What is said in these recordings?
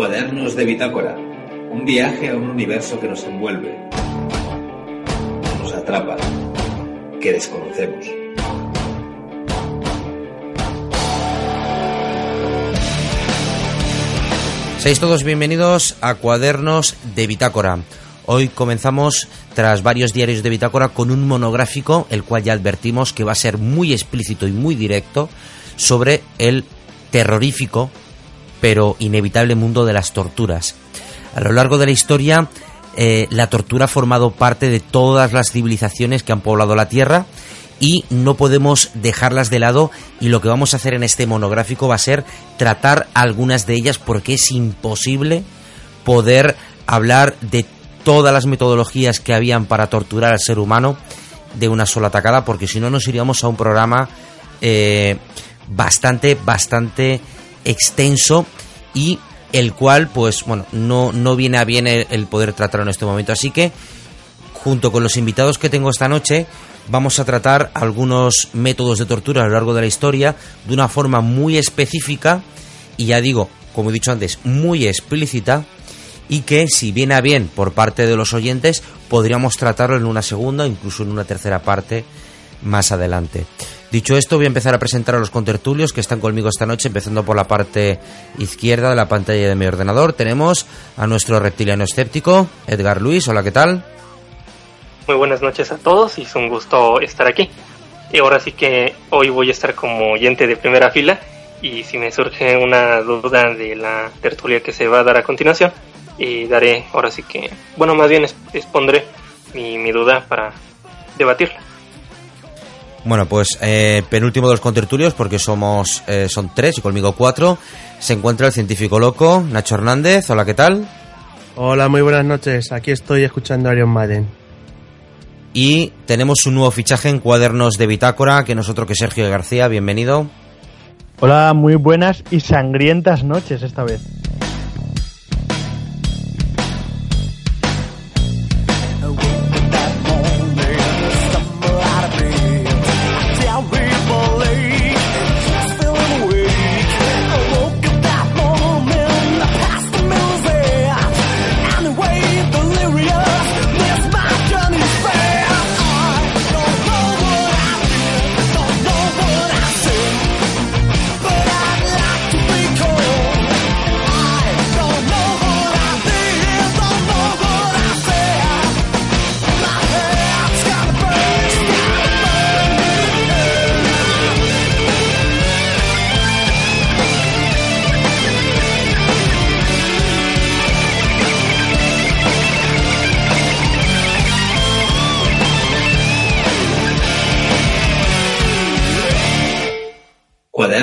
Cuadernos de Bitácora. Un viaje a un universo que nos envuelve, nos atrapa, que desconocemos. Seis todos bienvenidos a Cuadernos de Bitácora. Hoy comenzamos, tras varios diarios de Bitácora, con un monográfico, el cual ya advertimos que va a ser muy explícito y muy directo sobre el terrorífico pero inevitable mundo de las torturas. A lo largo de la historia, eh, la tortura ha formado parte de todas las civilizaciones que han poblado la Tierra y no podemos dejarlas de lado y lo que vamos a hacer en este monográfico va a ser tratar algunas de ellas porque es imposible poder hablar de todas las metodologías que habían para torturar al ser humano de una sola atacada porque si no nos iríamos a un programa eh, bastante, bastante extenso y el cual, pues bueno, no, no viene a bien el, poder tratarlo en este momento. Así que, junto con los invitados que tengo esta noche, vamos a tratar algunos métodos de tortura a lo largo de la historia de una forma muy específica y ya digo, como he dicho antes, muy explícita y que si viene a bien por parte de los oyentes podríamos tratarlo en una segunda, incluso en una tercera parte más adelante. Dicho esto, voy a empezar a presentar a los contertulios que están conmigo esta noche, empezando por la parte izquierda de la pantalla de mi ordenador. Tenemos a nuestro reptiliano escéptico, Edgar Luis. Hola, ¿qué tal? Muy buenas noches a todos y es un gusto estar aquí. Y ahora sí que hoy voy a estar como oyente de primera fila y si me surge una duda de la tertulia que se va a dar a continuación, y daré ahora sí que, bueno, más bien expondré mi duda para debatirla. Bueno, pues eh, penúltimo de los contertulios, porque somos eh, son tres y conmigo cuatro, se encuentra el científico loco, Nacho Hernández. Hola, ¿qué tal? Hola, muy buenas noches. Aquí estoy escuchando a Iron Maiden. Y tenemos un nuevo fichaje en cuadernos de bitácora, que nosotros que Sergio García. Bienvenido. Hola, muy buenas y sangrientas noches esta vez.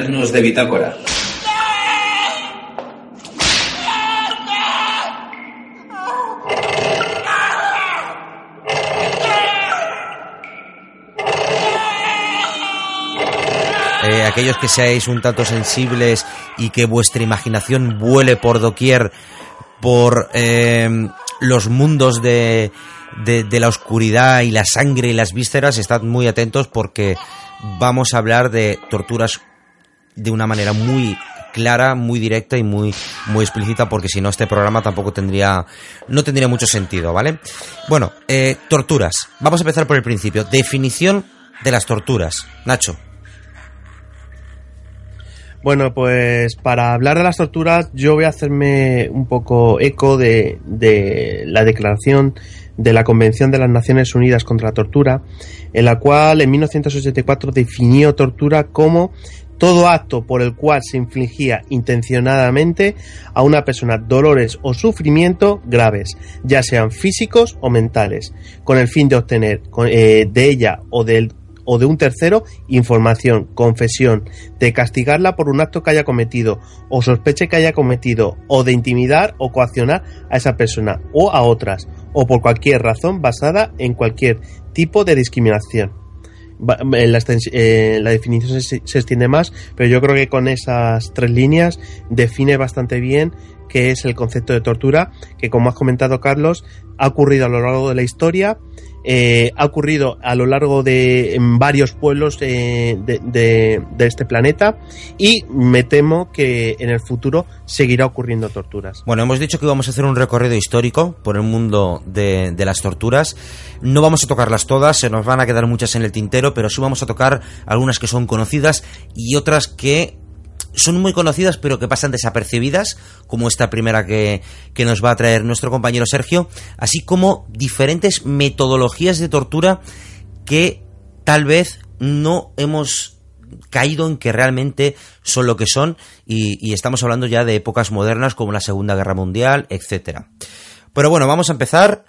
De Bitácora. Eh, aquellos que seáis un tanto sensibles y que vuestra imaginación vuele por doquier por eh, los mundos de, de, la oscuridad y la sangre y las vísceras, estad muy atentos porque vamos a hablar de torturas de una manera muy clara, muy directa y muy, muy explícita, porque si no este programa tampoco tendría, no tendría mucho sentido, ¿vale? Bueno, eh, torturas. Vamos a empezar por el principio. Definición de las torturas. Nacho. Bueno, pues para hablar de las torturas yo voy a hacerme un poco eco de, de la declaración de la Convención de las Naciones Unidas contra la Tortura, en la cual en 1984 definió tortura como todo acto por el cual se infligía intencionadamente a una persona dolores o sufrimiento graves, ya sean físicos o mentales, con el fin de obtener eh, de ella o de, o de un tercero información, confesión, de castigarla por un acto que haya cometido o sospeche que haya cometido, o de intimidar o coaccionar a esa persona o a otras, o por cualquier razón basada en cualquier tipo de discriminación la, eh, la definición se, extiende más, pero yo creo que con esas tres líneas define bastante bien qué es el concepto de tortura, que como has comentado Carlos, ha ocurrido a lo largo de la historia eh, ha ocurrido a lo largo de en varios pueblos eh, de, de, de, este planeta y me temo que en el futuro seguirá ocurriendo torturas. Bueno, hemos dicho que vamos a hacer un recorrido histórico por el mundo de las torturas. No vamos a tocarlas todas, se nos van a quedar muchas en el tintero, pero sí vamos a tocar algunas que son conocidas y otras que son muy conocidas pero que pasan desapercibidas, como esta primera que, que, nos va a traer nuestro compañero Sergio, así como diferentes metodologías de tortura que tal vez no hemos caído en que realmente son lo que son y, y estamos hablando ya de épocas modernas como la Segunda Guerra Mundial, etcétera. Pero bueno, vamos a empezar,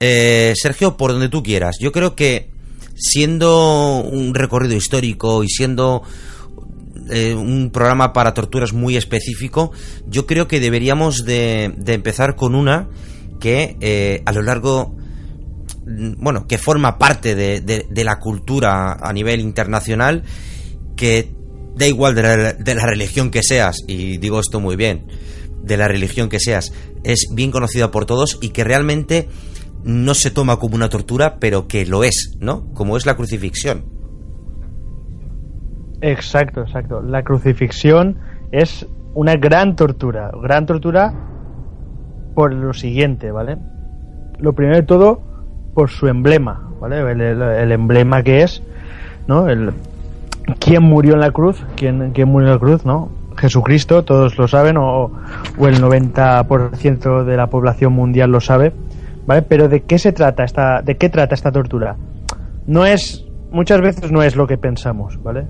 eh, Sergio, por donde tú quieras. Yo creo que siendo un recorrido histórico y siendo eh, un programa para torturas muy específico, yo creo que deberíamos de, empezar con una que eh, a lo largo, bueno, que forma parte de, la cultura a nivel internacional, que da igual de la religión que seas, y digo esto muy bien, de la religión que seas, es bien conocida por todos y que realmente no se toma como una tortura, pero que lo es, ¿no? Como es la crucifixión. Exacto, exacto. La crucifixión es una gran tortura. Gran tortura por lo siguiente, ¿vale? Lo primero de todo, por su emblema, ¿vale? El, emblema que es, ¿no? El, ¿Quién murió en la cruz? ¿Quién, ¿Quién murió en la cruz, no? Jesucristo, todos lo saben, o, o el 90% de la población mundial lo sabe, ¿vale? Pero ¿de qué se trata esta, de qué trata esta tortura? No es, muchas veces no es lo que pensamos, ¿vale?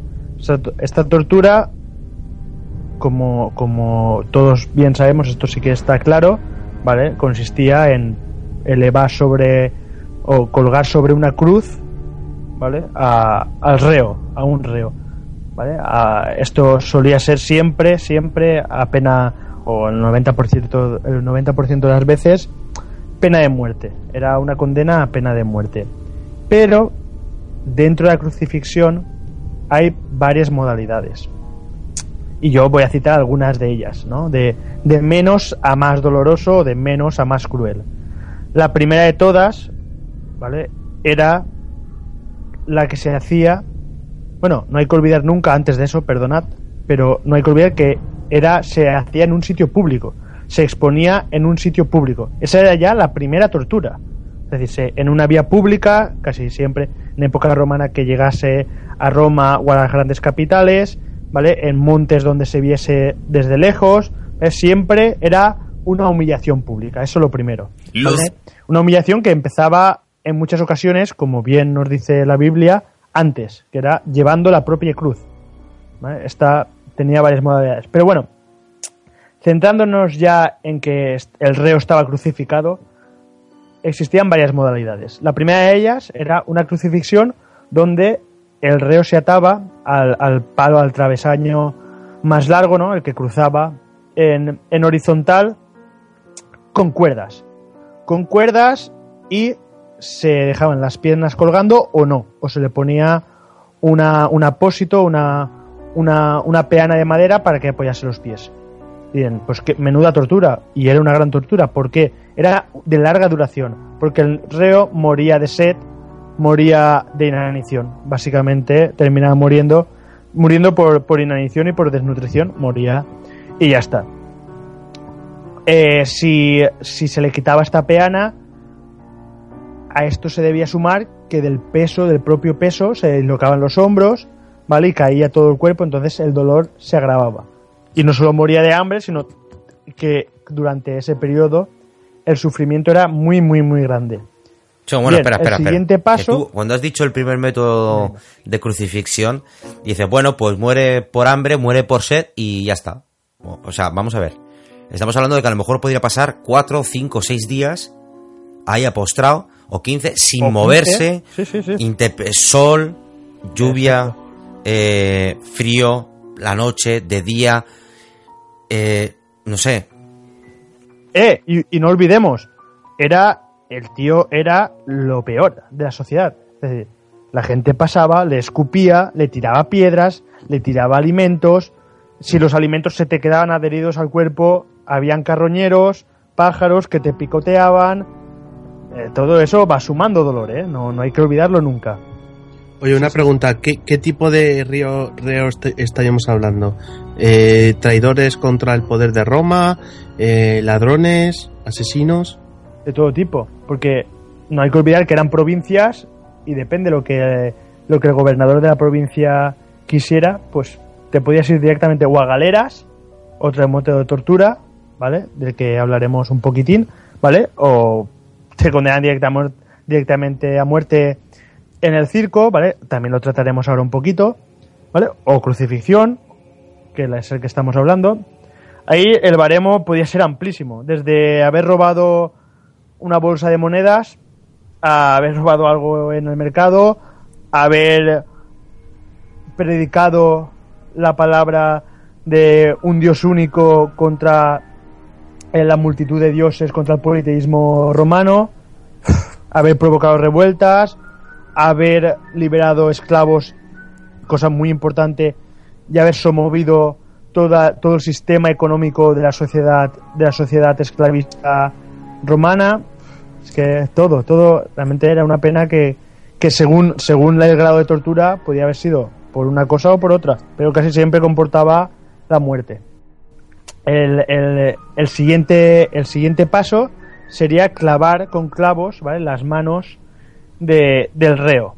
Esta, tortura, como, como todos bien sabemos, esto sí que está claro, ¿vale? Consistía en elevar sobre o colgar sobre una cruz, ¿vale? A, al reo, a un reo, ¿vale? A, esto solía ser siempre, siempre, apenas, o el 90%, el 90 de las veces, pena de muerte. Era una condena a pena de muerte. Pero dentro de la crucifixión hay varias modalidades. Y yo voy a citar algunas de ellas, ¿no? De, de menos a más doloroso o de menos a más cruel. La primera de todas, ¿vale? Era la que se hacía. Bueno, no hay que olvidar nunca antes de eso, perdonad, pero no hay que olvidar que era se hacía en un sitio público, se exponía en un sitio público. Esa era ya la primera tortura. Es decir, en una vía pública, casi siempre en época romana que llegase a Roma o a las grandes capitales, ¿vale? En montes donde se viese desde lejos, ¿vale? siempre era una humillación pública, eso lo primero. ¿vale? Una humillación que empezaba en muchas ocasiones, como bien nos dice la Biblia, antes, que era llevando la propia cruz. ¿vale? Esta tenía varias modalidades. Pero bueno, centrándonos ya en que el reo estaba crucificado, existían varias modalidades. La primera de ellas era una crucifixión donde el reo se ataba al, al palo, al travesaño más largo, ¿no? El que cruzaba en, en horizontal con cuerdas. Con cuerdas y se dejaban las piernas colgando o no. O se le ponía una, un apósito, una, una, una peana de madera para que apoyase los pies. Bien, pues que menuda tortura. Y era una gran tortura. ¿Por qué? Era de larga duración. Porque el reo moría de sed, moría de inanición. Básicamente terminaba muriendo, muriendo por, por inanición y por desnutrición. Moría y ya está. Eh, si, si se le quitaba esta peana, a esto se debía sumar que del peso, del propio peso, se dislocaban los hombros, ¿vale? Y caía todo el cuerpo, entonces el dolor se agravaba. Y no solo moría de hambre, sino que durante ese periodo el sufrimiento era muy, muy, muy grande. Bueno, Bien, espera, espera, el siguiente paso- tú, cuando has dicho el primer método de crucifixión, dices, bueno, pues muere por hambre, muere por sed y ya está. O sea, vamos a ver. Estamos hablando de que a lo mejor podría pasar 4, 5, 6 días ahí apostrado, o 15, sin O 15. moverse, Sí, sí, sí. Sol, lluvia, eh, frío, la noche, de día, eh, no sé. Eh, y, y no olvidemos, era el tío era lo peor de la sociedad. Es decir, la gente pasaba, le escupía, le tiraba piedras, le tiraba alimentos. Si los alimentos se te quedaban adheridos al cuerpo, habían carroñeros, pájaros que te picoteaban. Eh, todo eso va sumando dolor, ¿eh? No, no hay que olvidarlo nunca. Oye, una pregunta, ¿qué, tipo de río, reos estaríamos hablando? Eh, ¿Traidores contra el poder de Roma? Eh, ¿Ladrones? ¿Asesinos? De todo tipo, porque no hay que olvidar que eran provincias y depende lo que lo que el gobernador de la provincia quisiera, pues te podías ir directamente o a galeras, otro método de tortura, ¿vale? Del que hablaremos un poquitín, ¿vale? O te condenan directa- directamente a muerte en el circo, ¿vale? También lo trataremos ahora un poquito, ¿vale? O crucifixión, que es el que estamos hablando. Ahí el baremo podía ser amplísimo, desde haber robado una bolsa de monedas, a haber robado algo en el mercado, a haber predicado la palabra de un dios único contra eh, la multitud de dioses, contra el politeísmo romano, haber provocado revueltas, haber liberado esclavos, cosa muy importante, y haber somovido toda, todo el sistema económico de la sociedad, de la sociedad esclavista romana. Es que todo, todo realmente era una pena que, que según, según el grado de tortura podía haber sido por una cosa o por otra, pero casi siempre comportaba la muerte. El, el- el siguiente, el siguiente paso sería clavar con clavos ¿vale? las manos de, del reo.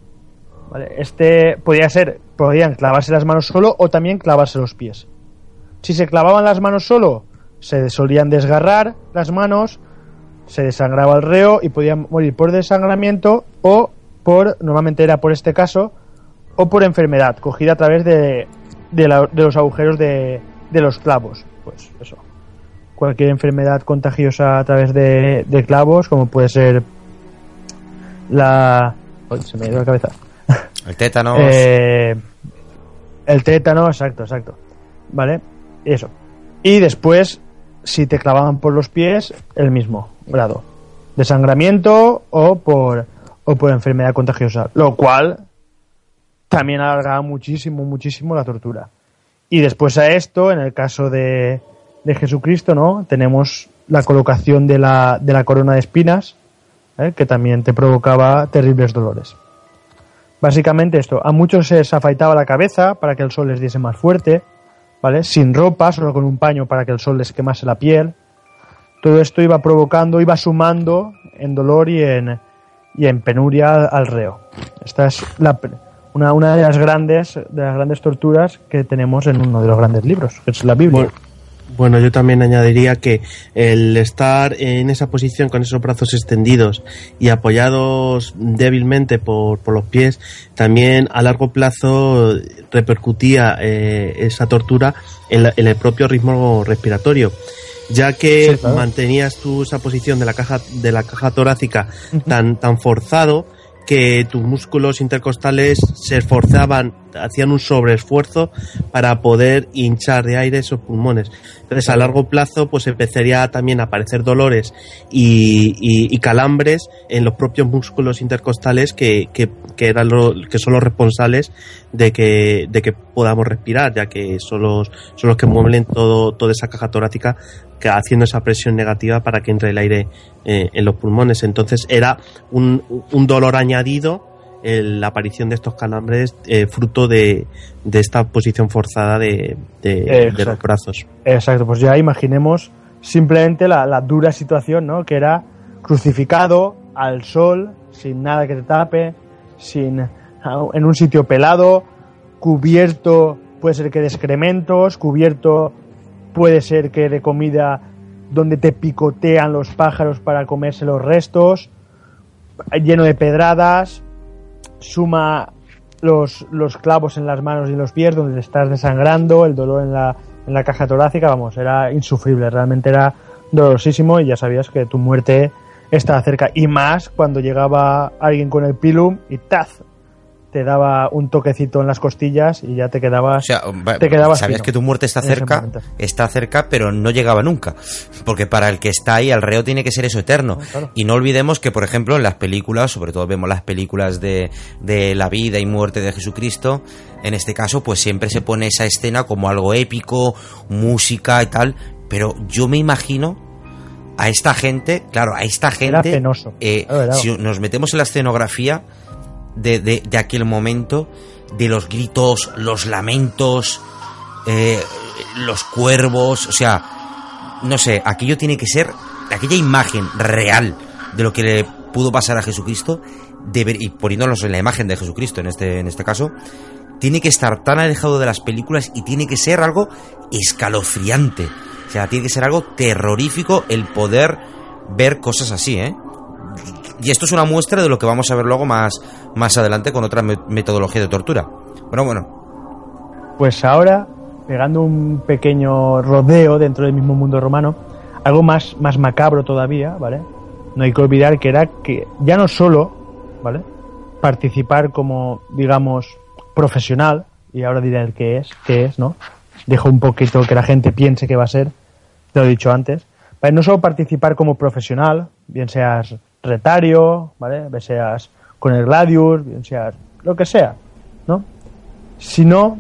¿vale? Este podía ser, podían clavarse las manos solo o también clavarse los pies. Si se clavaban las manos solo, se solían desgarrar las manos, se desangraba el reo y podían morir por desangramiento o por, normalmente era por este caso, o por enfermedad, cogida a través de, de, la- de los agujeros de, de los clavos. Pues eso. Cualquier enfermedad contagiosa a través de, de clavos, como puede ser la... Uy, se me ido la cabeza. El tétano. Eh, el tétano, exacto, exacto. ¿Vale? Eso. Y después, si te clavaban por los pies, el mismo grado. Desangramiento o por, o por enfermedad contagiosa. Lo cual también alargaba muchísimo, muchísimo la tortura. Y después a esto, en el caso de, de Jesucristo, ¿no? Tenemos la colocación de la, de la corona de espinas, ¿eh? que también te provocaba terribles dolores. Básicamente esto, a muchos se les afeitaba la cabeza para que el sol les diese más fuerte, Sin ropa, solo con un paño para que el sol les quemase la piel. Todo esto iba provocando, iba sumando en dolor y en, y en penuria al reo. Esta es la, una, una de las grandes de las grandes torturas que tenemos en uno de los grandes libros, que es la Biblia. Bueno, yo también añadiría que el estar en esa posición con esos brazos extendidos y apoyados débilmente por, por los pies, también a largo plazo repercutía eh, esa tortura en, la- en el propio ritmo respiratorio ya que Sí, claro. mantenías tú esa posición de la caja de la caja torácica tan tan forzado que tus músculos intercostales se esforzaban, hacían un sobreesfuerzo para poder hinchar de aire esos pulmones. Entonces, a largo plazo, pues empezaría también a aparecer dolores y, y- calambres en los propios músculos intercostales que, que, que eran lo- que son los responsables de que, de que podamos respirar, ya que son los, son los que mueven todo, toda esa caja torácica que haciendo esa presión negativa para que entre el aire eh, en los pulmones. Entonces era un, un dolor añadido el- la aparición de estos calambres eh, fruto de, de esta posición forzada de, de- de los brazos. Exacto, pues ya imaginemos simplemente la, la dura situación, ¿no? Que era crucificado al sol, sin nada que te tape, sin en un sitio pelado, cubierto, puede ser que de excrementos, cubierto, puede ser que de comida donde te picotean los pájaros para comerse los restos, lleno de pedradas, suma los, los clavos en las manos y en los pies donde te estás desangrando, el dolor en la, en la caja torácica, vamos, era insufrible, realmente era dolorosísimo y ya sabías que tu muerte estaba cerca. Y más cuando llegaba alguien con el pilum y ¡taz! Te daba un toquecito en las costillas y ya te O quedabas... sea, te quedabas sabías fino que tu muerte está cerca, está cerca, pero no llegaba nunca. Porque para el que está ahí, el reo tiene que ser eso eterno. claro. Y no olvidemos que, por ejemplo, en las películas, sobre todo vemos las películas de, de la vida y muerte de Jesucristo, en este caso, pues siempre se pone esa escena como algo épico, música y tal. Pero yo me imagino a esta gente, claro, a esta gente, penoso. eh, era. si nos metemos en la escenografía de, de- aquel momento, de los gritos, los lamentos, eh, los cuervos, o sea, no sé, aquello tiene que ser, aquella imagen real de lo que le pudo pasar a Jesucristo, y poniéndonos en la imagen de Jesucristo en este, en este caso, tiene que estar tan alejado de las películas y tiene que ser algo escalofriante. O sea, tiene que ser algo terrorífico el poder ver cosas así, ¿eh? Y esto es una muestra de lo que vamos a ver luego más, más adelante con otra me- metodología de tortura. Bueno, bueno, Pues ahora, pegando un pequeño rodeo dentro del mismo mundo romano, algo más, más macabro todavía, ¿vale? No hay que olvidar que era que ya no solo, ¿vale? Participar como, digamos, profesional, y ahora diré el que es, que es, ¿no? Dejo un poquito que la gente piense que va a ser, te lo he dicho antes. ¿vale? No solo participar como profesional, bien seas retario, ¿vale? Seas con el gladius, lo que sea, ¿no? Sino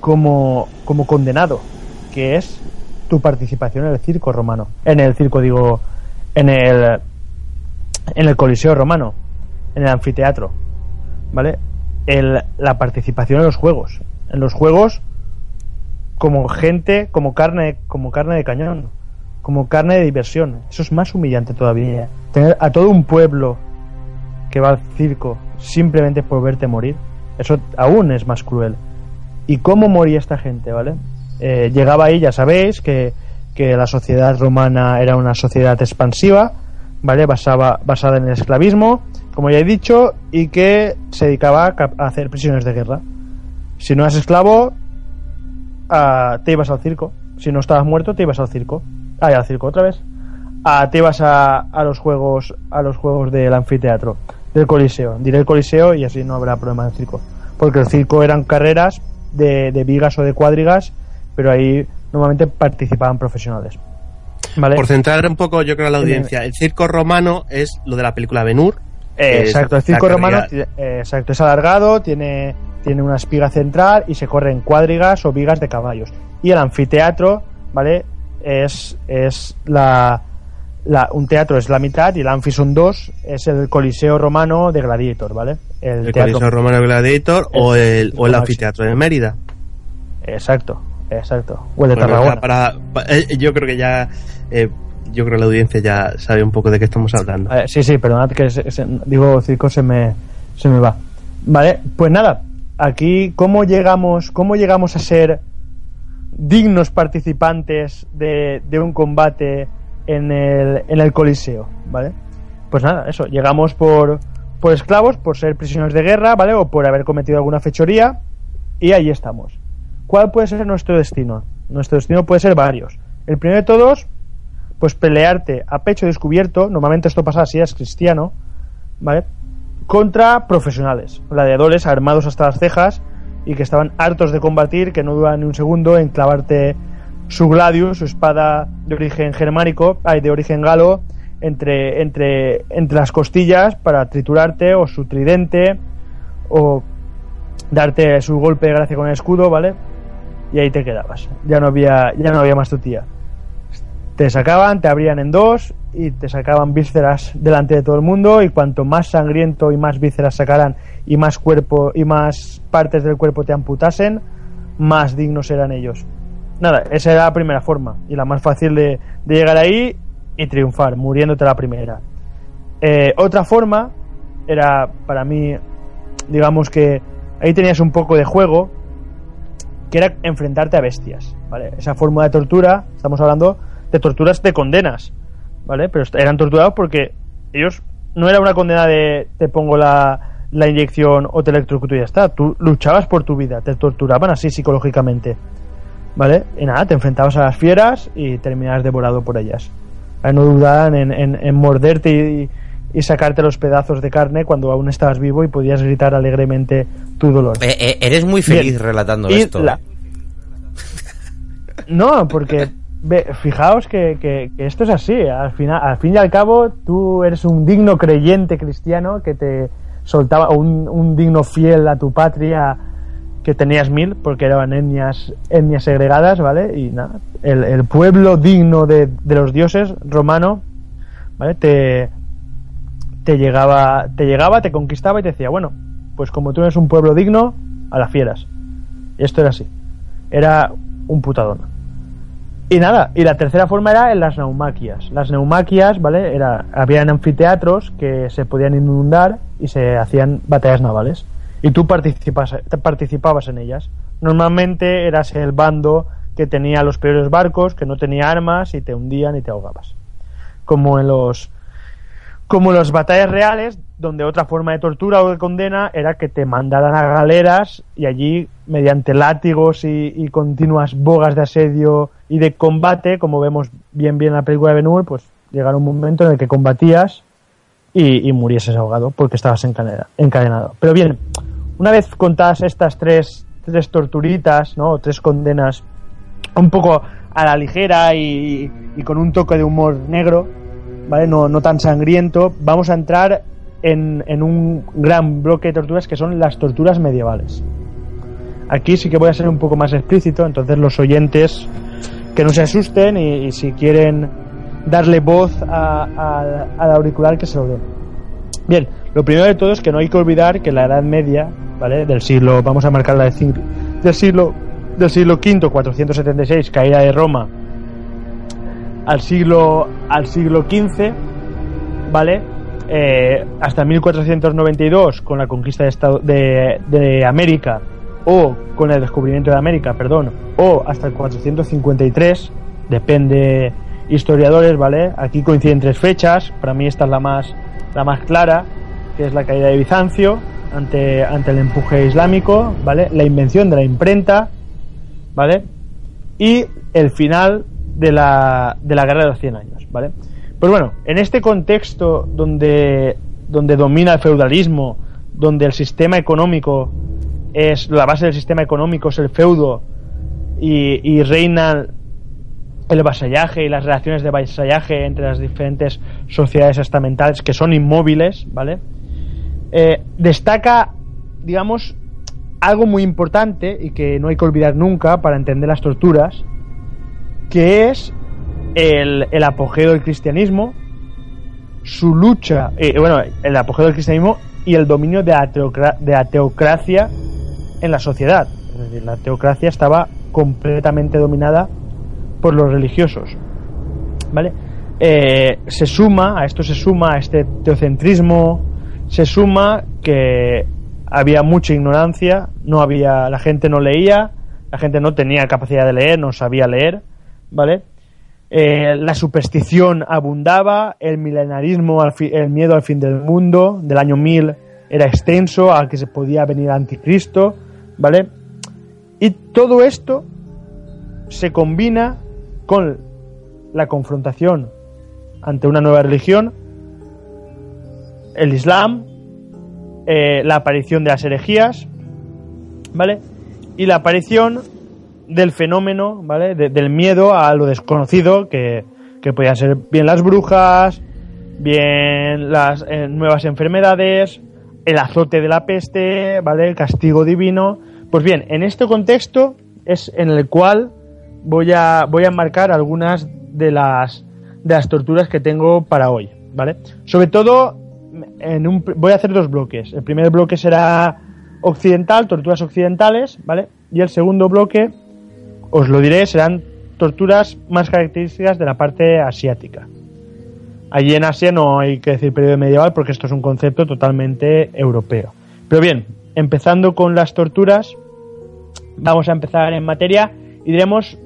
como, como condenado, que es tu participación en el circo romano. En el circo, digo, en el, en el Coliseo romano, en el anfiteatro, ¿vale? La participación en los juegos. En los juegos, como gente, como carne, como carne de cañón, como carne de diversión. Eso es más humillante todavía. Tener a todo un pueblo que va al circo simplemente por verte morir, eso aún es más cruel. ¿Y cómo moría esta gente, vale? Eh, llegaba ahí, ya sabéis, que, que la sociedad romana era una sociedad expansiva, ¿vale? Basaba, basada en el esclavismo, como ya he dicho, y que se dedicaba a, a hacer prisioneros de guerra. Si no eras esclavo, ah, te ibas al circo. Si no estabas muerto, te ibas al circo. Ah, y al circo otra vez. Ah, te ibas a, a los juegos a los juegos del anfiteatro, del coliseo. Diré el coliseo y así no habrá problema del circo. Porque el circo eran carreras de, de vigas o de cuadrigas, pero ahí normalmente participaban profesionales. ¿Vale? Por centrar un poco, yo creo, a la audiencia, el circo romano es lo de la película Ben Hur. Eh, que es exacto, el circo romano eh, exacto, es alargado, tiene, tiene una espiga central y se corre en cuadrigas o vigas de caballos. Y el anfiteatro, ¿vale? Es, es la, la- un teatro es la mitad y el anfi son dos, es el Coliseo Romano de Gladiator, ¿vale? El teatro- Coliseo Romano Gladiator o el, o el anfiteatro de Mérida. Exacto, exacto. O el de Bueno, Tarragona. ya para, pa- eh, yo creo que ya, eh, yo creo que la audiencia ya sabe un poco de qué estamos hablando. Eh, sí, sí, perdonad que se- se- digo circo se me, se me va. Vale, pues nada, aquí cómo llegamos, cómo llegamos a ser dignos participantes de, un combate en el, en el Coliseo, ¿vale? Pues nada, eso, llegamos por, por esclavos, por ser prisioneros de guerra, ¿vale? O por haber cometido alguna fechoría y ahí estamos. ¿Cuál puede ser nuestro destino? Nuestro destino puede ser varios. El primero de todos, pues pelearte a pecho descubierto, normalmente esto pasa si eres cristiano, ¿vale? Contra profesionales, gladiadores armados hasta las cejas y que estaban hartos de combatir, que no duran ni un segundo en clavarte su gladius, su espada de origen germánico, ay, de origen galo, entre, entre, entre las costillas para triturarte, o su tridente, o darte su golpe de gracia con el escudo, ¿vale? Y ahí te quedabas. Ya no había, ya no había más tu tía te sacaban, te abrían en dos y te sacaban vísceras delante de todo el mundo y cuanto más sangriento y más vísceras sacaran y más cuerpo y más partes del cuerpo te amputasen, más dignos eran ellos. Nada, esa era la primera forma y la más fácil de, llegar ahí y triunfar, muriéndote la primera. Eh, otra forma era para mí, digamos que ahí tenías un poco de juego, que era enfrentarte a bestias, ¿vale? Esa forma de tortura, estamos hablando de torturas de condenas, ¿vale? Pero eran torturados porque ellos no era una condena de te pongo la, la inyección o te electrocuto y ya está. Tú luchabas por tu vida, te torturaban así psicológicamente, ¿vale? Y nada, te enfrentabas a las fieras y terminabas devorado por ellas. No dudaban en, en- en morderte y, y sacarte los pedazos de carne cuando aún estabas vivo y podías gritar alegremente tu dolor. Eh, eh, eres muy feliz Bien. relatando Y esto. la- eh. No, porque fijaos que, esto es así. Al, final, al fin y al cabo, tú eres un digno creyente cristiano que te soltaba, un, un digno fiel a tu patria que tenías mil, porque eran etnias, etnias segregadas, ¿vale? Y nada, el, pueblo digno de, los dioses romano ¿vale? Te, llegaba, te llegaba, te conquistaba y te decía, bueno, pues como tú eres un pueblo digno, a las fieras. Esto era así. Era un putadón. Y nada, y la tercera forma era en las neumaquias. Las neumaquias, ¿vale? Era, habían anfiteatros que se podían inundar y se hacían batallas navales. Y tú participas, participabas en ellas. Normalmente eras el bando que tenía los peores barcos, que no tenía armas y te hundían y te ahogabas. Como en los como en las batallas reales, donde otra forma de tortura o de condena era que te mandaran a galeras y allí, mediante látigos y, continuas bogas de asedio y de combate, como vemos bien bien en la película de Ben pues llegará un momento en el que combatías y, y murieses ahogado porque estabas encadenado. Pero bien, una vez contadas estas tres, tres torturitas, ¿no? tres condenas un poco a la ligera y, con un toque de humor negro, ¿vale? No, no tan sangriento, vamos a entrar en, en, un gran bloque de torturas que son las torturas medievales. Aquí sí que voy a ser un poco más explícito, entonces los oyentes que no se asusten y, si quieren darle voz al auricular que se lo den. Bien, lo primero de todo es que no hay que olvidar que la Edad Media, ¿vale? Del siglo, vamos a marcar la de, del siglo del siglo V, 476, caída de Roma, al siglo, al siglo XV, ¿vale? Eh, hasta 1492, con la conquista de, de, América, o con el descubrimiento de América, perdón, o hasta el 453, depende historiadores, ¿vale? Aquí coinciden tres fechas, para mí esta es la más, la más clara, que es la caída de Bizancio ante, ante el empuje islámico, ¿vale? La invención de la imprenta, ¿vale? Y el final de la, de la Guerra de los 100 años, ¿vale? Pues bueno, en este contexto donde, donde domina el feudalismo, donde el sistema económico es la base del sistema económico es el feudo y, y reina el vasallaje y las relaciones de vasallaje entre las diferentes sociedades estamentales que son inmóviles, ¿vale? Eh, destaca, digamos, algo muy importante y que no hay que olvidar nunca para entender las torturas, que es el, apogeo del cristianismo, su lucha, eh, bueno, el apogeo del cristianismo y el dominio de la, de la teocracia en la sociedad. Es decir, la teocracia estaba completamente dominada por los religiosos. ¿Vale? Eh, se suma, a esto se suma, a este teocentrismo, se suma que había mucha ignorancia, no había, la gente no leía, la gente no tenía capacidad de leer, no sabía leer, ¿vale? Eh, la superstición abundaba, el milenarismo, el miedo al fin del mundo, del año 1000 era extenso, al que se podía venir anticristo, ¿vale? Y todo esto se combina con la confrontación ante una nueva religión, el Islam, eh, la aparición de las herejías, ¿vale? Y la aparición del fenómeno, ¿vale? del miedo a lo desconocido, que, que podían ser bien las brujas, bien las eh, nuevas enfermedades, el azote de la peste, ¿vale? El castigo divino. Pues bien, en este contexto es en el cual voy a, voy a marcar algunas de las, de las torturas que tengo para hoy, ¿vale? Sobre todo voy a hacer dos bloques. El primer bloque será occidental, torturas occidentales, ¿vale? Y el segundo bloque, os lo diré, serán torturas más características de la parte asiática. Allí en Asia no hay que decir periodo medieval porque esto es un concepto totalmente europeo. Pero bien, empezando con las torturas, vamos a empezar en materia y diremos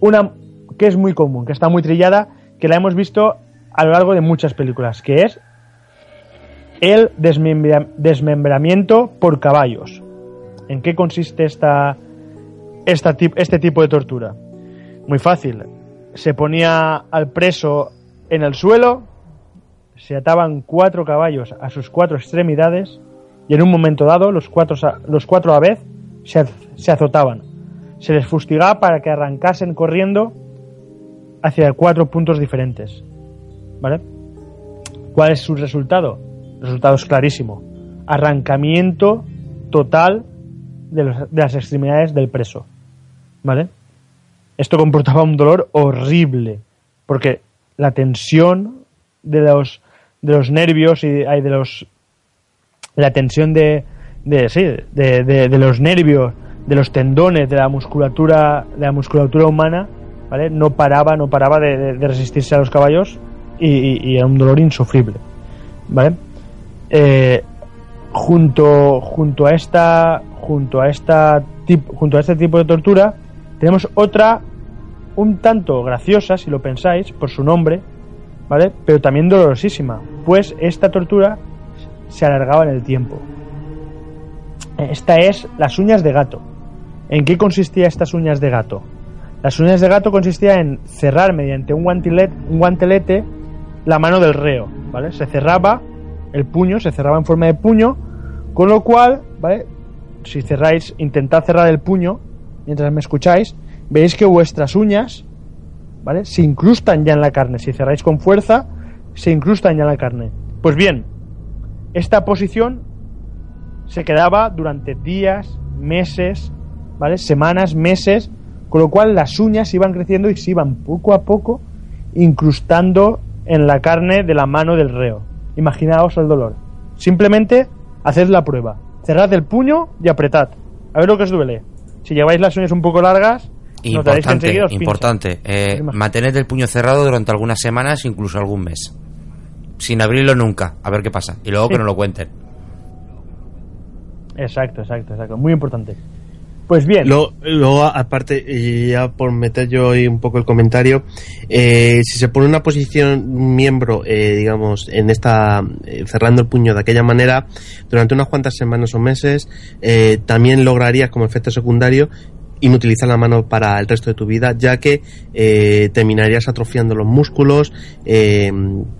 una que es muy común, que está muy trillada, que la hemos visto a lo largo de muchas películas, que es el desmembramiento por caballos. ¿En qué consiste esta, esta, este tipo de tortura? Muy fácil. Se ponía al preso en el suelo, se ataban cuatro caballos a sus cuatro extremidades y en un momento dado los cuatro, los cuatro a vez se, se azotaban. Se les fustigaba para que arrancasen corriendo hacia cuatro puntos diferentes. ¿Vale? ¿Cuál es su resultado? El resultado es clarísimo. Arrancamiento total de, las extremidades del preso. ¿Vale? Esto comportaba un dolor horrible, porque la tensión de los de los nervios y de los la tensión de de sí, de, de, de los nervios, de los tendones, de la musculatura de la musculatura humana, ¿vale? No paraba, no paraba de, de- de resistirse a los caballos y, y- y era un dolor insufrible, ¿vale? Eh, junto junto a esta junto a esta tip- junto a este tipo de tortura tenemos otra un tanto graciosa si lo pensáis por su nombre vale pero también dolorosísima pues esta tortura se alargaba en el tiempo. Esta es las uñas de gato. En qué consistía estas uñas de gato las uñas de gato consistía en cerrar mediante un guantelete, un guantelete la mano del reo vale se cerraba el puño se cerraba en forma de puño, con lo cual, ¿vale? Si cerráis, intentad cerrar el puño mientras me escucháis, veréis que vuestras uñas, ¿vale? Se incrustan ya en la carne. Si cerráis con fuerza, se incrustan ya en la carne. Pues bien, esta posición se quedaba durante días, meses, ¿vale? Semanas, meses, con lo cual las uñas iban creciendo y se iban poco a poco incrustando en la carne de la mano del reo. Imaginaos el dolor. Simplemente haced la prueba. Cerrad el puño y apretad. A ver lo que os duele. Si lleváis las uñas un poco largas, notaréis que Importante, os importante. Eh, mantened el puño cerrado durante algunas semanas, incluso algún mes. Sin abrirlo nunca, a ver qué pasa. Y luego Sí. que nos lo cuenten. Exacto, exacto, exacto. Muy importante. Pues bien, Luego, aparte, ya por meter yo ahí un poco el comentario, eh, si se pone una posición, miembro, eh, digamos, en esta, eh, cerrando el puño de aquella manera, durante unas cuantas semanas o meses, eh, también lograrías como efecto secundario inutilizar la mano para el resto de tu vida, ya que eh, terminarías atrofiando los músculos, eh,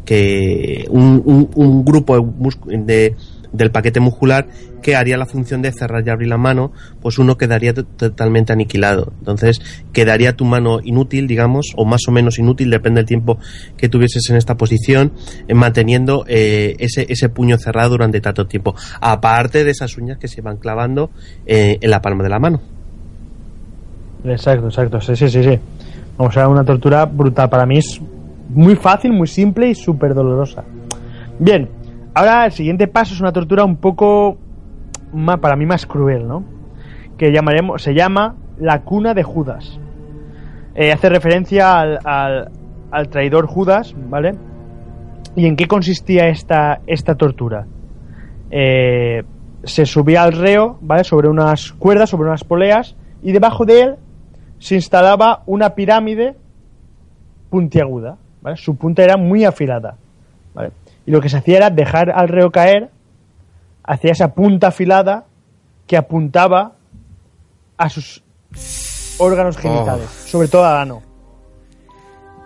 que un, un- un grupo de- del paquete muscular que haría la función de cerrar y abrir la mano, pues uno quedaría to- totalmente aniquilado. Entonces quedaría tu mano inútil, digamos, o más o menos inútil, depende del tiempo que tuvieses en esta posición, eh, manteniendo eh, ese, ese puño cerrado durante tanto tiempo. Aparte de esas uñas que se van clavando eh, en la palma de la mano. Exacto, exacto. Sí, sí, sí, sí. Vamos a ver una tortura brutal. Para mí es muy fácil, muy simple y súper dolorosa. Bien, ahora el siguiente paso es una tortura un poco más, para mí más cruel, ¿no? Que llamaremos, se llama la cuna de Judas. Eh, hace referencia al, al, traidor Judas, ¿vale? ¿Y en qué consistía esta, esta tortura? Eh, se subía al reo, ¿vale? Sobre unas cuerdas, sobre unas poleas, y debajo de él se instalaba una pirámide puntiaguda, ¿vale? Su punta era muy afilada, ¿vale? Y lo que se hacía era dejar al reo caer hacia esa punta afilada que apuntaba a sus órganos genitales, sobre todo al ano.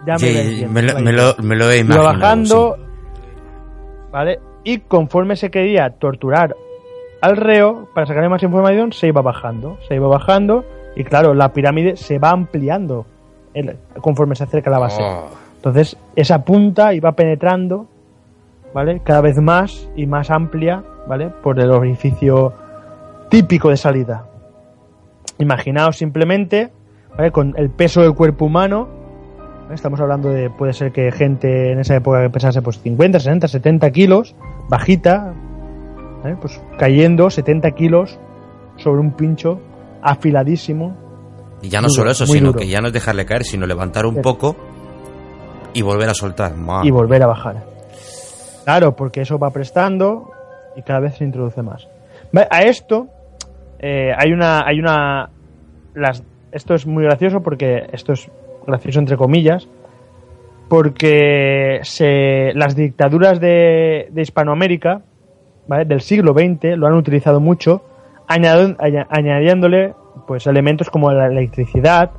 Ya me, lo entiendes, me, lo, vaya. me lo- me lo he imaginado. sí. ¿vale? Y conforme se quería torturar al reo para sacarle más información, se iba bajando, se iba bajando y claro, la pirámide se va ampliando conforme se acerca a la base. Oh. Entonces, esa punta iba penetrando, ¿vale? Cada vez más y más amplia, ¿vale? Por el orificio típico de salida. Imaginaos simplemente, ¿vale? Con el peso del cuerpo humano, ¿vale? estamos hablando de, puede ser que gente en esa época que pesase pues 50, 60, 70 kilos, bajita, ¿vale? pues cayendo 70 kilos sobre un pincho afiladísimo, Y ya no Duro, solo eso, sino duro. que ya no es dejarle caer, sino levantar un Sí. poco y volver a soltar. Y volver a bajar. Claro, porque eso va prestando y cada vez se introduce más. A esto eh, hay una hay una las esto es muy gracioso porque esto es gracioso entre comillas porque se las dictaduras de, de Hispanoamérica ¿vale? del siglo XX lo han utilizado mucho añadiéndole pues elementos como la electricidad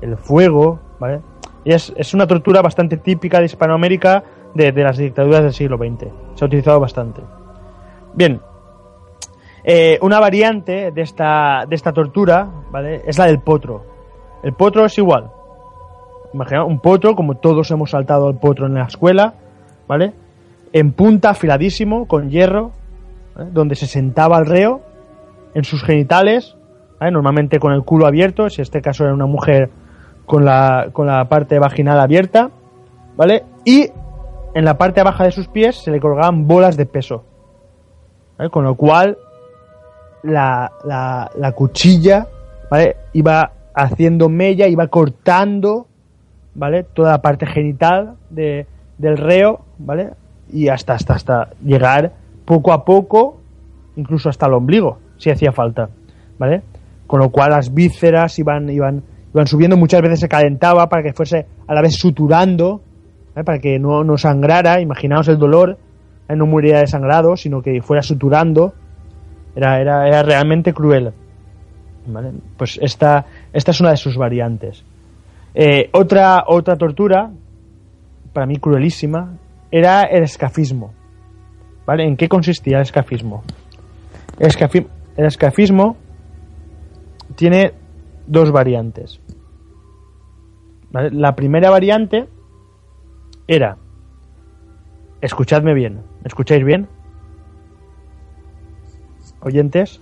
el fuego ¿vale? y es, es una tortura bastante típica de Hispanoamérica de, las dictaduras del siglo XX se ha utilizado bastante bien eh, una variante de esta, de esta tortura ¿vale? es la del potro el potro es igual Imagina un potro, como todos hemos saltado al potro en la escuela, ¿vale? En punta, afiladísimo, con hierro, donde se sentaba el reo, en sus genitales, ¿vale? normalmente con el culo abierto, si este caso era una mujer con la, con la parte vaginal abierta, ¿vale? Y en la parte baja de sus pies se le colgaban bolas de peso. ¿vale? Con lo cual, la, la, la cuchilla ¿vale? iba haciendo mella, iba cortando ¿vale? toda la parte genital de, del reo, ¿vale? Y hasta, hasta, hasta llegar poco a poco, incluso hasta el ombligo, si hacía falta, ¿vale? Con lo cual las vísceras iban, iban, iban subiendo, muchas veces se calentaba para que fuese a la vez suturando, ¿vale? para que no, no sangrara, imaginaos el dolor, ¿eh? no muriera de sangrado, sino que fuera suturando, era, era, era realmente cruel. ¿vale? Pues esta, esta es una de sus variantes. Eh, otra, otra tortura, para mí cruelísima, era el escafismo. ¿Vale? ¿En qué consistía el escafismo? El, escafi- el escafismo tiene dos variantes. La primera variante era, escuchadme bien, ¿me escucháis bien? ¿Oyentes?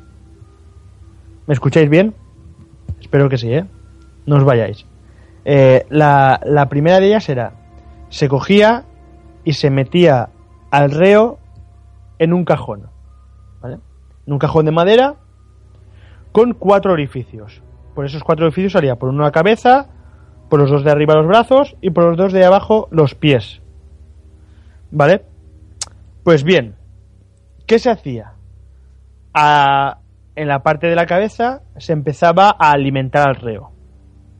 ¿Me escucháis bien? Espero que sí, ¿eh? No os vayáis. Eh, la, la primera de ellas era, se cogía y se metía al reo en un cajón, ¿vale? En un cajón de madera con cuatro orificios. Por esos cuatro orificios salía por uno la cabeza, por los dos de arriba los brazos y por los dos de abajo los pies. ¿Vale? Pues bien, ¿qué se hacía? A- en la parte de la cabeza se empezaba a alimentar al reo.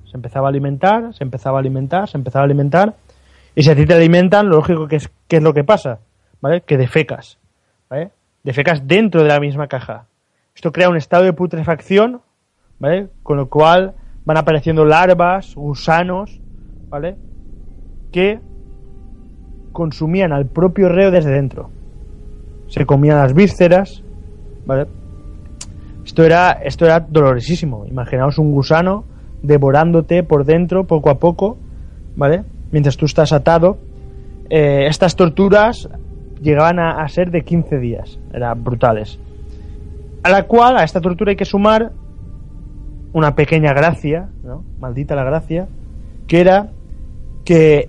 Se empezaba a alimentar, se empezaba a alimentar, se empezaba a alimentar. Y si a ti te alimentan, lo lógico que es, ¿qué es lo que pasa? ¿Vale? Que defecas. ¿Vale? Defecas dentro de la misma caja. Esto crea un estado de putrefacción, ¿vale? Con lo cual van apareciendo larvas, gusanos, ¿vale? Que consumían al propio reo desde dentro. Se comían las vísceras, ¿vale? Esto era, esto era dolorosísimo. Imaginaos un gusano devorándote por dentro poco a poco, ¿vale? Mientras tú estás atado. Eh, estas torturas llegaban a, a ser de 15 días. Eran brutales. A la cual, a esta tortura hay que sumar una pequeña gracia, ¿no? Maldita la gracia, que era que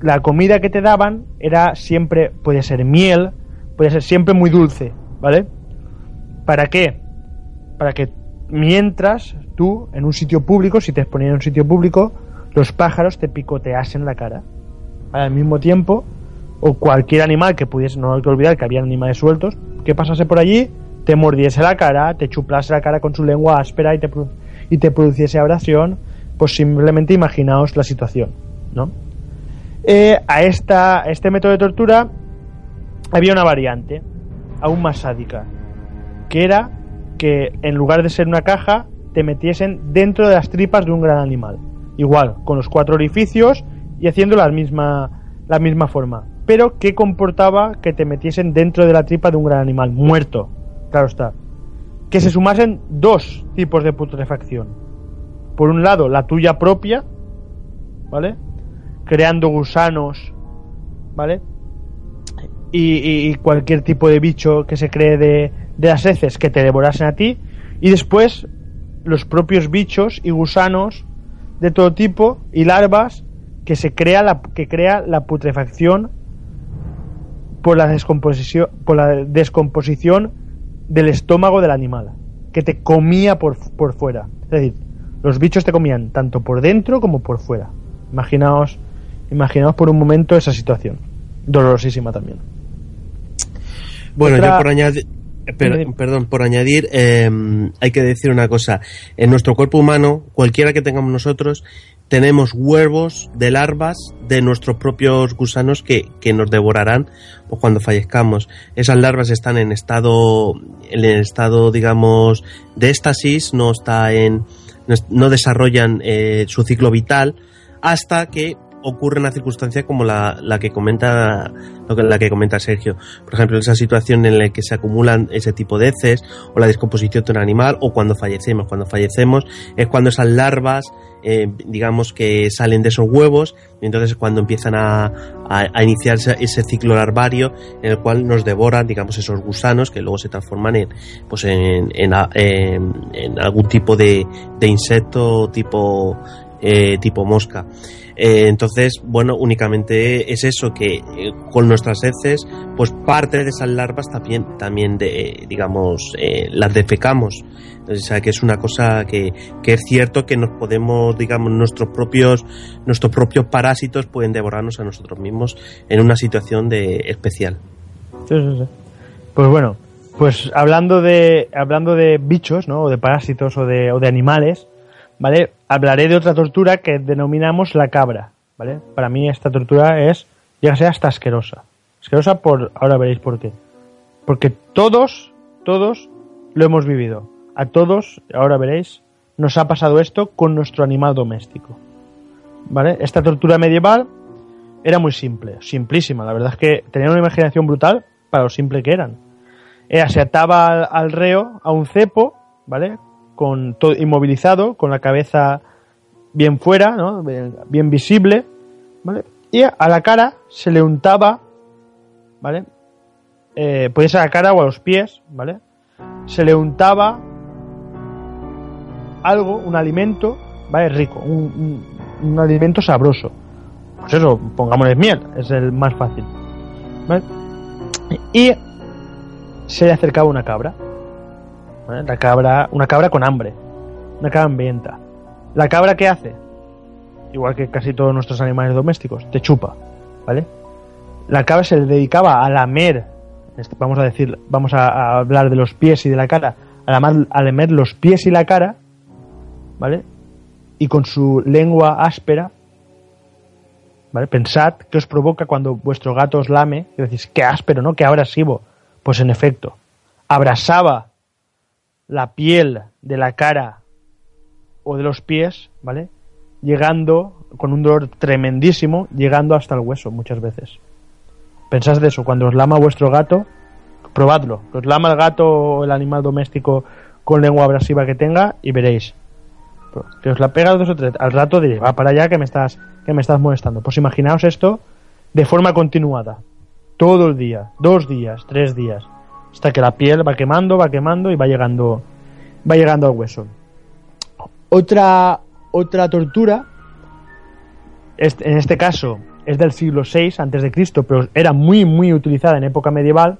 la comida que te daban era siempre, puede ser miel, puede ser siempre muy dulce, ¿vale? ¿Para qué? Para que mientras tú, en un sitio público, si te exponían en un sitio público, los pájaros te picoteasen la cara. Al mismo tiempo, o cualquier animal que pudiese, no hay que olvidar que había animales sueltos, que pasase por allí, te mordiese la cara, te chuplase la cara con su lengua áspera y te, y te produciese abrasión, pues simplemente imaginaos la situación, ¿no? Eh, a, esta, este método de tortura había una variante, aún más sádica, que era que en lugar de ser una caja, te metiesen dentro de las tripas de un gran animal. Igual, con los cuatro orificios y haciendo la misma, la misma forma. Pero que comportaba que te metiesen dentro de la tripa de un gran animal, muerto. Claro está. Que se sumasen dos tipos de putrefacción. Por un lado, la tuya propia, ¿vale? Creando gusanos, ¿vale? y, cualquier tipo de bicho que se cree de, de las heces que te devorasen a ti y después los propios bichos y gusanos de todo tipo y larvas que se crea la que crea la putrefacción por la descomposición por la descomposición del estómago del animal que te comía por, por fuera. Es decir los bichos te comían tanto por dentro como por fuera. Imaginaos imaginaos por un momento esa situación. Dolorosísima también. Bueno, Otra- yo por añadir, per- perdón, por añadir, eh, hay que decir una cosa. En nuestro cuerpo humano, cualquiera que tengamos nosotros, tenemos huevos de larvas de nuestros propios gusanos que, que nos devorarán pues, cuando fallezcamos. Esas larvas están en estado, en estado, digamos, de éxtasis, no está en, no desarrollan eh, su ciclo vital hasta que ocurre una circunstancia como la, la que comenta la que comenta Sergio. Por ejemplo, esa situación en la que se acumulan ese tipo de heces o la descomposición de un animal o cuando fallecemos. Cuando fallecemos es cuando esas larvas, eh, digamos que salen de esos huevos y entonces es cuando empiezan a, a, iniciarse ese ciclo larvario en el cual nos devoran, digamos, esos gusanos que luego se transforman en, pues en, en- en algún tipo de, de insecto tipo eh, tipo mosca. Eh, entonces, bueno, únicamente es eso, que eh, con nuestras heces, pues parte de esas larvas también, también de, digamos, las defecamos. O sea, que es una cosa que, que, es cierto que nos podemos, digamos, nuestros propios, nuestros propios parásitos pueden devorarnos a nosotros mismos en una situación de especial. Sí, sí, sí. Pues bueno, pues hablando de, hablando de bichos, ¿no? O de parásitos o de, o de animales, ¿vale? Hablaré de otra tortura que denominamos la cabra, ¿vale? Para mí esta tortura es, llega a ser hasta asquerosa. Asquerosa por, ahora veréis por qué. Porque todos, todos lo hemos vivido. A todos, ahora veréis, nos ha pasado esto con nuestro animal doméstico. ¿Vale? Esta tortura medieval era muy simple, simplísima. La verdad es que tenía una imaginación brutal para lo simple que eran. Ella se ataba al, reo a un cepo, ¿vale? Con todo inmovilizado, con la cabeza bien fuera, ¿no? bien, visible, ¿vale? Y a la cara se le untaba, ¿vale? Eh, ser a la cara o a los pies, ¿vale? Se le untaba algo, un alimento, ¿vale? Rico, un, un, alimento sabroso. Pues eso, pongámosle miel, es el más fácil. ¿vale? Y se le acercaba una cabra. La cabra, una cabra con hambre, una cabra hambrienta. La cabra qué hace, igual que casi todos nuestros animales domésticos, te chupa, ¿vale? La cabra se le dedicaba a lamer, vamos a decir, vamos a, hablar de los pies y de la cara, a, a lamer los pies y la cara, ¿vale? Y con su lengua áspera, ¿vale? Pensad qué os provoca cuando vuestro gato os lame, y decís, qué áspero, ¿no? Qué abrasivo pues en efecto, abrasaba la piel de la cara o de los pies, ¿vale? Llegando con un dolor tremendísimo, llegando hasta el hueso muchas veces. Pensad de eso, cuando os lama vuestro gato, probadlo. os lama el gato o el animal doméstico con lengua abrasiva que tenga y veréis. Que os la pega dos o tres. Al rato diréis, va para allá que me estás, que me estás molestando. Pues imaginaos esto de forma continuada todo el día, dos días, tres días, hasta que la piel va quemando, va quemando y va llegando, va llegando al hueso. Otra, otra tortura, en este caso es del siglo VI antes de Cristo, pero era muy muy utilizada en época medieval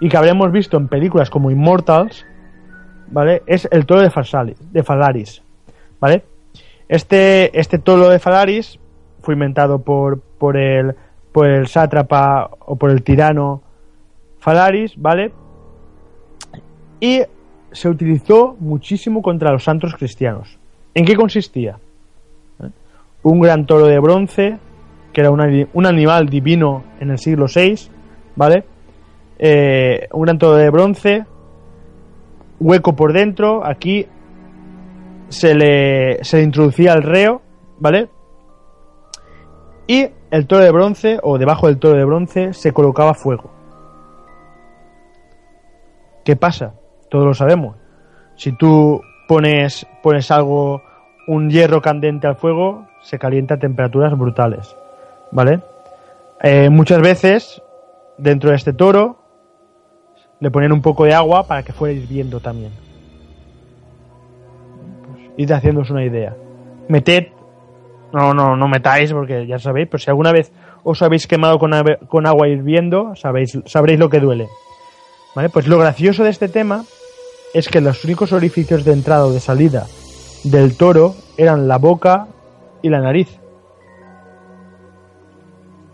y que habremos visto en películas como Immortals, ¿vale? Es el toro de, Fasalis, de Falaris, ¿vale? Este, este toro de Falaris fue inventado por, por el por el sátrapa o por el tirano Falaris, ¿vale? Y se utilizó muchísimo contra los santos cristianos. ¿En qué consistía? ¿Eh? Un gran toro de bronce, que era un animal divino en el siglo VI, ¿vale? Eh, un gran toro de bronce, hueco por dentro, aquí se le, se le introducía el reo, ¿vale? Y el toro de bronce, o debajo del toro de bronce, se colocaba fuego. ¿Qué pasa? Todos lo sabemos. Si tú pones, pones algo, un hierro candente al fuego, se calienta a temperaturas brutales. ¿Vale? Eh, muchas veces, dentro de este toro, le ponen un poco de agua para que fuera hirviendo también. Pues, id haciéndoos una idea. Meted no, no, no metáis porque ya sabéis, pero si alguna vez os habéis quemado con, con agua hirviendo, sabéis, sabréis lo que duele. ¿Vale? Pues lo gracioso de este tema es que los únicos orificios de entrada o de salida del toro eran la boca y la nariz.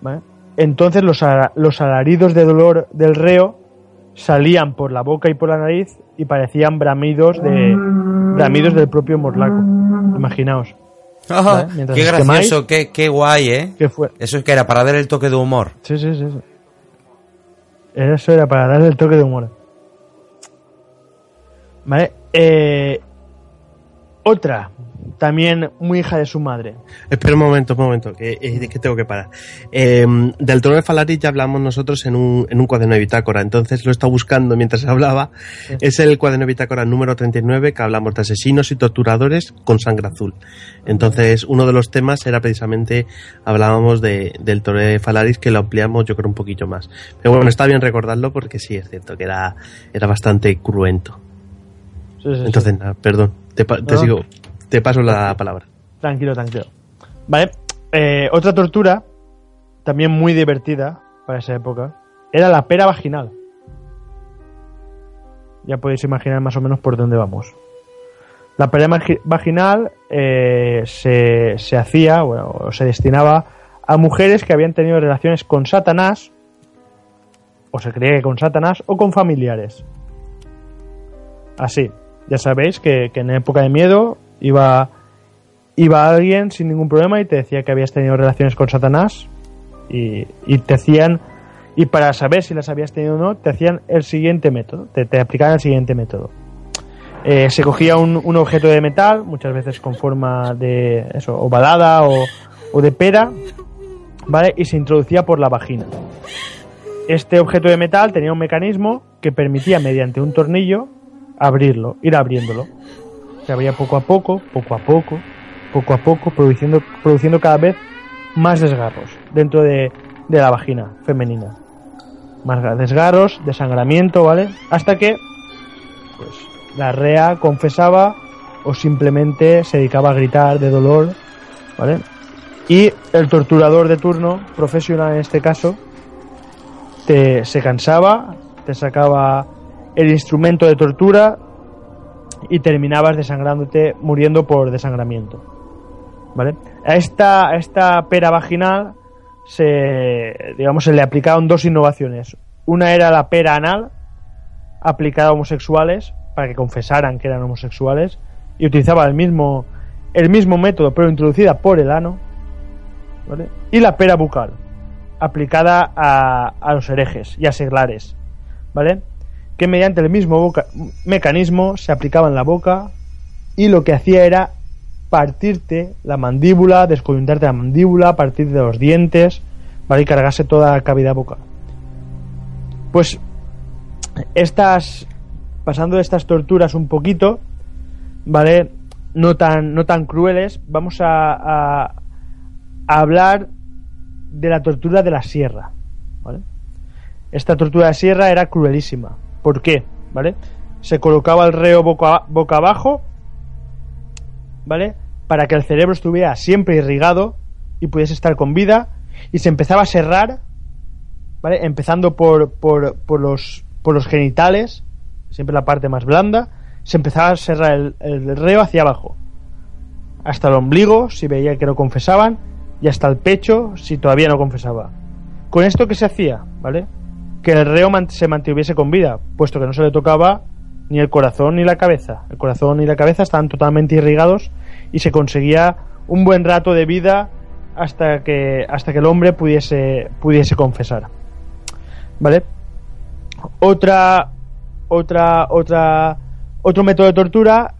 ¿Vale? Entonces los, los alaridos de dolor del reo salían por la boca y por la nariz y parecían bramidos de bramidos del propio morlaco. Imaginaos. Oh, qué gracioso, qué, qué, guay, ¿eh? Eso es que era para dar el toque de humor. Sí, sí, sí, Eso era para dar el toque de humor. Vale. Eh, otra, también muy hija de su madre. Espera un momento, un momento, que, que tengo que parar. Eh, del trono de Falaris ya hablamos nosotros en un, en un cuaderno de bitácora, entonces lo he estado buscando mientras hablaba. Es el cuaderno de bitácora número 39 que hablamos de asesinos y torturadores con sangre azul. Entonces, uno de los temas era precisamente, hablábamos de, del trono de Falaris que lo ampliamos yo creo un poquillo más. Pero bueno, está bien recordarlo porque sí, es cierto que era, era bastante cruento. entonces, nada, perdón, te, te sigo te paso la palabra. Tranquilo, tranquilo. Vale. Eh, otra tortura, también muy divertida para esa época, era la pera vaginal. Ya podéis imaginar más o menos por dónde vamos. La pera vaginal eh, se, se hacía, bueno, se destinaba a mujeres que habían tenido relaciones con Satanás, o se creía que con Satanás, o con familiares. Así, ya sabéis que, que en época de miedo iba, iba alguien sin ningún problema y te decía que habías tenido relaciones con Satanás y, te hacían, y para saber si las habías tenido o no, te hacían el siguiente método, te, te aplicaban el siguiente método. Eh, se cogía un, un objeto de metal, muchas veces con forma de eso, ovalada o, o de pera, ¿vale? Y se introducía por la vagina. Este objeto de metal tenía un mecanismo que permitía, mediante un tornillo, abrirlo, ir abriéndolo. Se abría poco a poco, poco a poco, poco a poco, produciendo, produciendo cada vez más desgarros dentro de, de la vagina femenina. Más desgarros, desangramiento, ¿vale? Hasta que, pues, la rea confesaba o simplemente se dedicaba a gritar de dolor, ¿vale? Y el torturador de turno, profesional en este caso, te, se cansaba, te sacaba el instrumento de tortura y terminabas desangrándote, muriendo por desangramiento. ¿Vale? A esta, a esta pera vaginal se, digamos, se le aplicaron dos innovaciones. Una era la pera anal, aplicada a homosexuales, para que confesaran que eran homosexuales, y utilizaba el mismo, el mismo método, pero introducida por el ano. ¿vale? Y la pera bucal, aplicada a, a los herejes y a seglares, ¿vale? Que mediante el mismo mecanismo se aplicaba en la boca y lo que hacía era partirte la mandíbula, descoyuntarte la mandíbula, partirte los dientes, ¿vale? Y cargarse toda la cavidad bucal. Pues estas, pasando de estas torturas un poquito, ¿vale? No tan, no tan crueles, vamos a, a, a hablar de la tortura de la sierra, ¿vale? Esta tortura de sierra era cruelísima. ¿Por qué? ¿Vale? Se colocaba el reo boca, abajo, ¿vale? Para que el cerebro estuviera siempre irrigado y pudiese estar con vida y se empezaba a serrar, ¿vale? Empezando por, por, por los, por los genitales, siempre la parte más blanda, se empezaba a serrar el, el reo hacia abajo, hasta el ombligo, si veía que no confesaban, y hasta el pecho, si todavía no confesaba. ¿Con esto qué se hacía? ¿Vale? Que el reo se mantuviese con vida, puesto que no se le tocaba ni el corazón ni la cabeza. El corazón y la cabeza estaban totalmente irrigados y se conseguía un buen rato de vida hasta que hasta que el hombre pudiese pudiese confesar. ¿Vale? Otra otra otra otro método de tortura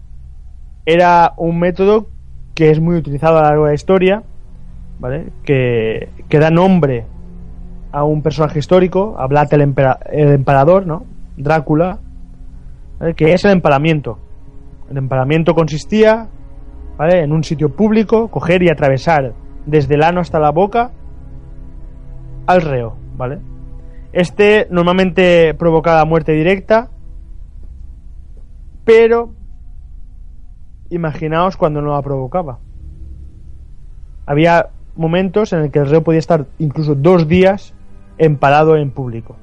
era un método que es muy utilizado a lo largo de la historia, ¿vale? Que, que da nombre a un personaje histórico, a el, empera- el emperador, ¿no? Drácula, que es el empalamiento. El empalamiento consistía, ¿vale? En un sitio público, coger y atravesar desde el ano hasta la boca al reo, ¿vale? Este normalmente provocaba muerte directa, pero imaginaos cuando no la provocaba. Había momentos en el que el reo podía estar incluso dos días empalado en público.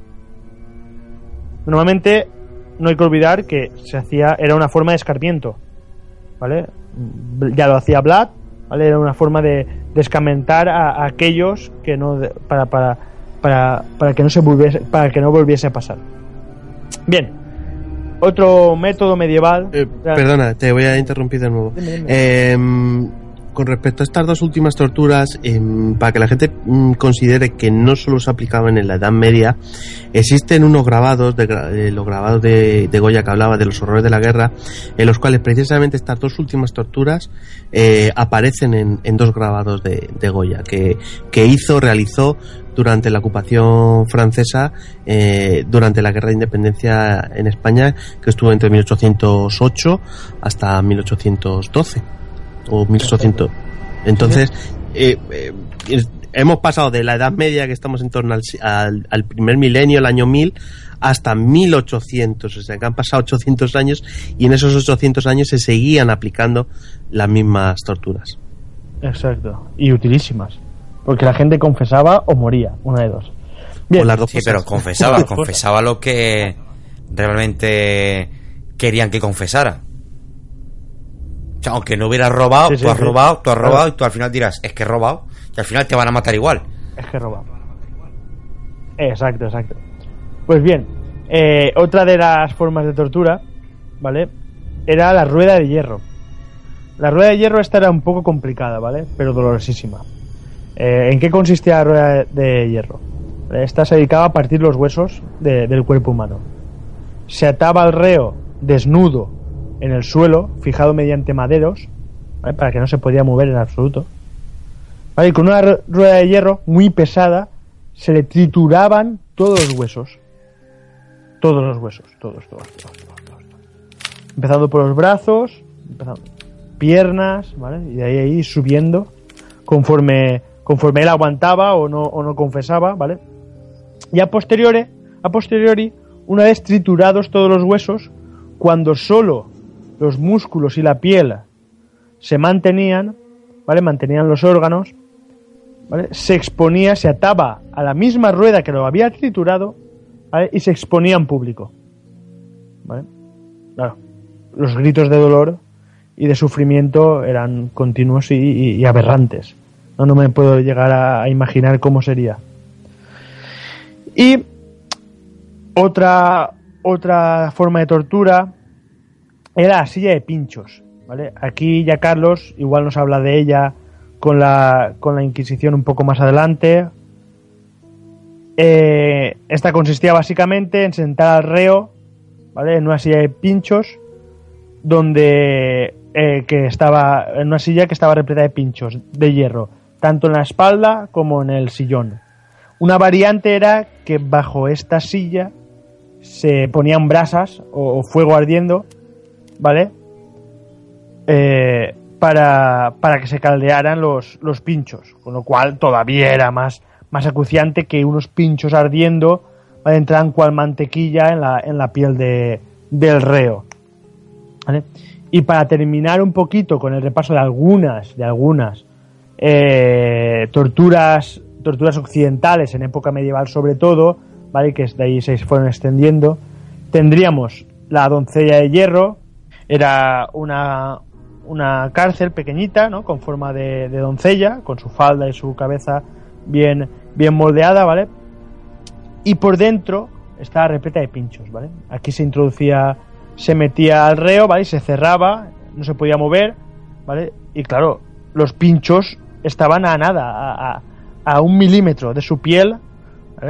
Normalmente no hay que olvidar que se hacía era una forma de escarmiento, ¿vale? Ya lo hacía Vlad, ¿vale? Era una forma de, de escarmentar a, a aquellos que no para, para, para, para que no se volviese para que no volviese a pasar. Bien. Otro método medieval. Eh, perdona, te voy a interrumpir de nuevo. Dime, dime. Eh, con respecto a estas dos últimas torturas, eh, para que la gente mm, considere que no solo se aplicaban en la Edad Media, existen unos grabados, de, eh, los grabados de, Goya que hablaba de los horrores de la guerra, en los cuales precisamente estas dos últimas torturas eh, aparecen en, dos grabados de, de Goya, que, que hizo, realizó durante la ocupación francesa, eh, durante la guerra de independencia en España, que estuvo entre 1808 hasta 1812 o 1800. Entonces, eh, eh, hemos pasado de la Edad Media, que estamos en torno al, si- al, al primer milenio, el año 1000, hasta 1800. O sea, que han pasado 800 años y en esos 800 años se seguían aplicando las mismas torturas. Exacto. Y utilísimas. Porque la gente confesaba o moría, una de dos. Bien. las dos sí, pero confesaba, confesaba lo que realmente querían que confesara. O sea, aunque no hubieras robado, tú has robado, tú has robado y tú al final dirás, es que he robado, y al final te van a matar igual. Es que he robado. Exacto, exacto. Pues bien, eh, otra de las formas de tortura, ¿vale? Era la rueda de hierro. La rueda de hierro esta era un poco complicada, ¿vale? Pero dolorosísima. Eh, ¿En qué consistía la rueda de hierro? Esta se dedicaba a partir los huesos del cuerpo humano. Se ataba al reo desnudo en el suelo, fijado mediante maderos, para que no se podía mover en absoluto. Y con una rueda de hierro muy pesada se le trituraban todos los huesos. Todos los huesos, todos, todos, todos, todos, Empezando por los brazos, piernas. Y de ahí, ahí subiendo conforme, conforme él aguantaba o no, o no confesaba, ¿vale? Y a posteriori, a posteriori, una vez triturados todos los huesos, cuando solo los músculos y la piel se mantenían, ¿vale? Mantenían los órganos, ¿vale? Se exponía, se ataba a la misma rueda que lo había triturado. Y se exponía en público. ¿Vale? Claro, los gritos de dolor y de sufrimiento eran continuos y, aberrantes. No, no me puedo llegar a imaginar cómo sería. Y otra, otra forma de tortura era la silla de pinchos. ¿vale? Aquí ya Carlos igual nos habla de ella con la, con la Inquisición un poco más adelante. Eh, esta consistía básicamente en sentar al reo ¿vale? en una silla de pinchos donde eh, que estaba en una silla que estaba repleta de pinchos de hierro tanto en la espalda como en el sillón una variante era que bajo esta silla se ponían brasas o, fuego ardiendo, ¿vale? Eh, para, para, que se caldearan los, los, pinchos, con lo cual todavía era más, más acuciante que unos pinchos ardiendo ¿vale? entran cual mantequilla en la, en la piel de, del reo. ¿vale? Y para terminar un poquito con el repaso de algunas, de algunas eh, torturas torturas occidentales en época medieval sobre todo, ¿vale? que de ahí se fueron extendiendo, tendríamos la doncella de hierro, era una, una cárcel pequeñita, ¿no? con forma de, doncella, con su falda y su cabeza bien, bien moldeada, ¿vale? Y por dentro estaba repleta de pinchos, ¿vale? Aquí se introducía, se metía al reo, ¿vale? Y se cerraba, no se podía mover, ¿vale? Y claro, los pinchos estaban a nada, a, a un milímetro de su piel,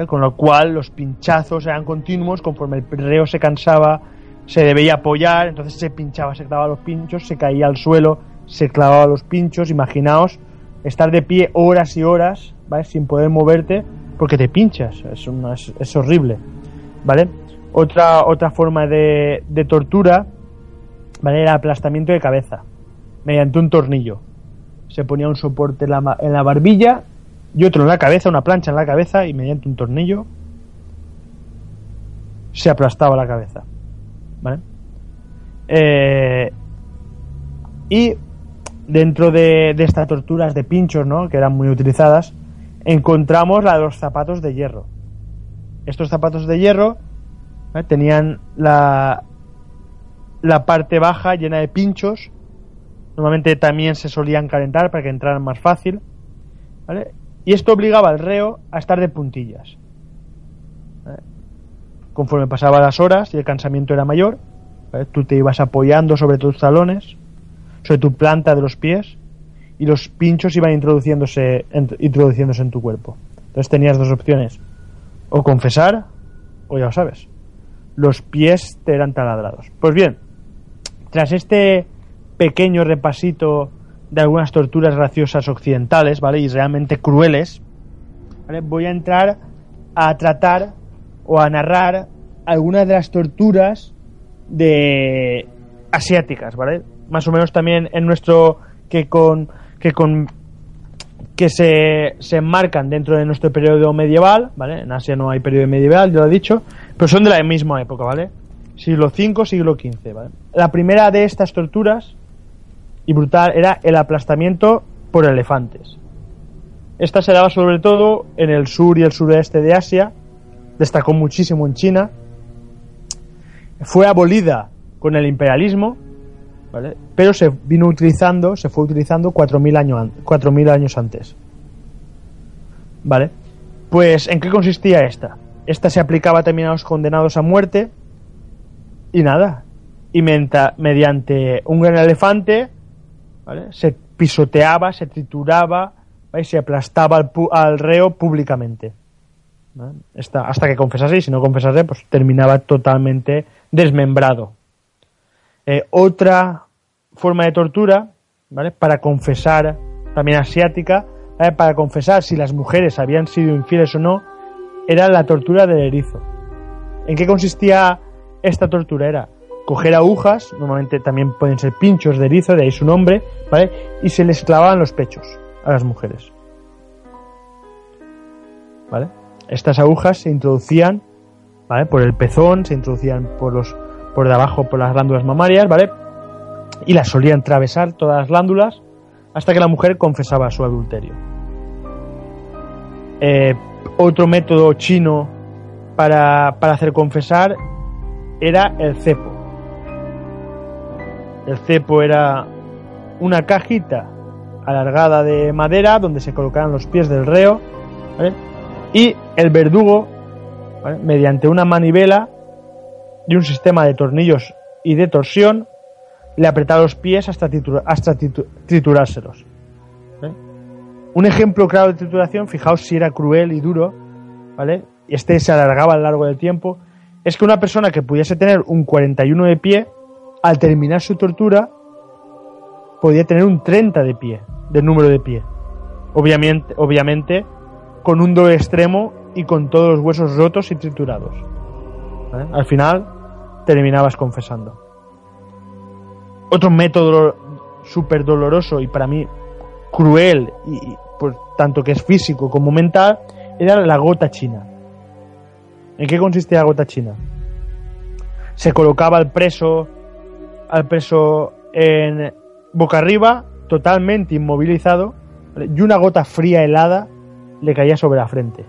con lo cual los pinchazos eran continuos, conforme el reo se cansaba, se debía apoyar, entonces se pinchaba, se clavaba los pinchos, se caía al suelo, se clavaba los pinchos, imaginaos estar de pie horas y horas, ¿vale? Sin poder moverte porque te pinchas, es, es, horrible, ¿vale? Otra, otra forma de, de tortura, ¿vale? Era aplastamiento de cabeza, mediante un tornillo. Se ponía un soporte en la, en la barbilla y otro en la cabeza, una plancha en la cabeza y mediante un tornillo se aplastaba la cabeza. ¿Vale? Eh, y dentro de, estas torturas de pinchos, ¿no? que eran muy utilizadas, encontramos la de los zapatos de hierro. Estos zapatos de hierro tenían la, la parte baja llena de pinchos. Normalmente también se solían calentar para que entraran más fácil. ¿vale? Y esto obligaba al reo a estar de puntillas. Conforme pasaban las horas y el cansamiento era mayor, tú te ibas apoyando sobre tus talones, sobre tu planta de los pies, y los pinchos iban introduciéndose en, introduciéndose en tu cuerpo. Entonces tenías dos opciones, o confesar, o ya lo sabes, los pies te eran taladrados. Pues bien, tras este pequeño repasito de algunas torturas graciosas occidentales, ¿vale? Y realmente crueles, ¿vale? Voy a entrar a tratar o a narrar algunas de las torturas de asiáticas, ¿vale? Más o menos también en nuestro que con que con que se, se enmarcan dentro de nuestro periodo medieval, ¿vale? En Asia no hay periodo medieval, ya lo he dicho, pero son de la misma época, ¿vale? Siglo V, siglo XV, ¿vale? La primera de estas torturas y brutal era el aplastamiento por elefantes. Esta se daba sobre todo en el sur y el sureste de Asia, destacó muchísimo en China, fue abolida con el imperialismo, ¿vale? pero se vino utilizando, se fue utilizando 4.000 años, 4.000 años antes. ¿Vale? Pues, ¿en qué consistía esta? Esta se aplicaba también a los condenados a muerte y nada. Y menta- mediante un gran elefante, ¿vale? se pisoteaba, se trituraba y se aplastaba al, al reo públicamente. Hasta que confesase, y si no confesase, pues terminaba totalmente desmembrado. Eh, otra forma de tortura, ¿vale? Para confesar, también asiática, para confesar si las mujeres habían sido infieles o no, era la tortura del erizo. ¿En qué consistía esta tortura? Era coger agujas, normalmente también pueden ser pinchos de erizo, de ahí su nombre, ¿vale? Y se les clavaban los pechos a las mujeres. ¿Vale? Estas agujas se introducían. Por el pezón, se introducían por los por debajo por las glándulas mamarias, ¿vale? Y las solían atravesar todas las glándulas hasta que la mujer confesaba su adulterio. Eh, otro método chino para, para hacer confesar era el cepo. El cepo era una cajita alargada de madera donde se colocaban los pies del reo ¿vale? Y el verdugo, ¿vale? mediante una manivela y un sistema de tornillos y de torsión, le apretaba los pies hasta, hasta tritu- triturárselos. Un ejemplo claro de trituración, fijaos si era cruel y duro, ¿vale? Y este se alargaba a lo largo del tiempo, es que una persona que pudiese tener un 41 de pie, al terminar su tortura, podía tener un 30 de pie, de número de pie. Obviamente, obviamente con un doble extremo y con todos los huesos rotos y triturados. ¿vale? Al final, terminabas confesando. Otro método súper doloroso y para mí cruel, y, y, pues, tanto que es físico como mental, era la gota china. ¿En qué consistía la gota china? Se colocaba al preso, al preso en boca arriba, totalmente inmovilizado, y una gota fría helada le caía sobre la frente.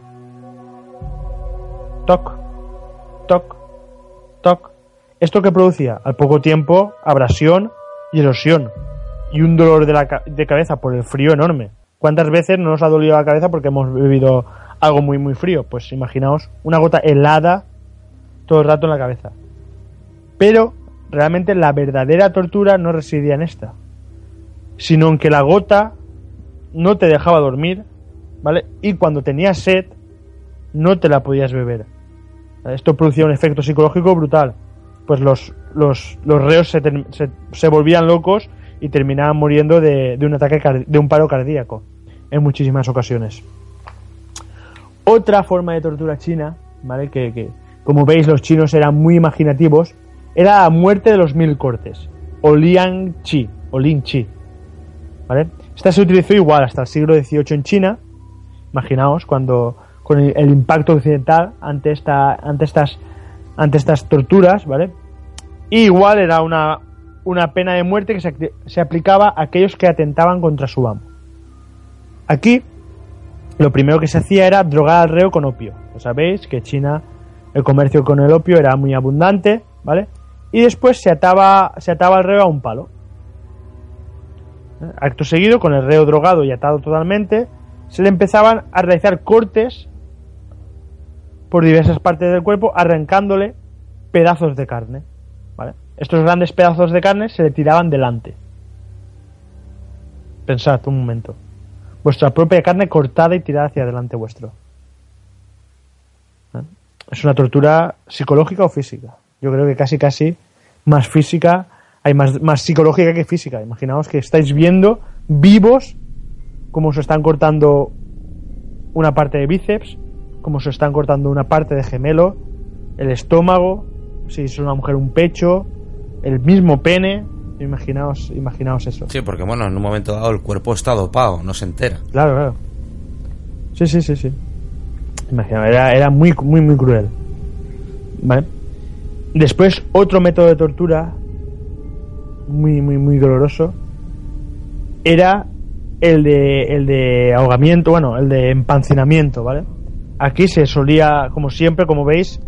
Toc, toc, toc. ¿Esto que producía? Al poco tiempo, abrasión y erosión. Y un dolor de, la de cabeza por el frío enorme. ¿Cuántas veces no nos ha dolido la cabeza porque hemos bebido algo muy muy frío? Pues imaginaos una gota helada todo el rato en la cabeza. Pero realmente la verdadera tortura no residía en esta, sino en que la gota no te dejaba dormir, ¿vale? Y cuando tenías sed, no te la podías beber. Esto producía un efecto psicológico brutal. Pues los, los, los reos se, se, se volvían locos y terminaban muriendo de, de un ataque de un paro cardíaco en muchísimas ocasiones. Otra forma de tortura china, ¿vale? Que, que, como veis los chinos eran muy imaginativos, era la muerte de los mil cortes, o liang chi, o lin chi, ¿vale? Esta se utilizó igual hasta el siglo XVIII en China, imaginaos cuando con el, impacto occidental ante esta, ante estas, ante estas torturas, ¿vale? Igual era una, una pena de muerte que se, se aplicaba a aquellos que atentaban contra su amo. Aquí, lo primero que se hacía era drogar al reo con opio. Lo sabéis que China, el comercio con el opio era muy abundante, ¿vale? Y después se ataba, se ataba al reo a un palo. ¿Eh? Acto seguido, con el reo drogado y atado totalmente, se le empezaban a realizar cortes por diversas partes del cuerpo, arrancándole pedazos de carne. ¿vale? Estos grandes pedazos de carne se le tiraban delante. Pensad un momento. Vuestra propia carne cortada y tirada hacia adelante vuestro. ¿Eh? Es una tortura psicológica o física. Yo creo que casi casi más física, hay más, más psicológica que física. Imaginaos que estáis viendo vivos cómo se están cortando una parte de bíceps, cómo se están cortando una parte de gemelo, el estómago, si es una mujer un pecho, el mismo pene. Imaginaos, imaginaos eso. Sí, porque bueno, en un momento dado el cuerpo está dopado, no se entera. Claro, claro. Sí, sí, sí, sí. Imagina, era, era muy, muy, muy cruel. ¿Vale? Después, otro método de tortura muy, muy, muy doloroso era el de, el de ahogamiento, bueno, el de empancinamiento, ¿vale? Aquí se solía, como siempre, como veis,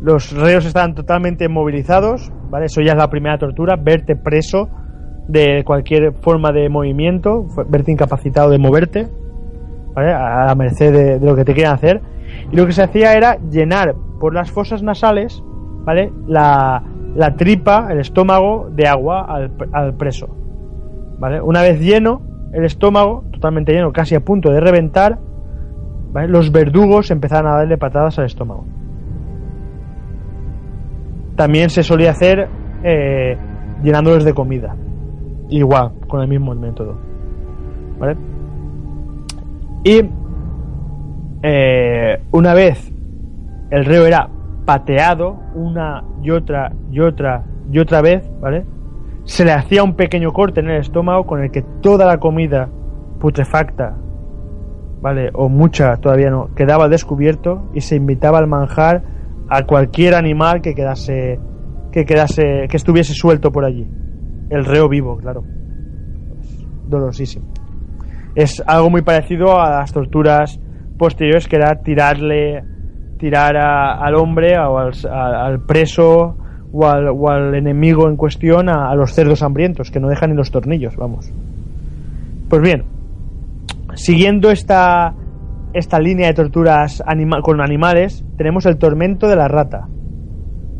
los reos estaban totalmente movilizados, ¿vale? Eso ya es la primera tortura, verte preso de cualquier forma de movimiento, verte incapacitado de moverte, ¿vale? A la merced de, de lo que te quieran hacer. Y lo que se hacía era llenar por las fosas nasales, ¿vale? La, la tripa, el estómago de agua al, al preso, ¿vale? Una vez lleno el estómago, totalmente lleno, casi a punto de reventar, ¿vale? los verdugos empezaron a darle patadas al estómago. También se solía hacer eh, llenándolos de comida. Igual, con el mismo método. ¿Vale? Y eh, una vez el reo era pateado una y otra y otra y otra vez, ¿vale? Se le hacía un pequeño corte en el estómago con el que toda la comida putrefacta, ¿vale? O mucha, todavía no, quedaba descubierto y se invitaba al manjar a cualquier animal que quedase que quedase que estuviese suelto por allí. El reo vivo, claro. dolorosísimo. Es algo muy parecido a las torturas posteriores que era tirarle tirar a, al hombre o al, al preso o al, enemigo en cuestión a, los cerdos hambrientos que no dejan ni los tornillos, vamos. Pues bien, siguiendo esta esta línea de torturas con animales, tenemos el tormento de la rata.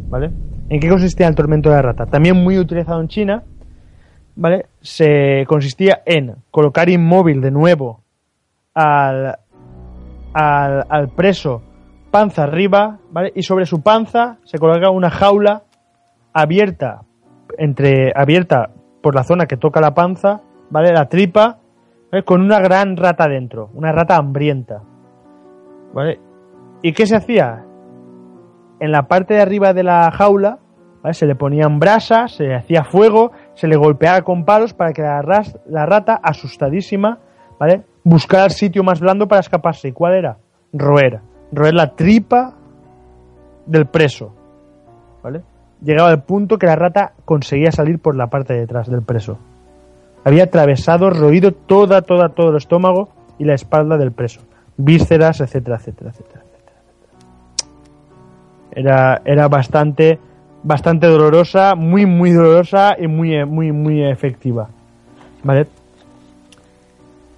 ¿Vale? ¿En qué consistía el tormento de la rata? También muy utilizado en China, ¿vale? Se consistía en colocar inmóvil de nuevo al, al, al preso panza arriba, ¿vale? Y sobre su panza se coloca una jaula abierta entre abierta por la zona que toca la panza, ¿vale? La tripa, ¿vale? con una gran rata dentro, una rata hambrienta. ¿Vale? ¿Y qué se hacía? En la parte de arriba de la jaula, ¿vale? Se le ponían brasas, se le hacía fuego, se le golpeaba con palos para que la, la rata, asustadísima, ¿vale? Buscara el sitio más blando para escaparse. ¿Y cuál era? Roer roer la tripa del preso. ¿Vale? Llegaba al punto que la rata conseguía salir por la parte de detrás del preso. Había atravesado, roído toda, toda, todo el estómago y la espalda del preso. Vísceras, etcétera, etcétera, etcétera. Era, era bastante, bastante dolorosa, muy, muy dolorosa y muy, muy, muy efectiva. ¿Vale?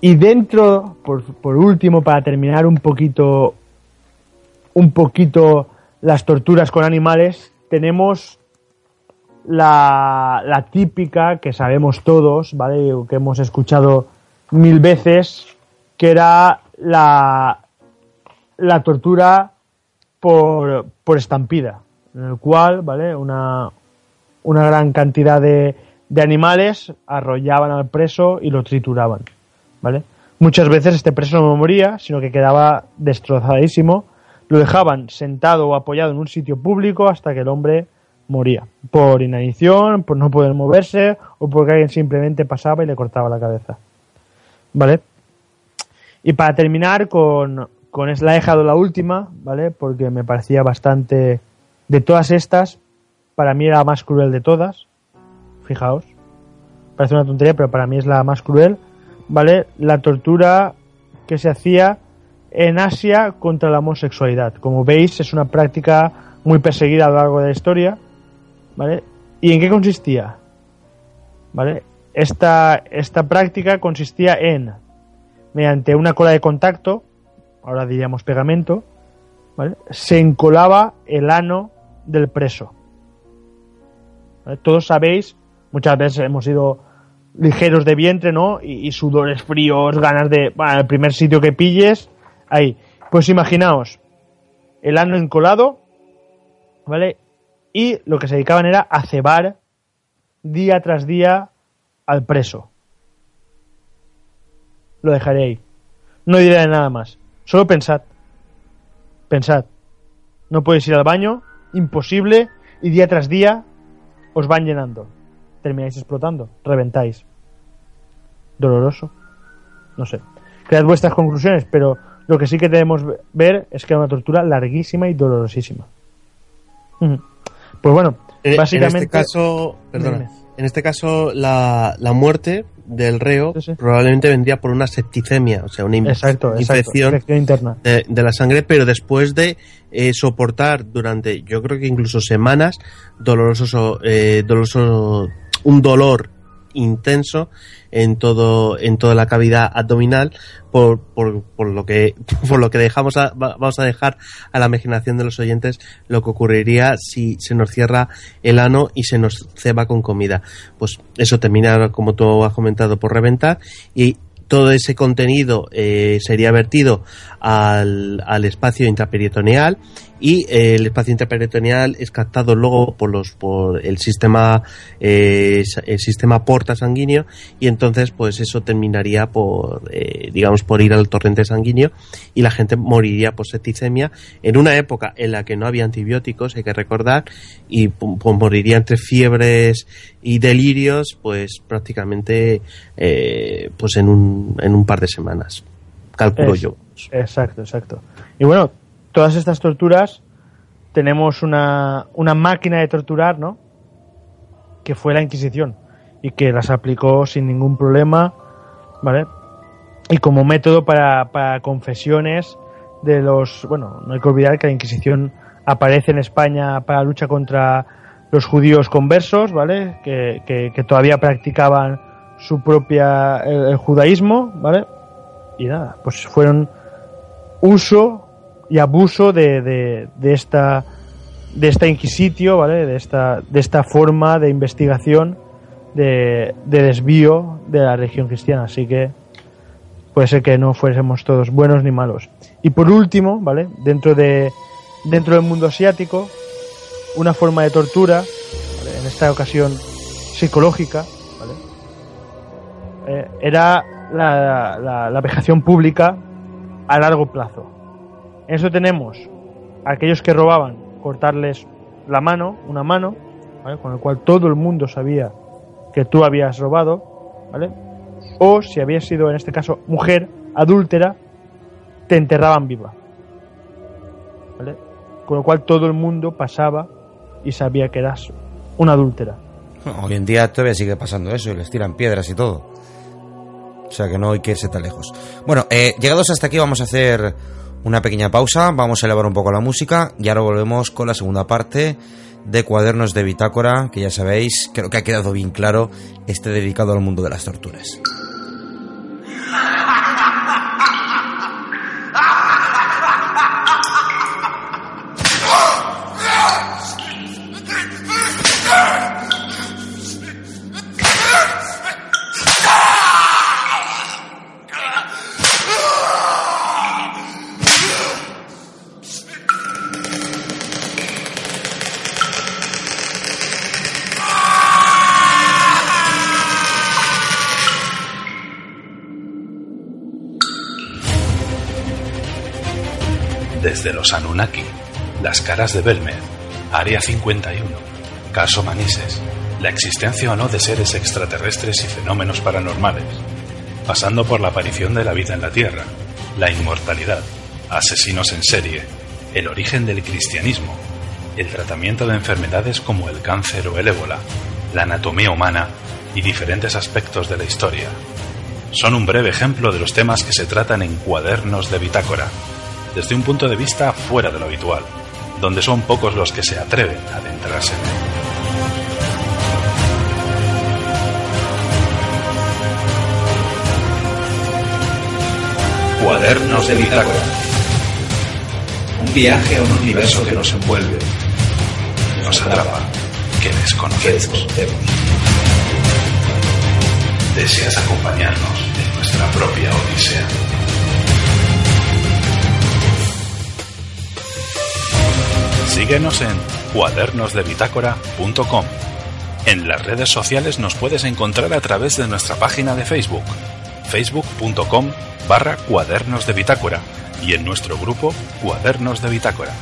Y dentro, por, por último, para terminar un poquito, un poquito las torturas con animales, tenemos la, típica que sabemos todos, ¿vale? Que hemos escuchado mil veces, que era la, la tortura por, por estampida, en el cual, ¿vale? Una, una gran cantidad de, de animales arrollaban al preso y lo trituraban, ¿vale? Muchas veces este preso no moría, sino que quedaba destrozadísimo lo dejaban sentado o apoyado en un sitio público hasta que el hombre moría. Por inanición, por no poder moverse o porque alguien simplemente pasaba y le cortaba la cabeza. ¿Vale? Y para terminar con, con la he dejado la última, ¿vale? Porque me parecía bastante... De todas estas, para mí era la más cruel de todas. Fijaos. Parece una tontería, pero para mí es la más cruel. ¿Vale? La tortura que se hacía en Asia contra la homosexualidad. Como veis, es una práctica muy perseguida a lo largo de la historia. ¿Vale? ¿Y en qué consistía? ¿Vale? Esta, esta práctica consistía en, mediante una cola de contacto, ahora diríamos pegamento, ¿vale? se encolaba el ano del preso. Todos sabéis, muchas veces hemos sido ligeros de vientre, ¿no? Y, y sudores fríos, ganas de, bueno, el primer sitio que pilles, ahí. Pues imaginaos, el ano encolado, ¿vale? Y lo que se dedicaban era a cebar día tras día al preso. Lo dejaré ahí. No diré nada más. Solo pensad. Pensad. No podéis ir al baño, imposible, y día tras día os van llenando. Termináis explotando, reventáis. Doloroso. No sé. Cread vuestras conclusiones, pero lo que sí que debemos ver es que era una tortura larguísima y dolorosísima. Pues bueno, en, básicamente. En este caso, perdona. En este caso, la, la muerte del reo Sí, sí. probablemente vendría por una septicemia, o sea, una Exacto, infección interna. de, de la sangre, pero después de eh, soportar durante, yo creo que incluso semanas, doloroso, eh, doloroso, un dolor intenso en todo, en toda la cavidad abdominal, por, por, por lo que, por lo que dejamos a- va- vamos a dejar a la imaginación de los oyentes lo que ocurriría si se nos cierra el ano y se nos ceba con comida. Pues eso termina, como tú has comentado, por reventar y todo ese contenido eh, sería vertido al, al espacio intraperitoneal y eh, el espacio intraperitoneal es captado luego por los por el sistema eh, el sistema porta sanguíneo y entonces pues eso terminaría por eh, digamos por ir al torrente sanguíneo y la gente moriría por septicemia. En una época en la que no había antibióticos hay que recordar y pu- pues moriría entre fiebres y delirios pues prácticamente eh, pues en un, en un par de semanas. Calculo Es- yo. Exacto, exacto. Y bueno, todas estas torturas tenemos una, una máquina de torturar, ¿no? Que fue la Inquisición y que las aplicó sin ningún problema, ¿vale? Y como método para, para confesiones de los... Bueno, no hay que olvidar que la Inquisición aparece en España para lucha contra los judíos conversos, ¿vale? Que, que- que todavía practicaban su propia... el judaísmo, ¿vale? y nada, pues fueron uso y abuso de, de, de esta de esta inquisitio, ¿vale? De esta de esta forma de investigación de, de desvío de la religión cristiana, así que puede ser que no fuésemos todos buenos ni malos. Y por último, ¿vale? Dentro de dentro del mundo asiático, una forma de tortura, en esta ocasión psicológica, ¿vale? Eh, era la, la vejación pública a largo plazo. En eso tenemos a aquellos que robaban cortarles la mano, una mano, ¿vale? con el cual todo el mundo sabía que tú habías robado, ¿vale? O si habías sido, en este caso, mujer adúltera, te enterraban viva. ¿Vale? Con lo cual todo el mundo pasaba y sabía que eras una adúltera. Hoy en día todavía sigue pasando eso y les tiran piedras y todo. O sea que no hay que irse tan lejos. Bueno, eh, llegados hasta aquí vamos a hacer una pequeña pausa, vamos a elevar un poco la música y ahora volvemos con la segunda parte de Cuadernos de Bitácora, que ya sabéis, creo que ha quedado bien claro, este dedicado al mundo de las torturas. Desde los Anunnaki, las caras de Belmer, Área 51, caso Manises, la existencia o no de seres extraterrestres y fenómenos paranormales, pasando por la aparición de la vida en la Tierra, la inmortalidad, asesinos en serie, el origen del cristianismo, el tratamiento de enfermedades como el cáncer o el ébola, la anatomía humana y diferentes aspectos de la historia. Son un breve ejemplo de los temas que se tratan en cuadernos de bitácora, desde un punto de vista fuera de lo habitual, donde son pocos los que se atreven a adentrarse en él. Cuadernos de bitácora. Un viaje a un universo que nos envuelve, Nos atrapa, que desconocemos. ¿Deseas acompañarnos en nuestra propia odisea? Síguenos en cuadernosdebitácora.com. En las redes sociales nos puedes encontrar a través de nuestra página de Facebook, facebook.com barra cuadernos de bitácora y en nuestro grupo Cuadernos de Bitácora.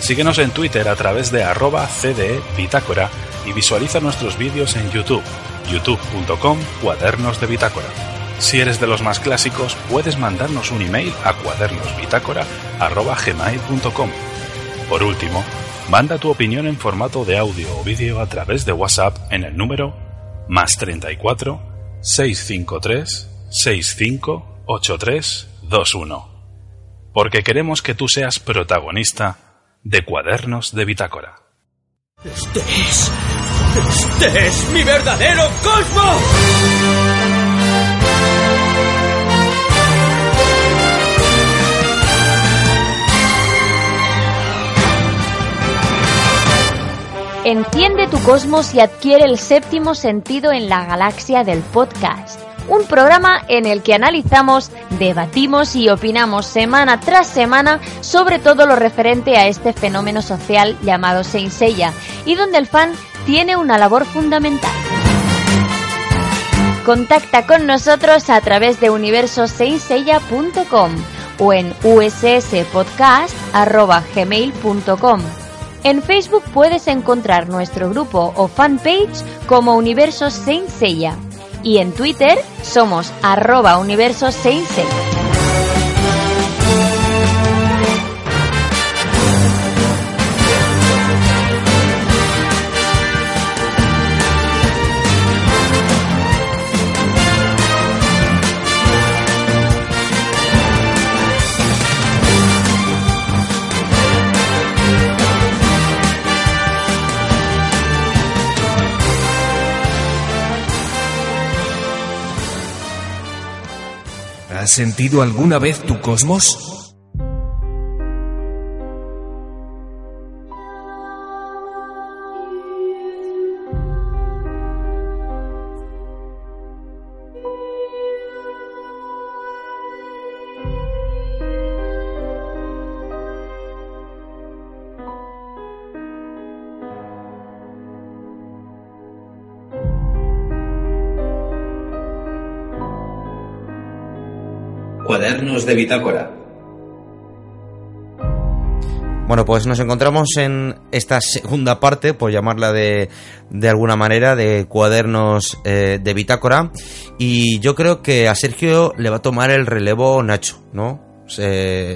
Síguenos en Twitter a través de arroba CDE Bitácora y visualiza nuestros vídeos en YouTube, youtube.com Cuadernos de Bitácora. Si eres de los más clásicos, puedes mandarnos un email a cuadernosbitácora.gmail.com. Por último, manda tu opinión en formato de audio o vídeo a través de WhatsApp en el número más 34 653 658321. Porque queremos que tú seas protagonista de Cuadernos de Bitácora. Este es. Este es mi verdadero cosmos. Enciende tu cosmos y adquiere el séptimo sentido en la galaxia del podcast. Un programa en el que analizamos, debatimos y opinamos semana tras semana sobre todo lo referente a este fenómeno social llamado Seiya y donde el fan tiene una labor fundamental. Contacta con nosotros a través de universosaintseiya.com o en usspodcast.gmail.com. En Facebook puedes encontrar nuestro grupo o fanpage como Universo Saint. Y en Twitter somos arroba Universo Saint. ¿Has sentido alguna vez tu cosmos? De Bitácora. Bueno, pues nos encontramos en esta segunda parte, por llamarla de, de alguna manera, de cuadernos eh, de bitácora. Y yo creo que a Sergio le va a tomar el relevo Nacho, ¿no?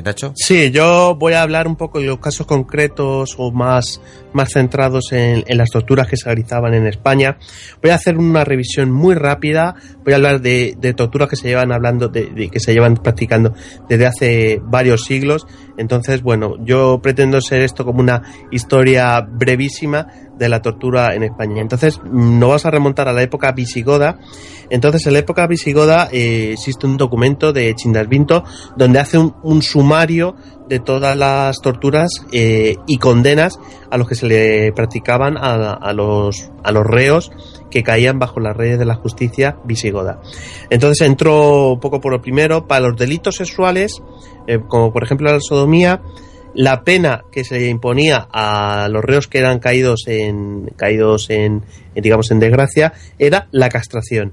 Nacho. Sí, yo voy a hablar un poco de los casos concretos o más, más centrados en, las torturas que se realizaban en España. Voy a hacer una revisión muy rápida. Voy a hablar de, torturas que se llevan hablando, de- que se llevan practicando desde hace varios siglos. Entonces, bueno, yo pretendo ser esto como una historia brevísima de la tortura en España. Entonces, nos vamos a remontar a la época visigoda. Entonces, en la época visigoda eh, existe un documento de Chindasvinto donde hace un, un sumario de todas las torturas eh, y condenas a los que se le practicaban a, a los reos que caían bajo las redes de la justicia visigoda. Entonces entró un poco por lo primero, para los delitos sexuales, eh, como por ejemplo la sodomía, la pena que se imponía a los reos que eran caídos en caídos en, en, digamos en desgracia era la castración.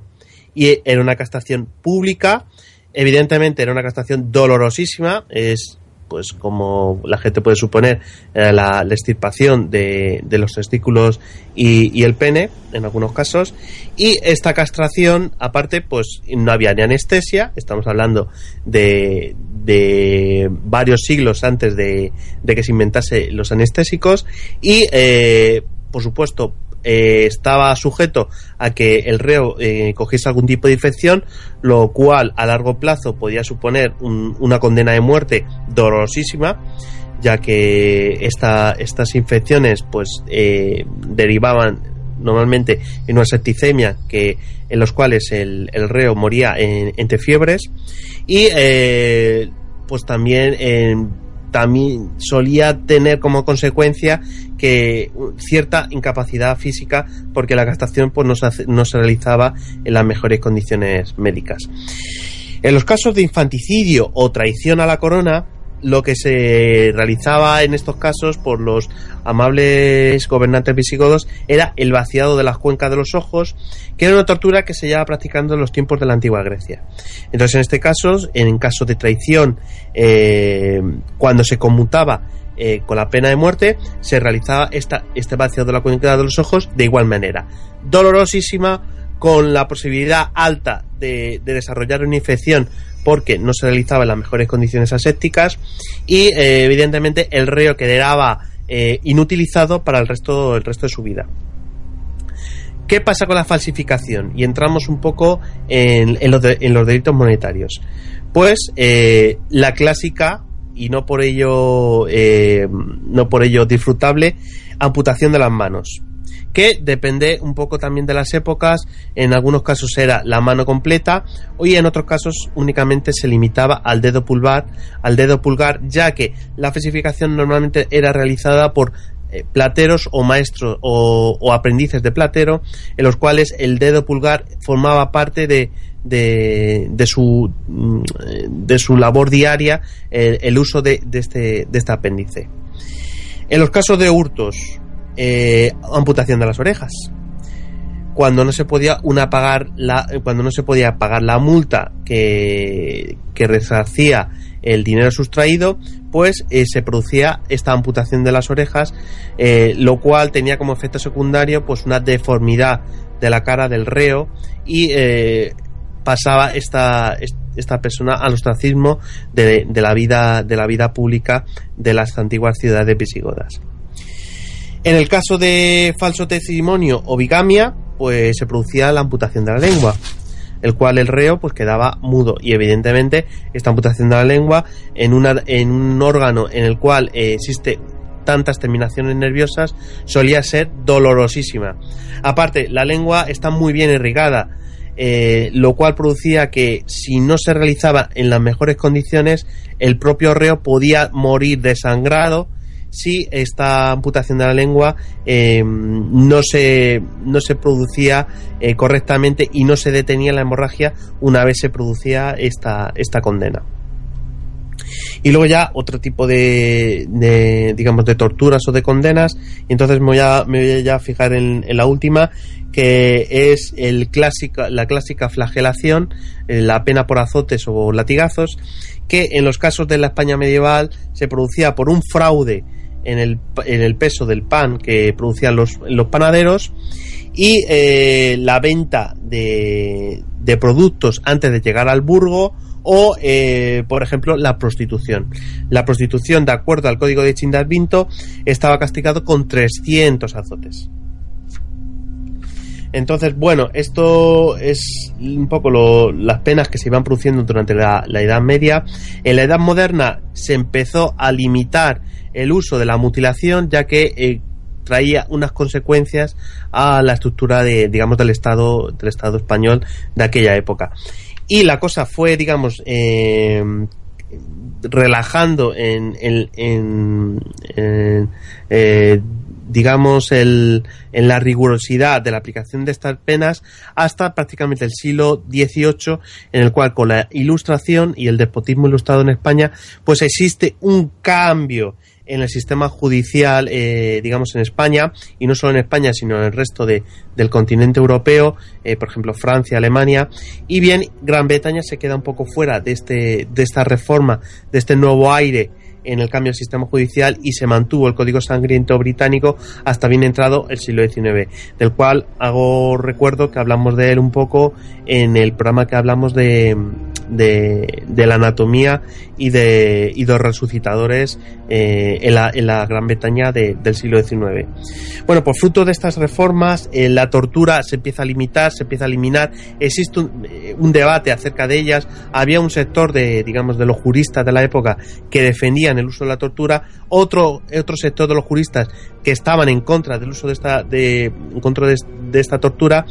Y era una castración pública evidentemente era una castración dolorosísima es pues como la gente puede suponer eh, la, extirpación de, de los testículos y, y el pene en algunos casos. Y esta castración aparte pues no había ni anestesia. Estamos hablando de, de varios siglos antes de, de que se inventase los anestésicos. Y eh, por supuesto eh, estaba sujeto a que el reo eh, cogiese algún tipo de infección, lo cual a largo plazo podía suponer un- una condena de muerte dolorosísima, ya que esta, estas infecciones pues eh, derivaban normalmente en una septicemia que en los cuales el, reo moría en- entre fiebres y pues también en también solía tener como consecuencia que cierta incapacidad física porque la castración pues no se, no se realizaba en las mejores condiciones médicas. En los casos de infanticidio o traición a la corona, lo que se realizaba en estos casos por los amables gobernantes visigodos era el vaciado de las cuencas de los ojos, que era una tortura que se llevaba practicando en los tiempos de la antigua Grecia. Entonces, en este caso, en caso de traición, eh, cuando se conmutaba eh, con la pena de muerte, se realizaba esta, este vaciado de la cuenca de los ojos de igual manera. Dolorosísima, con la posibilidad alta de, de desarrollar una infección porque no se realizaba en las mejores condiciones asépticas y eh, evidentemente el reo quedaba eh, inutilizado para el resto, el resto de su vida. ¿Qué pasa con la falsificación? Y entramos un poco en, los, delitos monetarios. Pues eh, la clásica, y no por ello, no por ello disfrutable, amputación de las manos que depende un poco también de las épocas, en algunos casos era la mano completa y en otros casos únicamente se limitaba al dedo pulgar, al dedo pulgar, ya que la falsificación normalmente era realizada por eh, plateros o maestros o, aprendices de platero, en los cuales el dedo pulgar formaba parte de, de, su, mm, de su labor diaria el, uso de, de, este, de este apéndice. En los casos de hurtos, eh, amputación de las orejas. Cuando no se podía una pagar la, cuando no se podía pagar la multa que, que resarcía el dinero sustraído, pues eh, se producía esta amputación de las orejas, eh, lo cual tenía como efecto secundario pues una deformidad de la cara del reo y pasaba esta, esta persona al ostracismo de, de, la vida de la vida pública de las antiguas ciudades visigodas. En el caso de falso testimonio o bigamia, pues se producía la amputación de la lengua, el cual el reo pues quedaba mudo y evidentemente esta amputación de la lengua en, una, en un órgano en el cual eh, existe tantas terminaciones nerviosas solía ser dolorosísima. Aparte, la lengua está muy bien irrigada, eh, lo cual producía que si no se realizaba en las mejores condiciones, el propio reo podía morir desangrado si esta amputación de la lengua eh, no, se, no se producía eh, correctamente y no se detenía la hemorragia una vez se producía esta, esta condena. Y luego ya otro tipo de, de, digamos, de torturas o de condenas. Y entonces me voy a, me voy a ya fijar en, la última, que es el clásica, la clásica flagelación, eh, la pena por azotes o latigazos, que en los casos de la España medieval se producía por un fraude en el, en el peso del pan que producían los, los panaderos y eh, la venta de, de, productos antes de llegar al burgo o, eh, por ejemplo, la prostitución. La prostitución, de acuerdo al código de Chindalvinto, estaba castigado con 300 azotes. Entonces, bueno, esto es un poco las penas que se iban produciendo durante la, Edad Media. En la Edad Moderna se empezó a limitar el uso de la mutilación, ya que eh, traía unas consecuencias a la estructura de, digamos, del Estado, del Estado español de aquella época. Y la cosa fue, digamos, eh, relajando en, en, eh, digamos, el, en la rigurosidad de la aplicación de estas penas hasta prácticamente el siglo XVIII, en el cual con la ilustración y el despotismo ilustrado en España, pues existe un cambio en el sistema judicial, eh, digamos, en España, y no solo en España, sino en el resto de, del continente europeo, eh, por ejemplo, Francia, Alemania, y bien, Gran Bretaña se queda un poco fuera de, este, de esta reforma, de este nuevo aire en el cambio del sistema judicial y se mantuvo el Código Sangriento británico hasta bien entrado el siglo XIX, del cual hago recuerdo que hablamos de él un poco en el programa que hablamos de, de, de la anatomía y de, y de los resucitadores eh, en, la, en, la, Gran Bretaña del siglo XIX. Bueno, por fruto de estas reformas, eh, la tortura se empieza a limitar, se empieza a eliminar, existe un, eh, un, debate acerca de ellas, había un sector de, digamos, de los juristas de la época que defendían el uso de la tortura, otro, otro sector de los juristas que estaban en contra del uso de esta, de, en contra de, de esta tortura,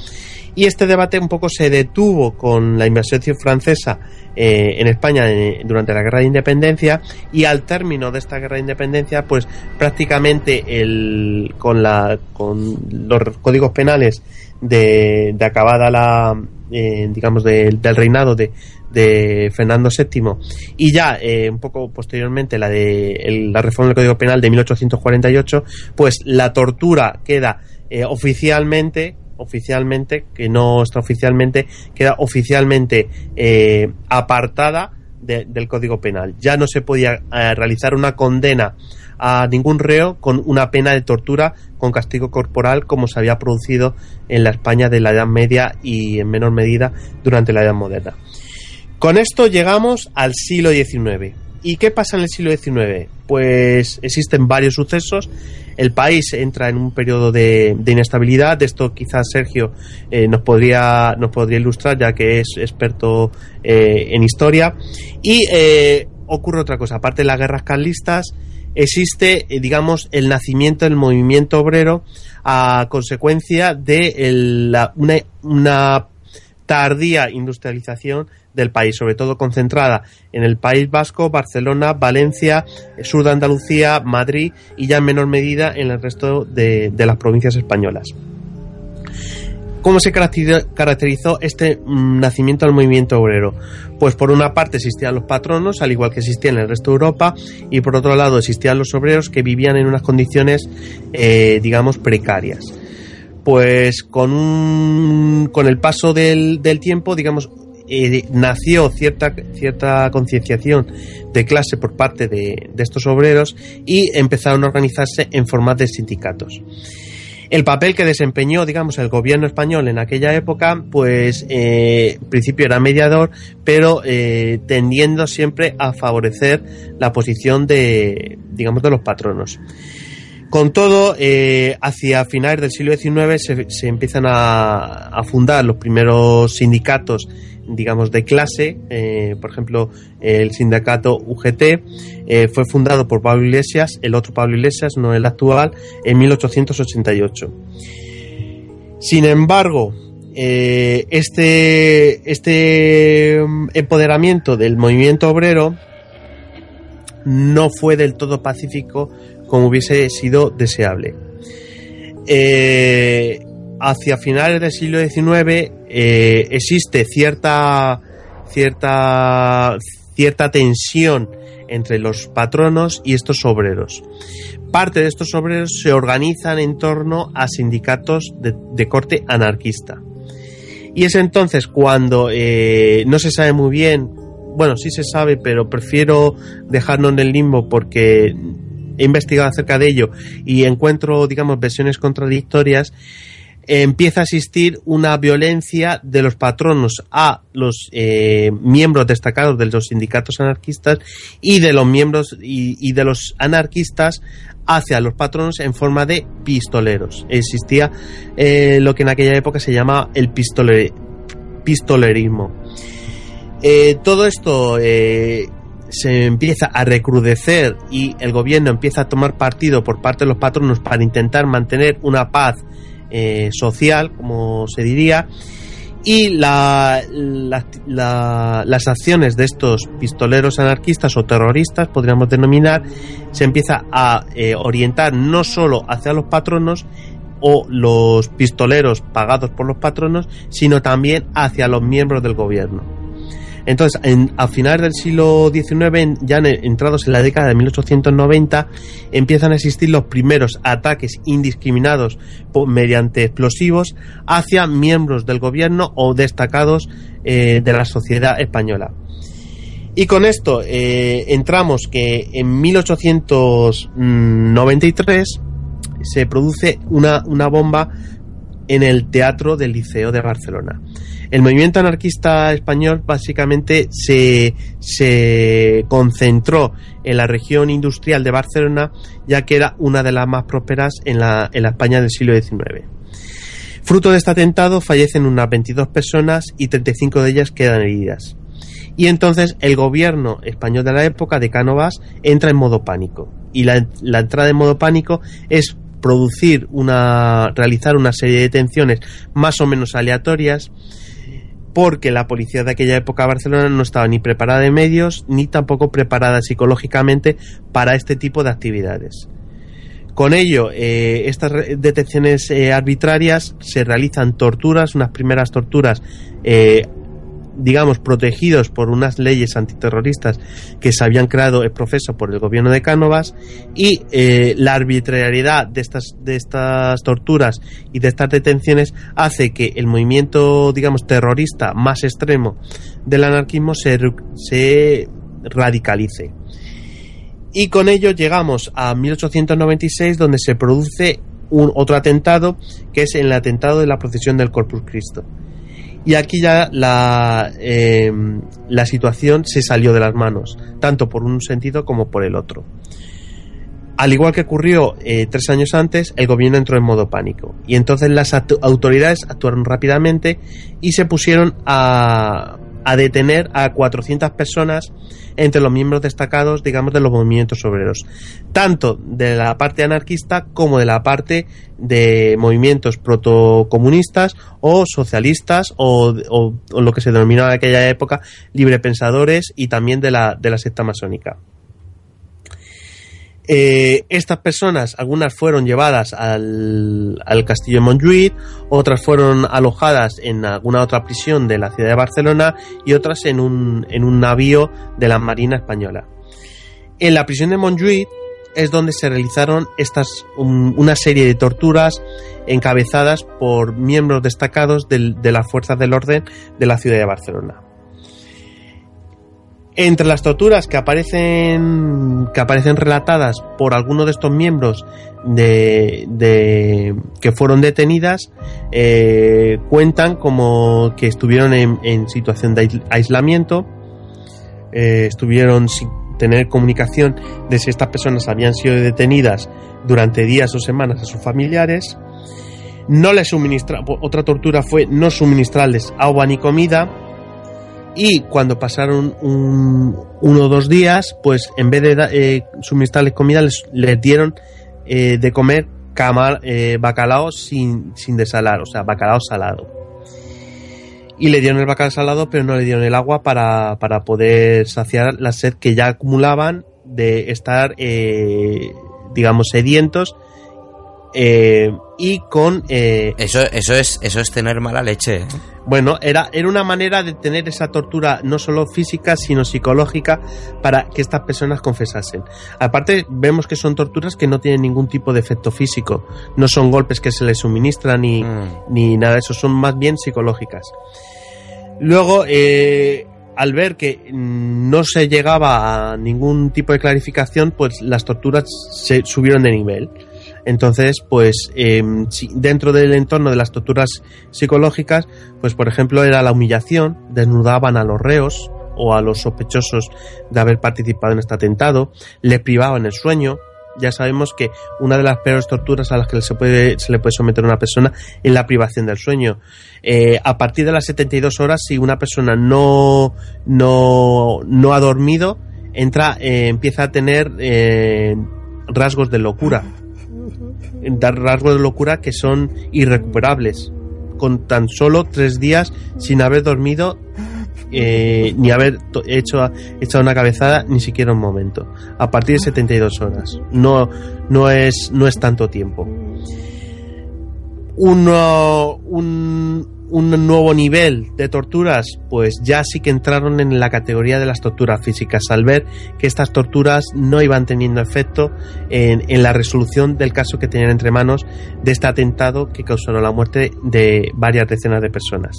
y este debate un poco se detuvo con la invasión francesa eh, en España eh, durante la guerra de independencia y al término de esta guerra de independencia pues prácticamente el, con, la, con los códigos penales de, de acabada la eh, digamos del reinado de, de Fernando VII y ya un poco posteriormente la de la reforma del Código Penal de 1848 pues la tortura queda oficialmente oficialmente, que no está oficialmente, queda oficialmente eh, apartada del Código Penal. Ya no se podía eh, realizar una condena a ningún reo con una pena de tortura con castigo corporal como se había producido en la España de la Edad Media y en menor medida durante la Edad Moderna. Con esto llegamos al siglo XIX ¿Y qué pasa en el siglo XIX? Pues existen varios sucesos. El país entra en un periodo de, inestabilidad. De esto quizás Sergio eh, nos, podría, nos podría ilustrar, ya que es experto eh, en historia. Y eh, ocurre otra cosa. Aparte de las guerras carlistas, existe, digamos, el nacimiento del movimiento obrero a consecuencia de una tardía industrialización del país, sobre todo concentrada en el País Vasco, Barcelona, Valencia, sur de Andalucía, Madrid y ya en menor medida en el resto de, las provincias españolas. ¿Cómo se caracterizó este mm, nacimiento del movimiento obrero? Pues por una parte existían los patronos, al igual que existían en el resto de Europa, y por otro lado existían los obreros que vivían en unas condiciones, eh, digamos, precarias pues con con el paso del, tiempo digamos eh, nació cierta cierta concienciación de clase por parte de, estos obreros y empezaron a organizarse en forma de sindicatos el papel que desempeñó, digamos, el gobierno español en aquella época, pues eh, en principio era mediador, pero eh, tendiendo siempre a favorecer la posición de, digamos, de los patronos. Con todo, hacia finales del siglo XIX se, empiezan a, fundar los primeros sindicatos, digamos, de clase. Eh, por ejemplo, el sindicato UGT eh, fue fundado por Pablo Iglesias, el otro Pablo Iglesias, no el actual, en 1888. Sin embargo, este, este mm, empoderamiento del movimiento obrero no fue del todo pacífico como hubiese sido deseable. Eh, hacia finales del siglo XIX eh, existe cierta, cierta, cierta tensión entre los patronos y estos obreros. Parte de estos obreros se organizan en torno a sindicatos de, corte anarquista. Y es entonces cuando eh, no se sabe muy bien, bueno, sí se sabe, pero prefiero dejarlo en el limbo porque he investigado acerca de ello y encuentro, digamos, versiones contradictorias, empieza a existir una violencia de los patronos a los eh, miembros destacados de los sindicatos anarquistas y de los miembros y, de los anarquistas hacia los patronos en forma de pistoleros. Existía eh, lo que en aquella época se llama el pistolerismo. Eh, todo esto se empieza a recrudecer y el gobierno empieza a tomar partido por parte de los patronos para intentar mantener una paz eh, social, como se diría, y las acciones de estos pistoleros anarquistas o terroristas, podríamos denominar, se empieza a eh, orientar no solo hacia los patronos, o los pistoleros pagados por los patronos, sino también hacia los miembros del gobierno. Entonces, a finales del siglo XIX, ya entrados en la década de 1890, empiezan a existir los primeros ataques indiscriminados mediante explosivos hacia miembros del gobierno o destacados eh, de la sociedad española. Y con esto eh, entramos que en 1893 se produce una bomba en el Teatro del Liceo de Barcelona. El movimiento anarquista español básicamente se, se concentró en la región industrial de Barcelona, ya que era una de las más prósperas en la, en la España del siglo XIX. Fruto de este atentado fallecen unas 22 personas y 35 de ellas quedan heridas. Y entonces el gobierno español de la época de Cánovas entra en modo pánico. Y la, la entrada en modo pánico es producir una realizar una serie de detenciones más o menos aleatorias porque la policía de aquella época de Barcelona no estaba ni preparada de medios ni tampoco preparada psicológicamente para este tipo de actividades. Con ello, eh, estas detenciones eh, arbitrarias se realizan torturas, unas primeras torturas eh, digamos, protegidos por unas leyes antiterroristas que se habían creado el profeso por el gobierno de Cánovas y eh, la arbitrariedad de estas, de estas torturas y de estas detenciones hace que el movimiento, digamos, terrorista más extremo del anarquismo se, se radicalice. Y con ello llegamos a 1896 donde se produce un otro atentado que es el atentado de la procesión del Corpus Christi Y aquí ya la, eh, la situación se salió de las manos, tanto por un sentido como por el otro. Al igual que ocurrió eh, tres años antes, el gobierno entró en modo pánico. Y entonces las autoridades actuaron rápidamente y se pusieron a, a detener a 400 personas entre los miembros destacados, digamos, de los movimientos obreros, tanto de la parte anarquista como de la parte de movimientos protocomunistas o socialistas o, lo que se denominaba en aquella época librepensadores y también de la, de la secta masónica. Eh, estas personas, algunas fueron llevadas al, castillo de Montjuïc, otras fueron alojadas en alguna otra prisión de la ciudad de Barcelona y otras en un, en un navío de la Marina Española. En la prisión de Montjuïc es donde se realizaron estas una serie de torturas encabezadas por miembros destacados de las fuerzas del orden de la ciudad de Barcelona. Entre las torturas que aparecen, que aparecen relatadas por algunos de estos miembros de, que fueron detenidas, eh, cuentan como que estuvieron en, situación de aislamiento, eh, estuvieron sin tener comunicación de si estas personas habían sido detenidas durante días o semanas a sus familiares. No les suministra, otra tortura fue no suministrarles agua ni comida y cuando pasaron un, uno o dos días, pues en vez de eh, suministrarles comida, les, dieron eh, de comer eh, bacalao sin, sin desalar, o sea, bacalao salado. Y le dieron el bacalao salado, pero no le dieron el agua para, para poder saciar la sed que ya acumulaban de estar, digamos, sedientos eh, y con eh, eso eso es eso es tener mala leche ¿eh? bueno era era una manera de tener esa tortura no solo física sino psicológica para que estas personas confesasen aparte vemos que son torturas que no tienen ningún tipo de efecto físico no son golpes que se les suministran ni, mm. ni nada de eso son más bien psicológicas luego al ver que no se llegaba a ningún tipo de clarificación, pues las torturas se subieron de nivel. Entonces, pues em, dentro del entorno de las torturas psicológicas, pues por ejemplo era la humillación, desnudaban a los reos o a los sospechosos de haber participado en este atentado, le privaban el sueño, ya sabemos que una de las peores torturas a las que se, puede, se le puede someter a una persona es la privación del sueño. Eh, a partir de las 72 horas, si una persona no, no, no ha dormido, entra, eh, empieza a tener eh, rasgos de locura dar rasgos de locura que son irrecuperables. Con tan solo tres días sin haber dormido eh, ni haber hecho, hecho una cabezada ni siquiera un momento. A partir de 72 horas. No, no, es, no es tanto tiempo. Uno, un, un nuevo nivel de torturas, pues ya sí que entraron en la categoría de las torturas físicas, al ver que estas torturas no iban teniendo efecto en, en la resolución del caso que tenían entre manos de este atentado que causó la muerte de varias decenas de personas.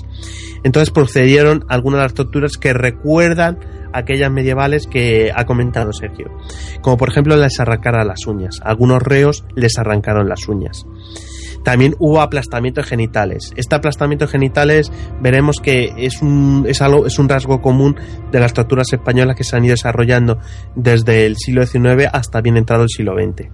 Entonces procedieron algunas de las torturas que recuerdan aquellas medievales que ha comentado Sergio, como por ejemplo les arrancar las uñas. algunos reos les arrancaron las uñas. También hubo aplastamientos genitales. Este aplastamiento genitales veremos que es un, es, algo, es un rasgo común de las torturas españolas que se han ido desarrollando desde el siglo XIX hasta bien entrado el siglo XX.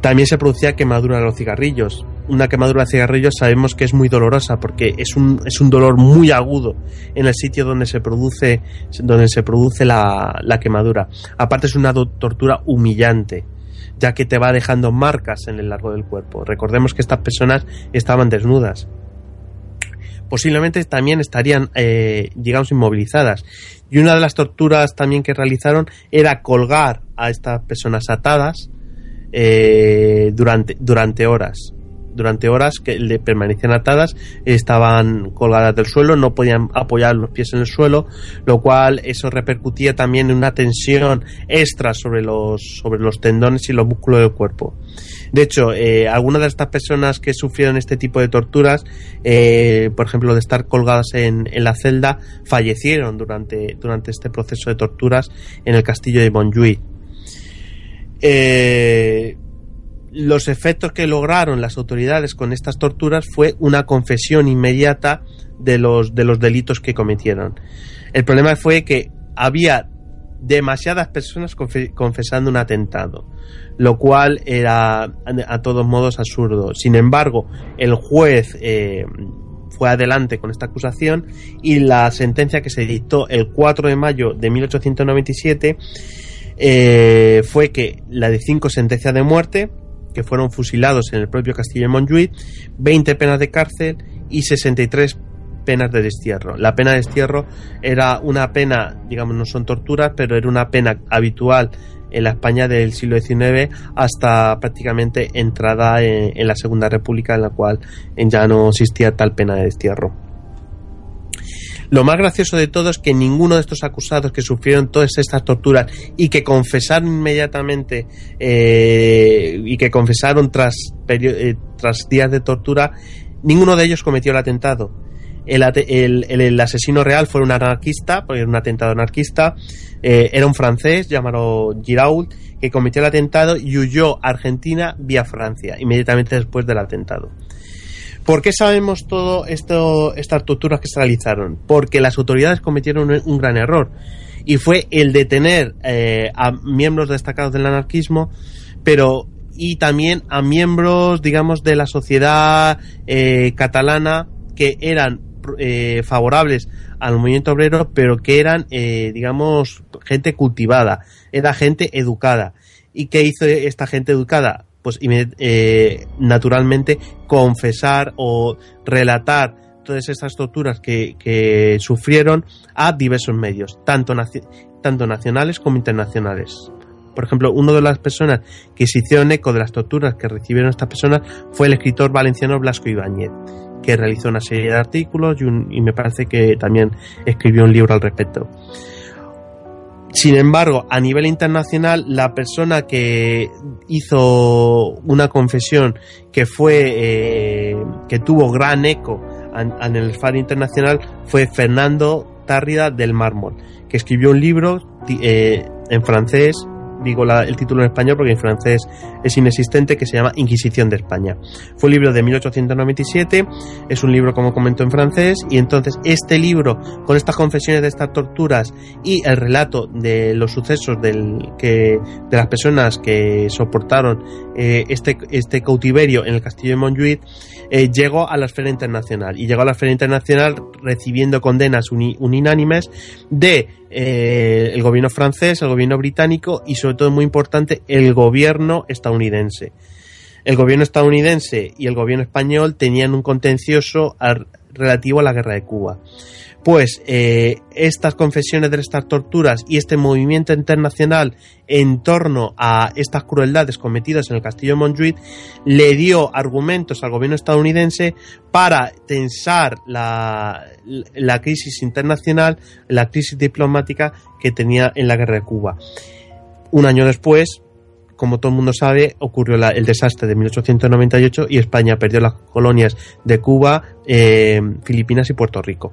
También se producía quemadura de los cigarrillos. Una quemadura de cigarrillos sabemos que es muy dolorosa porque es un, es un dolor muy agudo en el sitio donde se produce, donde se produce la, la quemadura. Aparte es una tortura humillante ya que te va dejando marcas en el largo del cuerpo. Recordemos que estas personas estaban desnudas. Posiblemente también estarían, eh, digamos, inmovilizadas. Y una de las torturas también que realizaron era colgar a estas personas atadas eh, durante, durante horas durante horas que le permanecían atadas, estaban colgadas del suelo, no podían apoyar los pies en el suelo, lo cual eso repercutía también en una tensión extra sobre los, sobre los tendones y los músculos del cuerpo. De hecho, eh, algunas de estas personas que sufrieron este tipo de torturas, eh, por ejemplo, de estar colgadas en, en, la celda, fallecieron durante, durante este proceso de torturas en el castillo de Montjuïc. Eh, los efectos que lograron las autoridades con estas torturas fue una confesión inmediata de los, de los delitos que cometieron. El problema fue que había demasiadas personas confesando un atentado, lo cual era a, todos modos absurdo. Sin embargo, el juez eh, fue adelante con esta acusación y la sentencia que se dictó el 4 de mayo de 1897 eh, fue que la de cinco sentencias de muerte, que fueron fusilados en el propio castillo de Montjuic, 20 penas de cárcel y 63 penas de destierro. La pena de destierro era una pena, digamos, no son torturas, pero era una pena habitual en la España del siglo XIX hasta prácticamente entrada en, la Segunda República, en la cual ya no existía tal pena de destierro. Lo más gracioso de todo es que ninguno de estos acusados que sufrieron todas estas torturas y que confesaron inmediatamente eh, y que confesaron tras, eh, días de tortura, ninguno de ellos cometió el atentado el, asesino real fue un anarquista, porque era un atentado anarquista, eh, era un francés llamado Giraud, que cometió el atentado y huyó a Argentina vía Francia, inmediatamente después del atentado. ¿Por qué sabemos todo esto, estas torturas que se realizaron? Porque las autoridades cometieron un, gran error y fue el detener eh, a miembros destacados del anarquismo, pero y también a miembros, digamos, de la sociedad eh, catalana que eran eh, favorables al movimiento obrero, pero que eran, eh, digamos, gente cultivada, era gente educada. ¿Y qué hizo esta gente educada? Pues eh, naturalmente confesar o relatar todas esas torturas que, sufrieron a diversos medios, tanto, tanto nacionales como internacionales. Por ejemplo, una de las personas que se hicieron eco de las torturas que recibieron estas personas fue el escritor valenciano Blasco Ibáñez que realizó una serie de artículos y, me parece que también escribió un libro al respecto. Sin embargo, a nivel internacional, la persona que hizo una confesión que fue eh, que tuvo gran eco en el faro internacional fue Fernando Tárrida del Mármol, que escribió un libro eh, en francés digo el título en español porque en francés es inexistente, que se llama Inquisición de España. Fue un libro de 1897, es un libro como comento en francés, y entonces este libro, con estas confesiones de estas torturas y el relato de los sucesos del, que, de las personas que soportaron eh, este, este cautiverio en el castillo de Montjuic, eh, llegó a la esfera internacional y llegó a la esfera internacional recibiendo condenas uninánimes de eh, el gobierno francés, el gobierno británico y sobre todo muy importante el gobierno estadounidense. El gobierno estadounidense y el gobierno español tenían un contencioso relativo a la guerra de Cuba pues eh, estas confesiones de estas torturas y este movimiento internacional en torno a estas crueldades cometidas en el castillo de Montjuic le dio argumentos al gobierno estadounidense para tensar la, la crisis internacional, la crisis diplomática que tenía en la guerra de Cuba. Un año después, como todo el mundo sabe, ocurrió el desastre de 1898 y España perdió las colonias de Cuba, eh, Filipinas y Puerto Rico.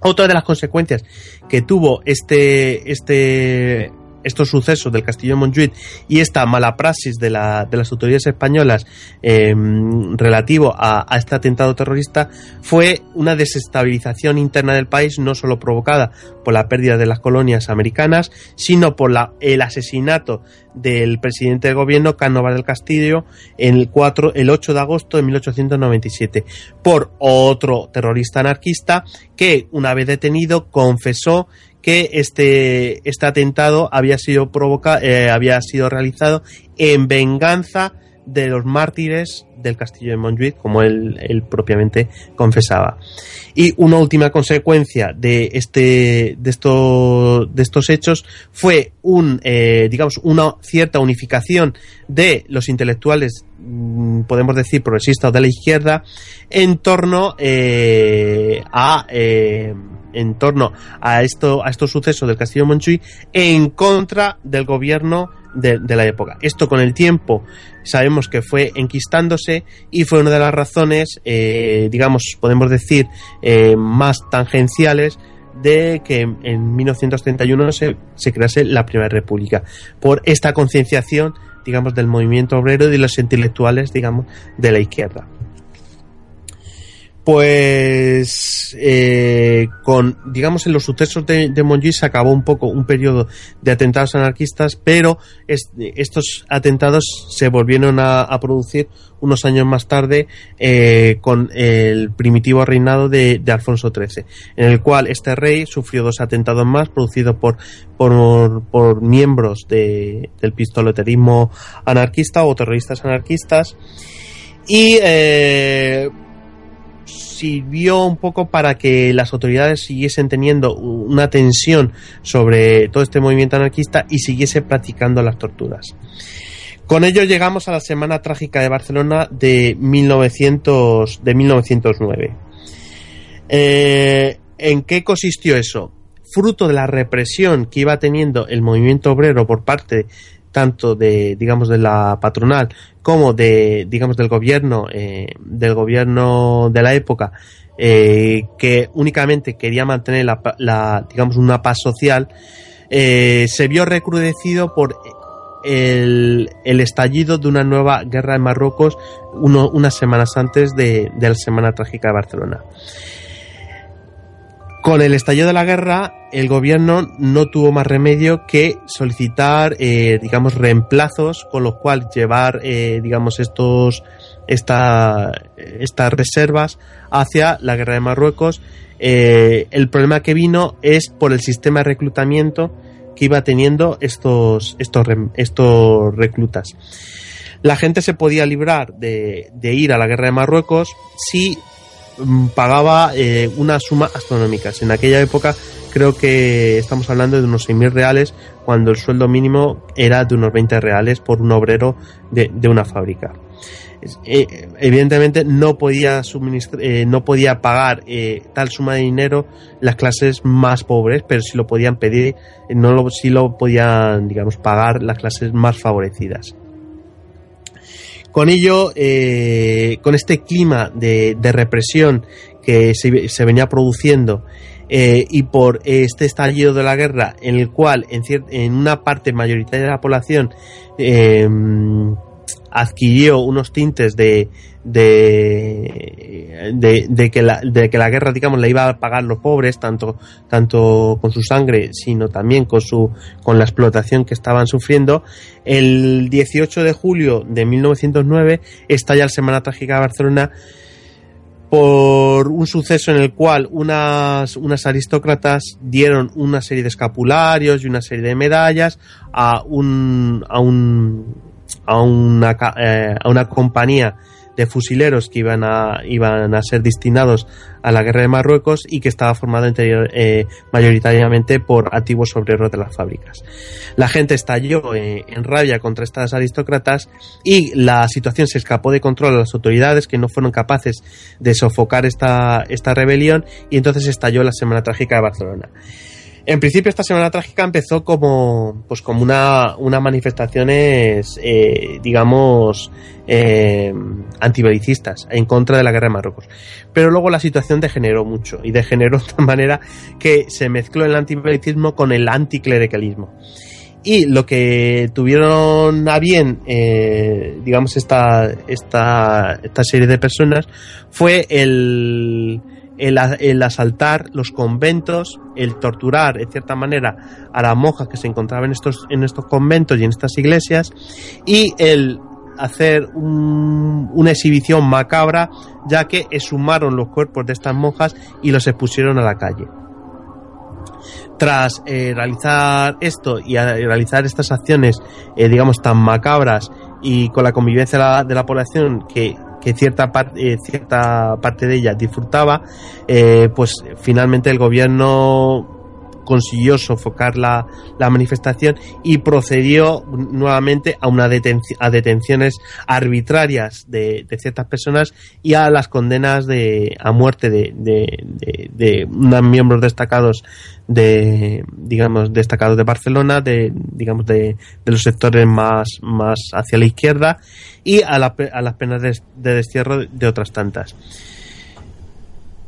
Otra de las consecuencias que tuvo este, este, estos sucesos del castillo de Montjuic y esta mala praxis de, la, de las autoridades españolas em, relativo a, este atentado terrorista fue una desestabilización interna del país no solo provocada por la pérdida de las colonias americanas, sino por la, el asesinato del presidente del gobierno, Cánovas del Castillo, el, 4, el 8 de agosto de 1897, por otro terrorista anarquista que, una vez detenido, confesó que este, este atentado había sido, provoca, eh, había sido realizado en venganza de los mártires del castillo de Montjuic, como él, él, propiamente confesaba. Y una última consecuencia de este, de estos, de estos hechos fue un, eh, digamos, una cierta unificación de los intelectuales, mm, podemos decir, progresistas de la izquierda, en torno eh, a eh, en torno a esto a estos sucesos del castillo Montjuic en contra del gobierno de, la época. Esto con el tiempo sabemos que fue enquistándose y fue una de las razones, eh, digamos, podemos decir, eh, más tangenciales de que en 1931 se, se crease la Primera República, por esta concienciación digamos, del movimiento obrero y de los intelectuales, digamos, de la izquierda pues eh, con digamos en los sucesos de, de se acabó un poco un periodo de atentados anarquistas pero estos atentados se volvieron a, producir unos años más tarde eh, con el primitivo reinado de, Alfonso XIII en el cual este rey sufrió dos atentados más producidos por por, por miembros de, del pistoleterismo anarquista o terroristas anarquistas. Y eh, sirvió un poco para que las autoridades siguiesen teniendo una tensión sobre todo este movimiento anarquista y siguiese practicando las torturas. Con ello llegamos a la Semana Trágica de Barcelona de, 1900, de 1909. Eh, ¿En qué consistió eso? Fruto de la represión que iba teniendo el movimiento obrero por parte tanto de digamos de la patronal como de digamos del gobierno eh, del gobierno de la época eh, que únicamente quería mantener la, digamos una paz social eh, se vio recrudecido por el, estallido de una nueva guerra en Marruecos unas semanas antes de la Semana Trágica de Barcelona. Con el estallido de la guerra, el gobierno no tuvo más remedio que solicitar, eh, digamos, reemplazos con los cuales llevar, eh, digamos, estos, esta, estas reservas hacia la guerra de Marruecos. Eh, el problema que vino es por el sistema de reclutamiento que iba teniendo estos, estos, estos reclutas. La gente se podía librar de, de ir a la guerra de Marruecos si pagaba eh, una suma astronómica. En aquella época creo que estamos hablando de unos 6.000 reales cuando el sueldo mínimo era de unos 20 reales por un obrero de, una fábrica. Eh, evidentemente no podía eh, no podía pagar tal suma de dinero las clases más pobres, pero sí lo podían pedir, no lo, sí lo podían, digamos, pagar las clases más favorecidas. Con ello, eh, con este clima de, represión que se, venía produciendo eh, y por este estallido de la guerra en el cual en, en una parte mayoritaria de la población eh, adquirió unos tintes de, de, de, que la, de que la guerra, digamos, la iba a pagar los pobres, tanto, tanto con su sangre, sino también con, su, con la explotación que estaban sufriendo. El 18 de julio de 1909 estalla la Semana Trágica de Barcelona por un suceso en el cual unas, unas aristócratas dieron una serie de escapularios y una serie de medallas a un, a un a una, eh, a una compañía de fusileros que iban a, iban a ser destinados a la guerra de Marruecos y que estaba formada eh, mayoritariamente por antiguos obreros de las fábricas. La gente estalló eh, en rabia contra estas aristócratas y la situación se escapó de control a las autoridades que no fueron capaces de sofocar esta, esta rebelión y entonces estalló la Semana Trágica de Barcelona. En principio esta semana trágica empezó como pues como una, una manifestaciones eh, digamos eh, antibelicistas en contra de la guerra de Marruecos. Pero luego la situación degeneró mucho y degeneró de tal manera que se mezcló el antibelicismo con el anticlericalismo. Y lo que tuvieron a bien, eh, digamos, esta, esta, esta serie de personas fue el, el, asaltar los conventos, el torturar, en cierta manera, a las monjas que se encontraban en estos, en estos conventos y en estas iglesias, y el hacer una exhibición macabra, ya que exhumaron los cuerpos de estas monjas y los expusieron a la calle. Tras eh, realizar esto y realizar estas acciones, eh, digamos, tan macabras y con la convivencia de la población que que cierta, eh, cierta parte de ella disfrutaba, eh, pues finalmente el gobierno consiguió sofocar la, la manifestación y procedió nuevamente a una a detenciones arbitrarias de, de, ciertas personas y a las condenas de a muerte de, de, de, unos miembros destacados de digamos destacados de Barcelona de digamos de, los sectores más más hacia la izquierda y a, a las penas de, destierro de otras tantas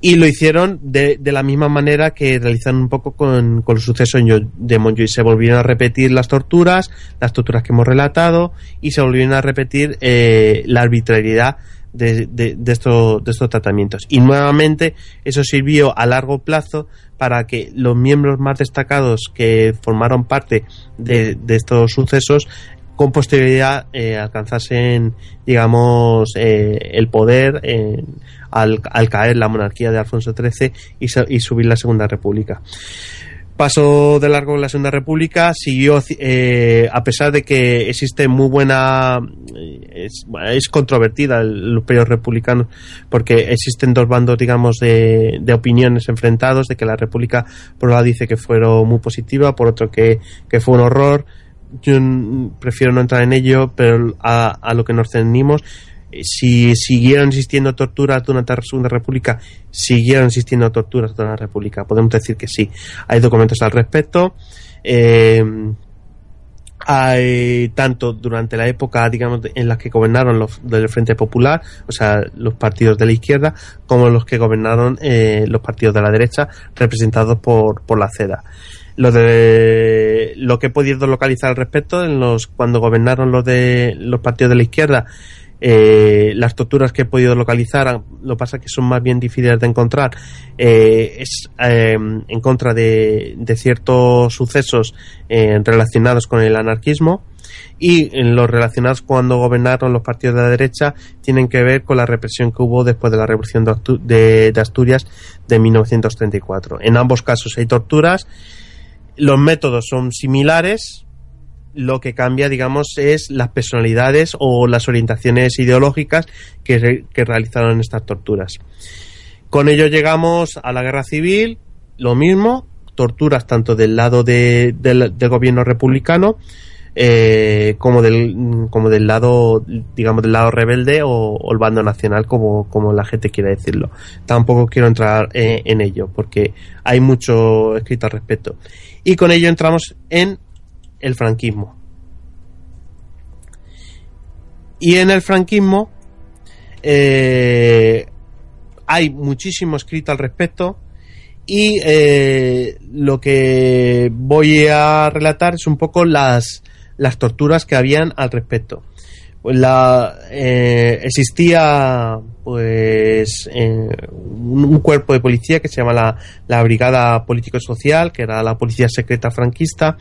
Y lo hicieron de, de la misma manera que realizaron un poco con, con los sucesos de Monjoy. Se volvieron a repetir las torturas, las torturas que hemos relatado, y se volvieron a repetir eh, la arbitrariedad de, de, de, estos, tratamientos. Y nuevamente eso sirvió a largo plazo para que los miembros más destacados que formaron parte de, estos sucesos con posterioridad eh, alcanzasen, digamos, eh, el poder eh, al, caer la monarquía de Alfonso XIII y, subir la Segunda República. Pasó de largo la Segunda República, siguió, eh, a pesar de que existe muy buena, es, es controvertida el, los periodos republicanos, porque existen dos bandos, digamos, de, de, opiniones enfrentados, de que la República, por un lado, dice que fueron muy positiva, por otro que, que fue un horror, yo prefiero no entrar en ello, pero a, a lo que nos cernimos, si siguieron existiendo torturas durante la Segunda República, siguieron existiendo torturas durante la República. Podemos decir que sí. Hay documentos al respecto. Eh, hay tanto durante la época, digamos, en la que gobernaron los del Frente Popular, o sea, los partidos de la izquierda, como los que gobernaron eh, los partidos de la derecha, representados por, por la CEDA lo de lo que he podido localizar al respecto en los cuando gobernaron los de los partidos de la izquierda eh, las torturas que he podido localizar lo que pasa que son más bien difíciles de encontrar eh, es eh, en contra de, ciertos sucesos eh, relacionados con el anarquismo y en los relacionados cuando gobernaron los partidos de la derecha tienen que ver con la represión que hubo después de la revolución de, de Asturias de 1934 en ambos casos hay torturas los métodos son similares, lo que cambia, digamos, es las personalidades o las orientaciones ideológicas que, que realizaron estas torturas. Con ello llegamos a la guerra civil, lo mismo, torturas tanto del lado de, del, gobierno republicano eh, como del como del lado digamos del lado rebelde o, o, el bando nacional como, como la gente quiera decirlo tampoco quiero entrar eh, en ello porque hay mucho escrito al respecto y con ello entramos en el franquismo. Y en el franquismo eh, hay muchísimo escrito al respecto y eh, lo que voy a relatar es un poco las, las torturas que habían al respecto. La, eh, existía pues eh, un, cuerpo de policía que se llama la, la Brigada Político Social, que era la policía secreta franquista,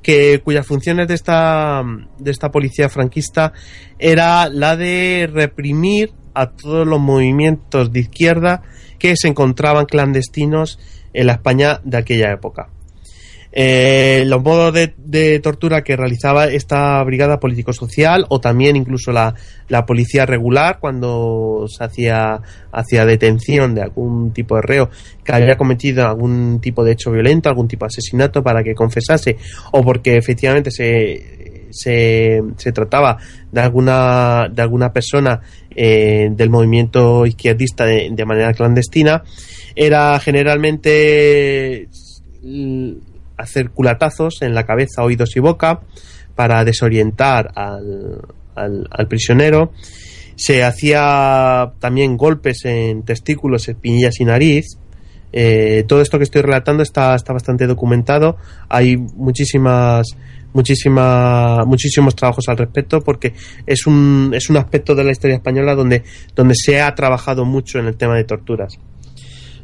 que cuyas funciones de esta de esta policía franquista era la de reprimir a todos los movimientos de izquierda que se encontraban clandestinos en la España de aquella época. Eh, los modos de, de, tortura que realizaba esta brigada político-social o también incluso la, la, policía regular cuando se hacía, hacía detención de algún tipo de reo que había cometido algún tipo de hecho violento, algún tipo de asesinato para que confesase o porque efectivamente se, se, se trataba de alguna, de alguna persona eh, del movimiento izquierdista de, de manera clandestina, era generalmente hacer culatazos en la cabeza, oídos y boca para desorientar al, al, prisionero. Se hacía también golpes en testículos, espinillas y nariz. Eh, todo esto que estoy relatando está, está bastante documentado. Hay muchísimas muchísima, muchísimos trabajos al respecto porque es un, es un aspecto de la historia española donde, donde se ha trabajado mucho en el tema de torturas.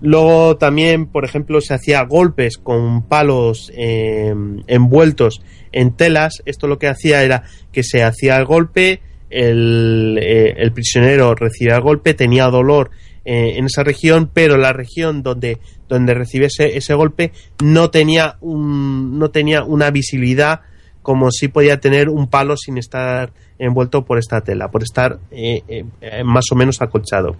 Luego también, por ejemplo, se hacía golpes con palos eh, envueltos en telas. Esto lo que hacía era que se hacía el golpe, el, eh, el prisionero recibía el golpe, tenía dolor eh, en esa región, pero la región donde, donde recibiese ese golpe no tenía, un, no tenía una visibilidad como si podía tener un palo sin estar envuelto por esta tela, por estar eh, más o menos acolchado.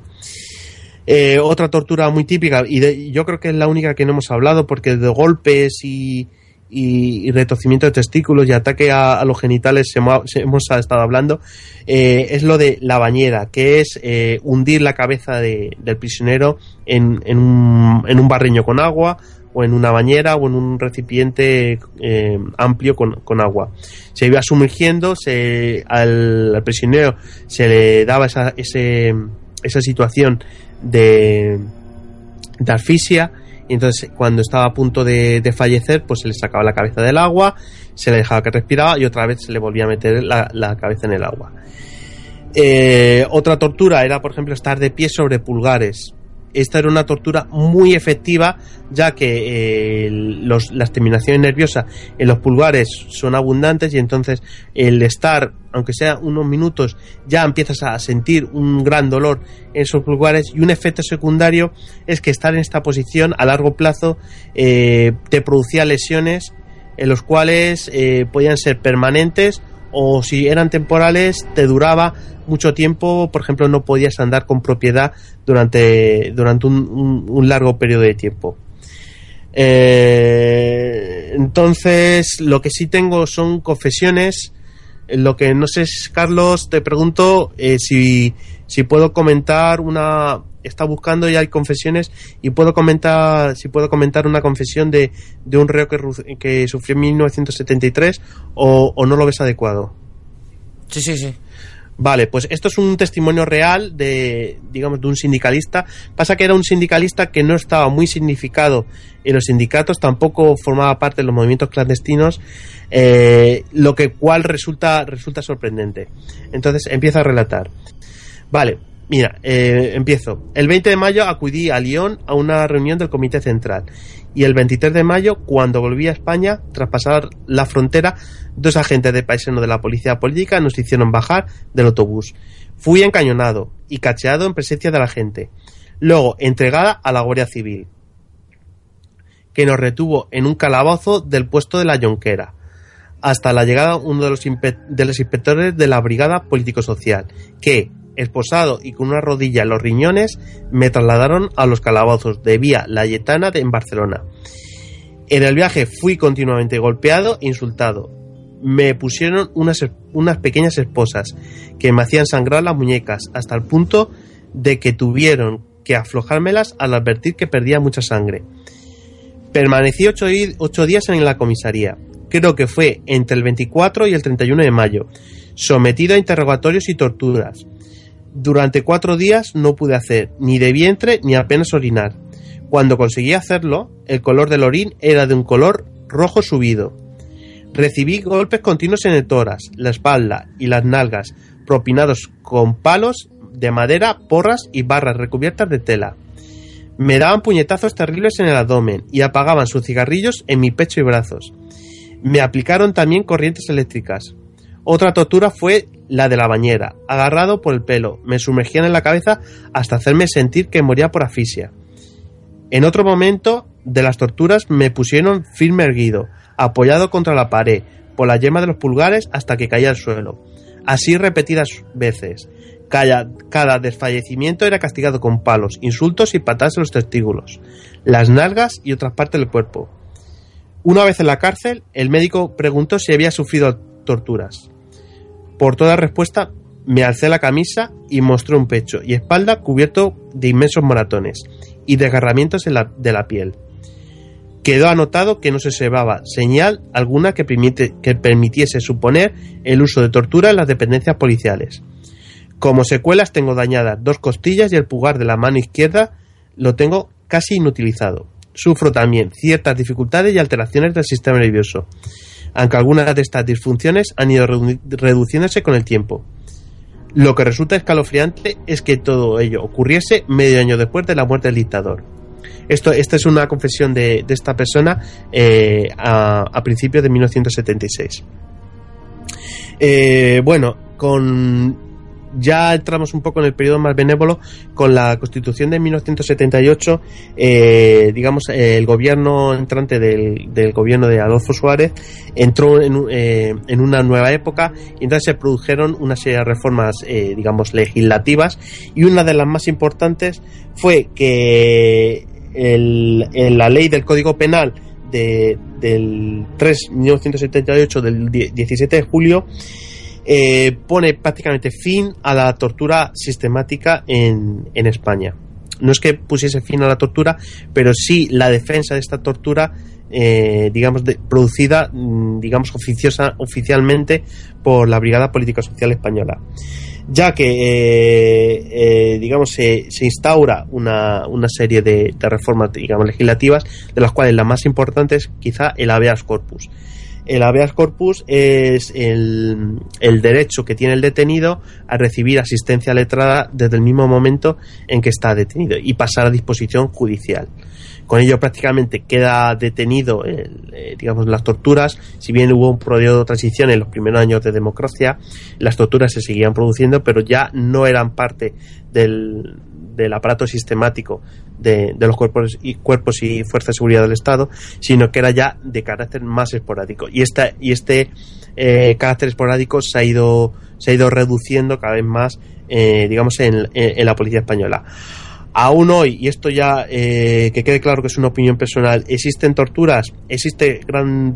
Eh, otra tortura muy típica, y de, yo creo que es la única que no hemos hablado, porque de golpes y, y, y retorcimiento de testículos y ataque a, los genitales hemos, hemos estado hablando, eh, es lo de la bañera, que es eh, hundir la cabeza de, del prisionero en, en, un, en un barreño con agua, o en una bañera o en un recipiente amplio con, con, agua. Se iba sumergiendo, se, al, al, prisionero se le daba esa, ese, esa situación de, de asfixia y entonces cuando estaba a punto de, fallecer pues se le sacaba la cabeza del agua, se le dejaba que respiraba y otra vez se le volvía a meter la, la cabeza en el agua. Eh, otra tortura era por ejemplo estar de pie sobre pulgares. Esta era una tortura muy efectiva ya que eh, los, las terminaciones nerviosas en los pulgares son abundantes y entonces el estar, aunque sea unos minutos, ya empiezas a sentir un gran dolor en esos pulgares y un efecto secundario es que estar en esta posición a largo plazo eh, te producía lesiones en los cuales eh, podían ser permanentes o si eran temporales te duraba mucho tiempo, por ejemplo, no podías andar con propiedad durante, durante un, largo periodo de tiempo. Eh, entonces, lo que sí tengo son confesiones. Lo que no sé, Carlos, te pregunto eh, si, si puedo comentar una. Está buscando y hay confesiones y puedo comentar si puedo comentar una confesión de, de un reo que, que sufrió en 1973 o, o no lo ves adecuado. Sí, sí, sí. Vale, pues esto es un testimonio real de, digamos, de un sindicalista. Pasa que era un sindicalista que no estaba muy significado en los sindicatos, tampoco formaba parte de los movimientos clandestinos, eh, lo que cual resulta, resulta sorprendente. Entonces empieza a relatar. Vale, mira, eh, empiezo. El 20 de mayo acudí a Lyon a una reunión del Comité Central y el 23 de mayo, cuando volví a España, tras pasar la frontera, dos agentes de paisano de la policía política nos hicieron bajar del autobús. Fui encañonado y cacheado en presencia de la gente. Luego, entregada a la Guardia Civil, que nos retuvo en un calabozo del puesto de la Yonquera, hasta la llegada uno de los, de los inspectores de la Brigada Político-Social, que, esposado y con una rodilla en los riñones, me trasladaron a los calabozos de Vía Layetana en Barcelona. En el viaje fui continuamente golpeado e insultado. Me pusieron unas, unas pequeñas esposas que me hacían sangrar las muñecas hasta el punto de que tuvieron que aflojármelas al advertir que perdía mucha sangre. Permanecí ocho, ocho días en la comisaría. Creo que fue entre el 24 y el 31 de mayo, sometido a interrogatorios y torturas durante cuatro días no pude hacer ni de vientre ni apenas orinar. Cuando conseguí hacerlo, el color del orín era de un color rojo subido. Recibí golpes continuos en el tórax, la espalda y las nalgas, propinados con palos de madera, porras y barras recubiertas de tela. Me daban puñetazos terribles en el abdomen y apagaban sus cigarrillos en mi pecho y brazos. Me aplicaron también corrientes eléctricas. Otra tortura fue la de la bañera. Agarrado por el pelo, me sumergían en la cabeza hasta hacerme sentir que moría por asfixia. En otro momento de las torturas me pusieron firme erguido, apoyado contra la pared, por la yema de los pulgares hasta que caía al suelo. Así repetidas veces. Cada, cada, desfallecimiento era castigado con palos, insultos y patadas en los testículos, las nalgas y otras partes del cuerpo. Una vez en la cárcel, el médico preguntó si había sufrido torturas. Por toda respuesta, me alcé la camisa y mostré un pecho y espalda cubierto de inmensos maratones y desgarramientos la, de la piel. Quedó anotado que no se observaba señal alguna que, permite, que permitiese suponer el uso de tortura en las dependencias policiales. Como secuelas tengo dañadas dos costillas y el pulgar de la mano izquierda lo tengo casi inutilizado. Sufro también ciertas dificultades y alteraciones del sistema nervioso aunque algunas de estas disfunciones han ido redu reduciéndose con el tiempo. Lo que resulta escalofriante es que todo ello ocurriese medio año después de la muerte del dictador. Esto, esta es una confesión de, esta persona eh, a, a, principios de 1976. Eh, bueno, con ya entramos un poco en el periodo más benévolo con la constitución de 1978 eh, digamos el gobierno entrante del, gobierno de Adolfo Suárez entró en, eh, en, una nueva época y entonces se produjeron una serie de reformas eh, digamos legislativas y una de las más importantes fue que en la ley del Código Penal de, del 3 1978 del 17 de julio eh, pone prácticamente fin a la tortura sistemática en, en, España. No es que pusiese fin a la tortura, pero sí la defensa de esta tortura, eh, digamos, de, producida, mm, digamos, oficiosa, oficialmente por la Brigada Política Social Española. ya que, eh, digamos, se, se instaura una, una serie de, de reformas, digamos, legislativas, de las cuales la más importante es quizá el habeas corpus. El habeas corpus es el, el, derecho que tiene el detenido a recibir asistencia letrada desde el mismo momento en que está detenido y pasar a disposición judicial. Con ello prácticamente queda detenido, eh, digamos, las torturas. Si bien hubo un periodo de transición en los primeros años de democracia, las torturas se seguían produciendo, pero ya no eran parte del, del aparato sistemático de, de, los cuerpos y, cuerpos y fuerzas de seguridad del Estado, sino que era ya de carácter más esporádico. Y, esta, y este eh, carácter esporádico se ha ido, se ha ido reduciendo cada vez más, eh, digamos, en, en, en la policía española aún hoy, y esto ya eh, que quede claro que es una opinión personal, existen torturas, existe gran,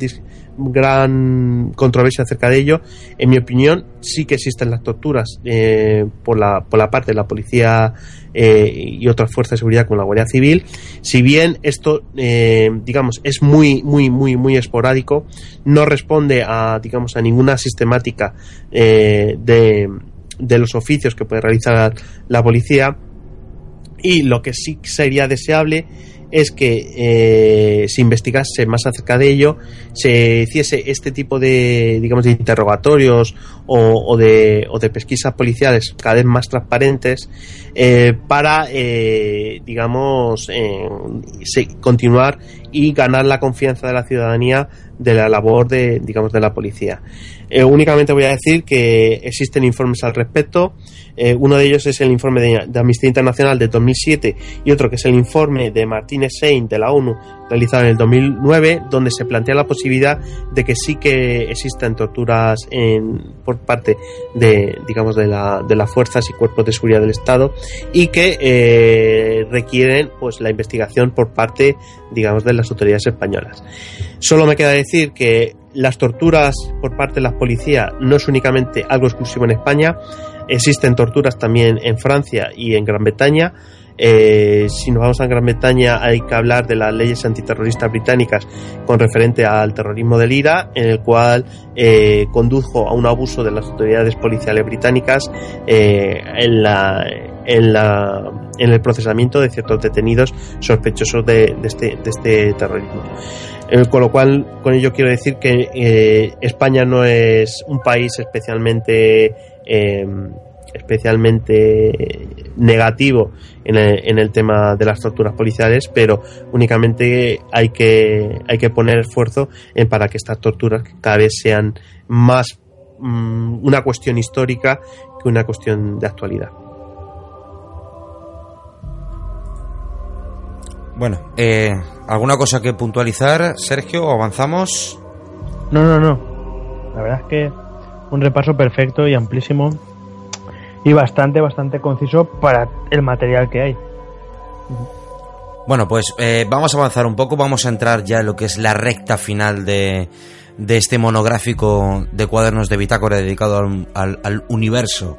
gran controversia acerca de ello. En mi opinión, sí que existen las torturas eh, por, la, por la parte de la policía eh, y otras fuerzas de seguridad como la Guardia Civil. Si bien esto, eh, digamos, es muy, muy, muy, muy esporádico, no responde a, digamos, a ninguna sistemática de, de los oficios que puede realizar la policía y lo que sí sería deseable es que eh, se investigase más acerca de ello, se hiciese este tipo de, digamos, de interrogatorios o, de, o de, pesquisas policiales cada vez más transparentes eh, para, eh, digamos, continuar y ganar la confianza de la ciudadanía de la labor de, digamos, de la policía. Eh, únicamente voy a decir que existen informes al respecto. Eh, uno de ellos es el informe de, de, Amnistía Internacional de 2007 y otro que es el informe de Martínez Sein de la ONU realizado en el 2009, donde se plantea la posibilidad de que sí que existan torturas en, por parte de, digamos, de, la, de las fuerzas y cuerpos de seguridad del Estado y que eh, requieren pues la investigación por parte, digamos, de las autoridades españolas. Solo me queda decir que las torturas por parte de la policía no es únicamente algo exclusivo en España, existen torturas también en Francia y en Gran Bretaña. Eh, si nos vamos a Gran Bretaña hay que hablar de las leyes antiterroristas británicas con referente al terrorismo del IRA, en el cual eh, condujo a un abuso de las autoridades policiales británicas eh, en, la, en, la, en, el procesamiento de ciertos detenidos sospechosos de, este, de este terrorismo. Eh, con lo cual, con ello quiero decir que eh, España no es un país especialmente eh, especialmente negativo en el, en el, tema de las torturas policiales, pero únicamente hay que hay que poner esfuerzo en para que estas torturas cada vez sean más mmm, una cuestión histórica que una cuestión de actualidad. Bueno, eh, ¿alguna cosa que puntualizar, Sergio? ¿O avanzamos? No, no, no. La verdad es que un repaso perfecto y amplísimo y bastante, bastante conciso para el material que hay. Bueno, pues eh, vamos a avanzar un poco, vamos a entrar ya en lo que es la recta final de, de este monográfico de cuadernos de bitácora dedicado al, al, al universo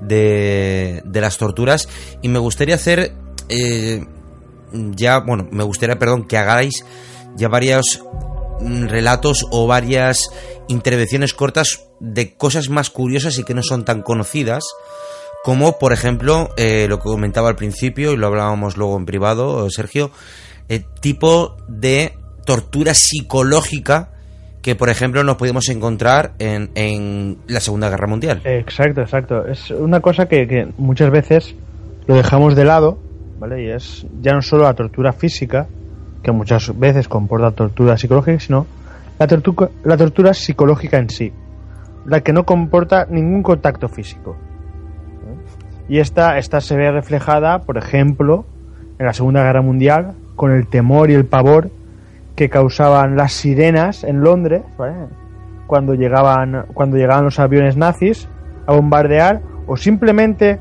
de, de, las torturas y me gustaría hacer eh, ya, bueno, me gustaría, perdón, que hagáis ya varios relatos o varias intervenciones cortas de cosas más curiosas y que no son tan conocidas como por ejemplo eh, lo que comentaba al principio y lo hablábamos luego en privado Sergio el tipo de tortura psicológica que por ejemplo nos podemos encontrar en, en la Segunda Guerra Mundial. Exacto exacto. Es una cosa que, que muchas veces lo dejamos de lado ¿vale? Y es ya no solo la tortura física, que muchas veces comporta tortura psicológica, sino la, tortura, la tortura psicológica en sí, la que no comporta ningún contacto físico. Y esta, esta se ve reflejada, por ejemplo, en la Segunda Guerra Mundial, con el temor y el pavor que causaban las sirenas en Londres, ¿vale? cuando llegaban cuando llegaban los aviones nazis a bombardear, o simplemente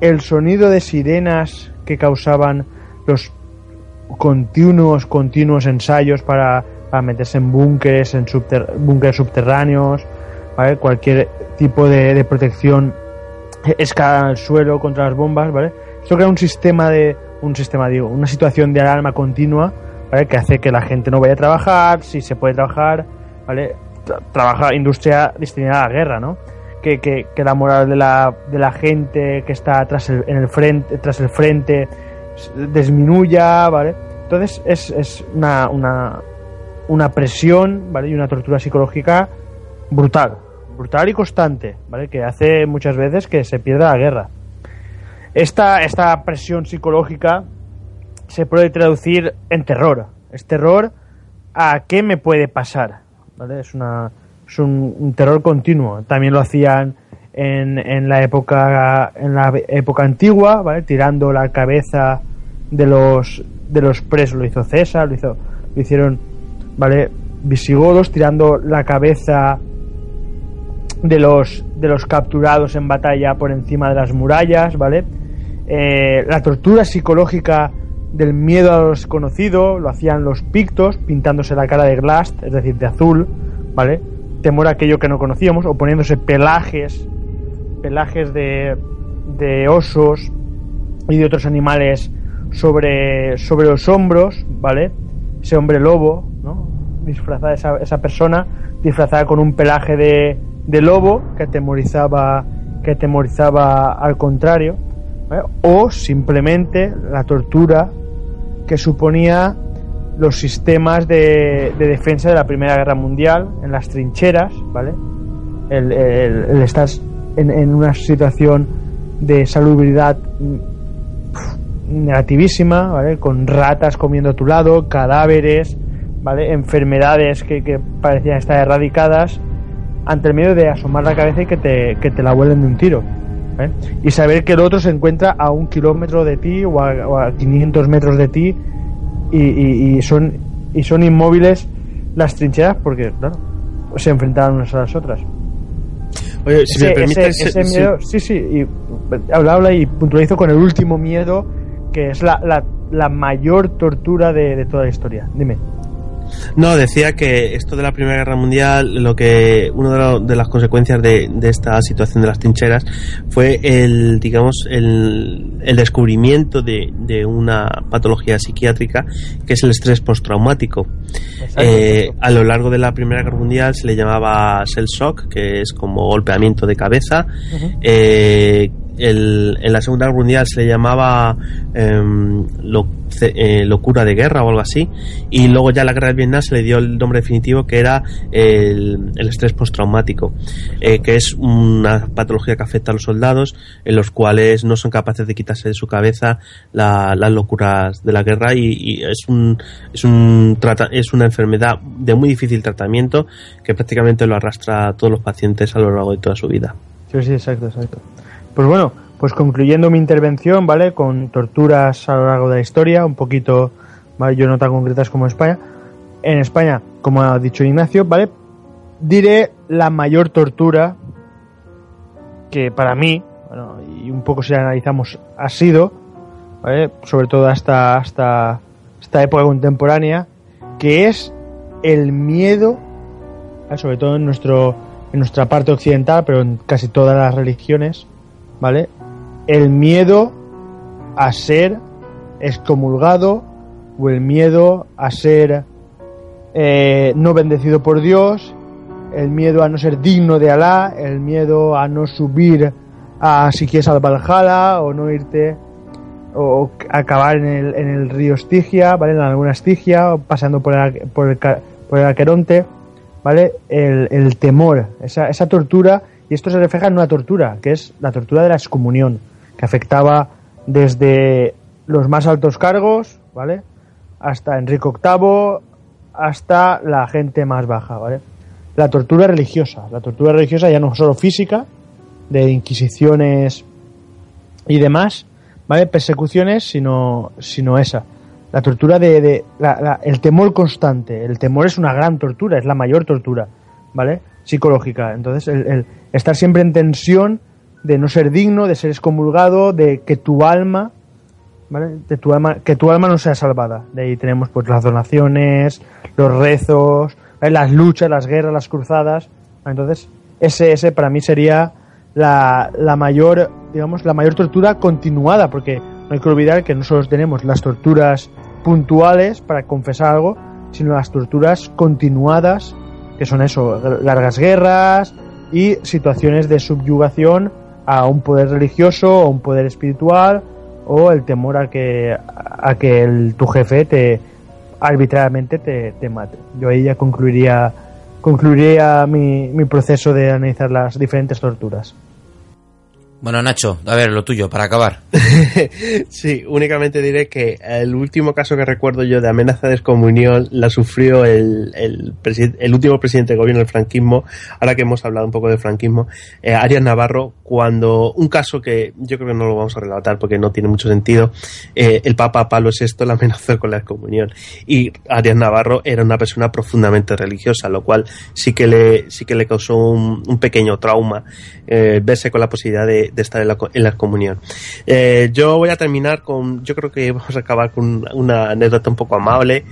el sonido de sirenas que causaban los continuos, continuos ensayos para, para meterse en búnkeres, en subter, subterráneos, ¿vale? cualquier tipo de, protección, escala al suelo contra las bombas, ¿vale? Esto crea un sistema de, un sistema, digo, una situación de alarma continua. Que hace que la gente no vaya a trabajar, si se puede trabajar, ¿vale? Trabaja industria destinada a la guerra, ¿no? Que, la moral de la, de la gente que está tras el, en el frente, tras el frente disminuya, ¿vale? Entonces es, es una, una, una presión, ¿vale? Y una tortura psicológica brutal, brutal y constante, ¿vale? Que hace muchas veces que se pierda la guerra. Esta, esta presión psicológica se puede traducir en terror. Es terror a qué me puede pasar, ¿vale? Es, una, es un, terror continuo. También lo hacían en, en, la época en la época antigua, ¿vale? Tirando la cabeza de los de los presos, lo hizo César, lo hizo lo hicieron, ¿vale? Visigodos tirando la cabeza de los de los capturados en batalla por encima de las murallas, ¿vale? Eh, la tortura psicológica del miedo a lo desconocido lo hacían los pictos pintándose la cara de glast, es decir, de azul, ¿vale? Temor a aquello que no conocíamos o poniéndose pelajes pelajes de, de osos y de otros animales sobre, sobre los hombros, ¿vale? Ese hombre lobo, ¿no? Disfrazada, esa, esa persona disfrazada con un pelaje de, de lobo que atemorizaba, que atemorizaba al contrario, ¿vale? o simplemente la tortura que suponía los sistemas de, de, defensa de la Primera Guerra Mundial en las trincheras, ¿vale? El, el, estar en, una situación de salubridad negativísima, ¿vale? Con ratas comiendo a tu lado, cadáveres, ¿vale? Enfermedades que, que parecían estar erradicadas ante el miedo de asomar la cabeza y que te, que te la vuelen de un tiro. ¿eh? Y saber que el otro se encuentra a un kilómetro de ti o a, o a 500 metros de ti y, y, y, son, y son inmóviles las trincheras porque, claro, se enfrentaron unas a las otras. Oye, si ese, me permites, ese, ese miedo, sí, sí, y habla, habla y puntualizo con el último miedo que es la, la, la mayor tortura de, de, toda la historia. Dime. No, decía que esto de la Primera Guerra Mundial, lo que una de, de las consecuencias de, de, esta situación de las trincheras fue el, digamos, el, el descubrimiento de, de, una patología psiquiátrica que es el estrés postraumático. Eh, a lo largo de la Primera Guerra Mundial se le llamaba cell shock, que es como golpeamiento de cabeza. Uh -huh. eh, el, en la Segunda Guerra Mundial se le llamaba lo, eh, locura de guerra o algo así, y luego ya en la guerra de Vietnam se le dio el nombre definitivo que era el, estrés postraumático, eh, que es una patología que afecta a los soldados, en los cuales no son capaces de quitarse de su cabeza la, las locuras de la guerra y, y es, un, es, un es una enfermedad de muy difícil tratamiento que prácticamente lo arrastra a todos los pacientes a lo largo de toda su vida. Sí, sí, exacto, exacto. Pues bueno, pues concluyendo mi intervención, ¿vale? Con torturas a lo largo de la historia, un poquito, ¿vale? Yo no tan concretas como España. En España, como ha dicho Ignacio, ¿vale? Diré la mayor tortura que para mí, bueno, y un poco si la analizamos, ha sido, ¿vale? Sobre todo hasta, hasta esta época contemporánea, que es el miedo, sobre todo en, nuestro, en nuestra parte occidental, pero en casi todas las religiones, ¿vale? El miedo a ser excomulgado o el miedo a ser eh, no bendecido por Dios, el miedo a no ser digno de Alá, el miedo a no subir a si quieres al Valhalla o no irte o acabar en el, en el río Estigia, ¿vale? En alguna Estigia, o pasando por el, por el, por el Aqueronte, ¿vale? El, el temor, esa, esa tortura y esto se refleja en una tortura, que es la tortura de la excomunión, que afectaba desde los más altos cargos, ¿vale? Hasta Enrique VIII, hasta la gente más baja, ¿vale? La tortura religiosa, la tortura religiosa ya no solo física, de inquisiciones y demás, ¿vale? Persecuciones, sino, sino esa. La tortura de, la, el temor constante. El temor es una gran tortura, es la mayor tortura, ¿vale? Psicológica. Entonces, el, el estar siempre en tensión de no ser digno, de ser excomulgado, de que tu alma, ¿vale? De tu alma, que tu alma no sea salvada. De ahí tenemos pues las donaciones, los rezos, las luchas, las guerras, las cruzadas. Entonces, ese, ese para mí sería la, la mayor, digamos, la mayor tortura continuada, porque no hay que olvidar que no solo tenemos las torturas puntuales para confesar algo, sino las torturas continuadas, que son eso, largas guerras, y situaciones de subyugación a un poder religioso o un poder espiritual o el temor a que, a que tu jefe te arbitrariamente te, te mate. Yo ahí ya concluiría, concluiría mi, mi proceso de analizar las diferentes torturas. Bueno, Nacho, a ver, lo tuyo, para acabar. sí, únicamente diré que el último caso que recuerdo yo de amenaza de excomunión la sufrió el, el, el último presidente de gobierno del franquismo, ahora que hemos hablado un poco de franquismo, eh, Arias Navarro, cuando un caso que yo creo que no lo vamos a relatar porque no tiene mucho sentido, eh, el Papa Pablo VI la amenazó con la excomunión y Arias Navarro era una persona profundamente religiosa, lo cual sí que le, sí que le causó un, pequeño trauma eh, verse con la posibilidad de de estar en la, en la comunión. Eh, yo voy a terminar con, yo creo que vamos a acabar con una anécdota un poco amable.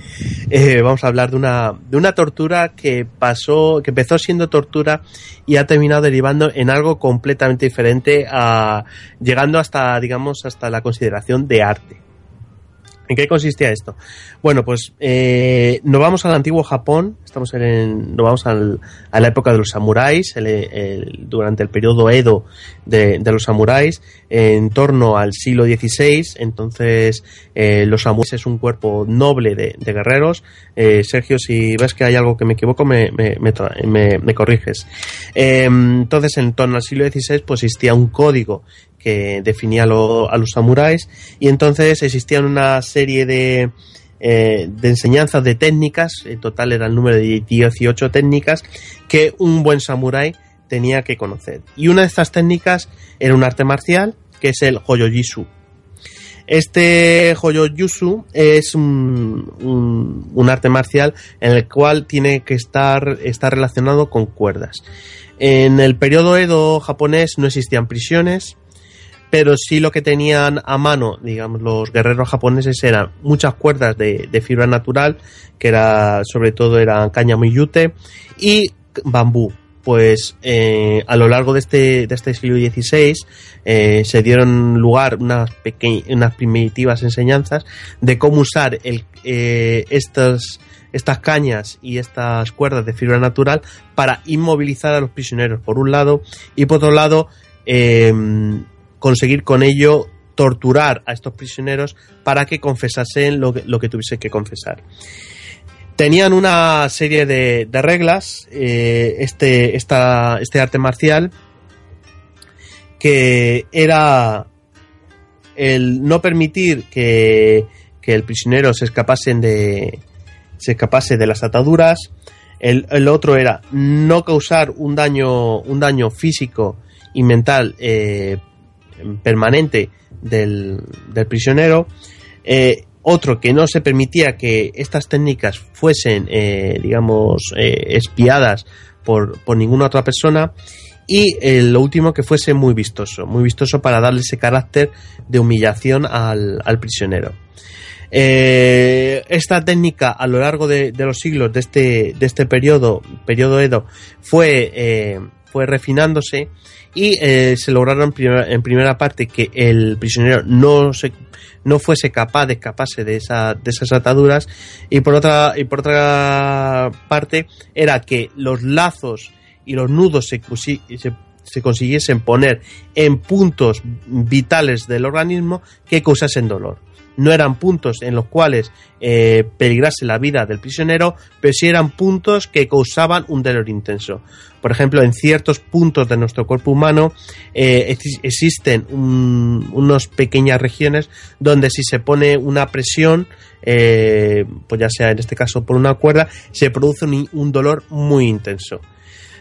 Eh, vamos a hablar de una, de una tortura que pasó, que empezó siendo tortura y ha terminado derivando en algo completamente diferente, a, llegando hasta, digamos, hasta la consideración de arte. ¿En qué consistía esto? Bueno, pues eh, nos vamos al antiguo Japón, estamos en, nos vamos al, a la época de los samuráis, durante el periodo Edo de, los samuráis, en torno al siglo XVI. Entonces, eh, los samuráis es un cuerpo noble de, guerreros. Eh, Sergio, si ves que hay algo que me equivoco, me, me, me, me corriges. Entonces, en torno al siglo XVI, pues existía un código que definía a los samuráis y entonces existían una serie de, eh, de enseñanzas de técnicas, en total era el número de 18 técnicas que un buen samurái tenía que conocer. Y una de estas técnicas era un arte marcial que es el Hoyojisu. Este Hoyojisu es un, arte marcial en el cual tiene que estar, estar relacionado con cuerdas. En el periodo Edo japonés no existían prisiones, pero sí lo que tenían a mano, digamos, los guerreros japoneses eran muchas cuerdas de, fibra natural, que era, sobre todo eran cáñamo y yute, y bambú. Pues eh, a lo largo de este, de este siglo XVI eh, se dieron lugar unas, unas primitivas enseñanzas de cómo usar el, eh, estas, estas cañas y estas cuerdas de fibra natural para inmovilizar a los prisioneros, por un lado, y por otro lado, eh, conseguir con ello torturar a estos prisioneros para que confesasen lo que, lo que tuviese que confesar. Tenían una serie de, reglas, eh, este, este arte marcial, que era el no permitir que, que el prisionero se escapasen de, se escapase de las ataduras. El, el, otro era no causar un daño, un daño físico y mental eh, permanente del, del prisionero. Eh, otro que no se permitía que estas técnicas fuesen, eh, digamos, eh, espiadas por, por, ninguna otra persona. Y lo último que fuese muy vistoso, muy vistoso para darle ese carácter de humillación al, al prisionero. Esta técnica a lo largo de, de, los siglos de este, de este periodo, periodo Edo, fue, fue refinándose y eh, se lograron primera, en primera parte que el prisionero no se no fuese capaz de escaparse de, esa, de esas ataduras y por otra y por otra parte era que los lazos y los nudos se, se, se consiguiesen poner en puntos vitales del organismo que causasen dolor no eran puntos en los cuales eh, peligrase la vida del prisionero, pero sí eran puntos que causaban un dolor intenso. Por ejemplo, en ciertos puntos de nuestro cuerpo humano eh, existen un, unas pequeñas regiones donde si se pone una presión, eh, pues ya sea en este caso por una cuerda, se produce un dolor muy intenso.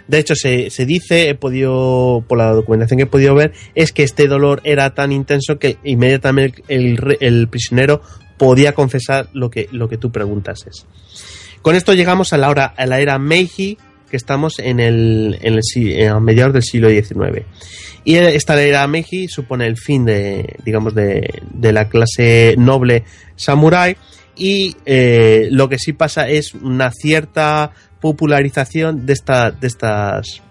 De hecho, se, se, dice, he podido, por la documentación que he podido ver, es que este dolor era tan intenso que inmediatamente el, prisionero podía confesar lo que, lo que tú preguntases. Con esto llegamos a la, hora, a la era Meiji, que estamos en el, en el mediados del siglo XIX. Y esta era Meiji supone el fin de, digamos, de, de la clase noble samurai y eh, lo que sí pasa es una cierta popularización de, esta, de estas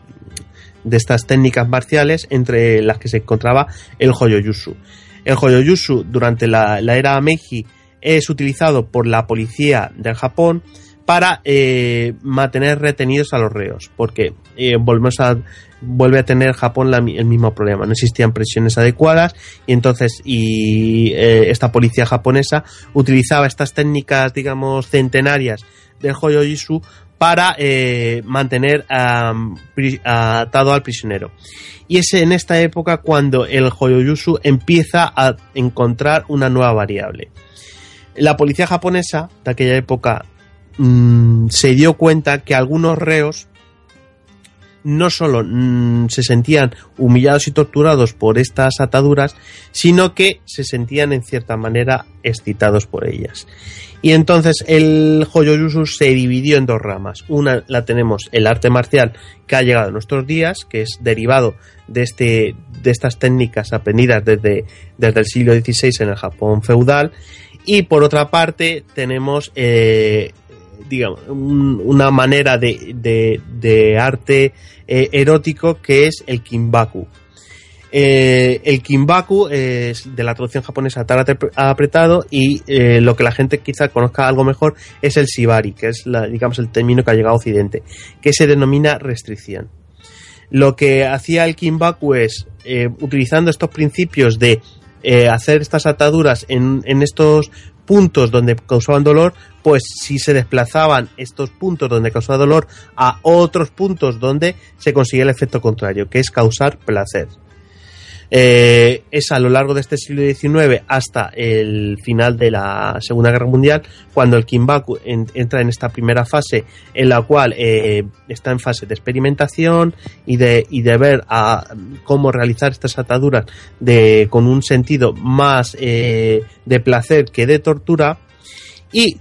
de estas técnicas marciales entre las que se encontraba el Hoyoyusu. El Hoyoyusu durante la, la era Meiji es utilizado por la policía del Japón para eh, mantener retenidos a los reos, porque eh, volvemos a vuelve a tener Japón el mismo problema. No existían presiones adecuadas y entonces y eh, esta policía japonesa utilizaba estas técnicas, digamos, centenarias del Hoyojisu para eh, mantener atado al prisionero. Y es en esta época cuando el Hoyoyusu empieza a encontrar una nueva variable. La policía japonesa de aquella época mm, se dio cuenta que algunos reos no solo mm, se sentían humillados y torturados por estas ataduras, sino que se sentían en cierta manera excitados por ellas. Y entonces el Hoyoyusu se dividió en dos ramas. Una la tenemos el arte marcial que ha llegado a nuestros días, que es derivado de, este, de estas técnicas aprendidas desde, desde el siglo XVI en el Japón feudal. Y por otra parte tenemos eh, digamos, un- una manera de, de- arte eh, erótico que es el kimbaku. Eh, el kimbaku es de la traducción japonesa tarate apretado y eh, lo que la gente quizá conozca algo mejor es el shibari, que es digamos el término que ha llegado a Occidente, que se denomina restricción. Lo que hacía el kimbaku es, utilizando estos principios de hacer estas ataduras en, en estos puntos donde causaban dolor, pues si se desplazaban estos puntos donde causaba dolor a otros puntos donde se consigue el efecto contrario, que es causar placer. Eh, es a lo largo de este siglo XIX hasta el final de la Segunda Guerra Mundial cuando el Kimbaku en- entra en esta primera fase en la cual eh, está en fase de experimentación y de, y de ver a cómo realizar estas ataduras de, con un sentido más eh, de placer que de tortura. Y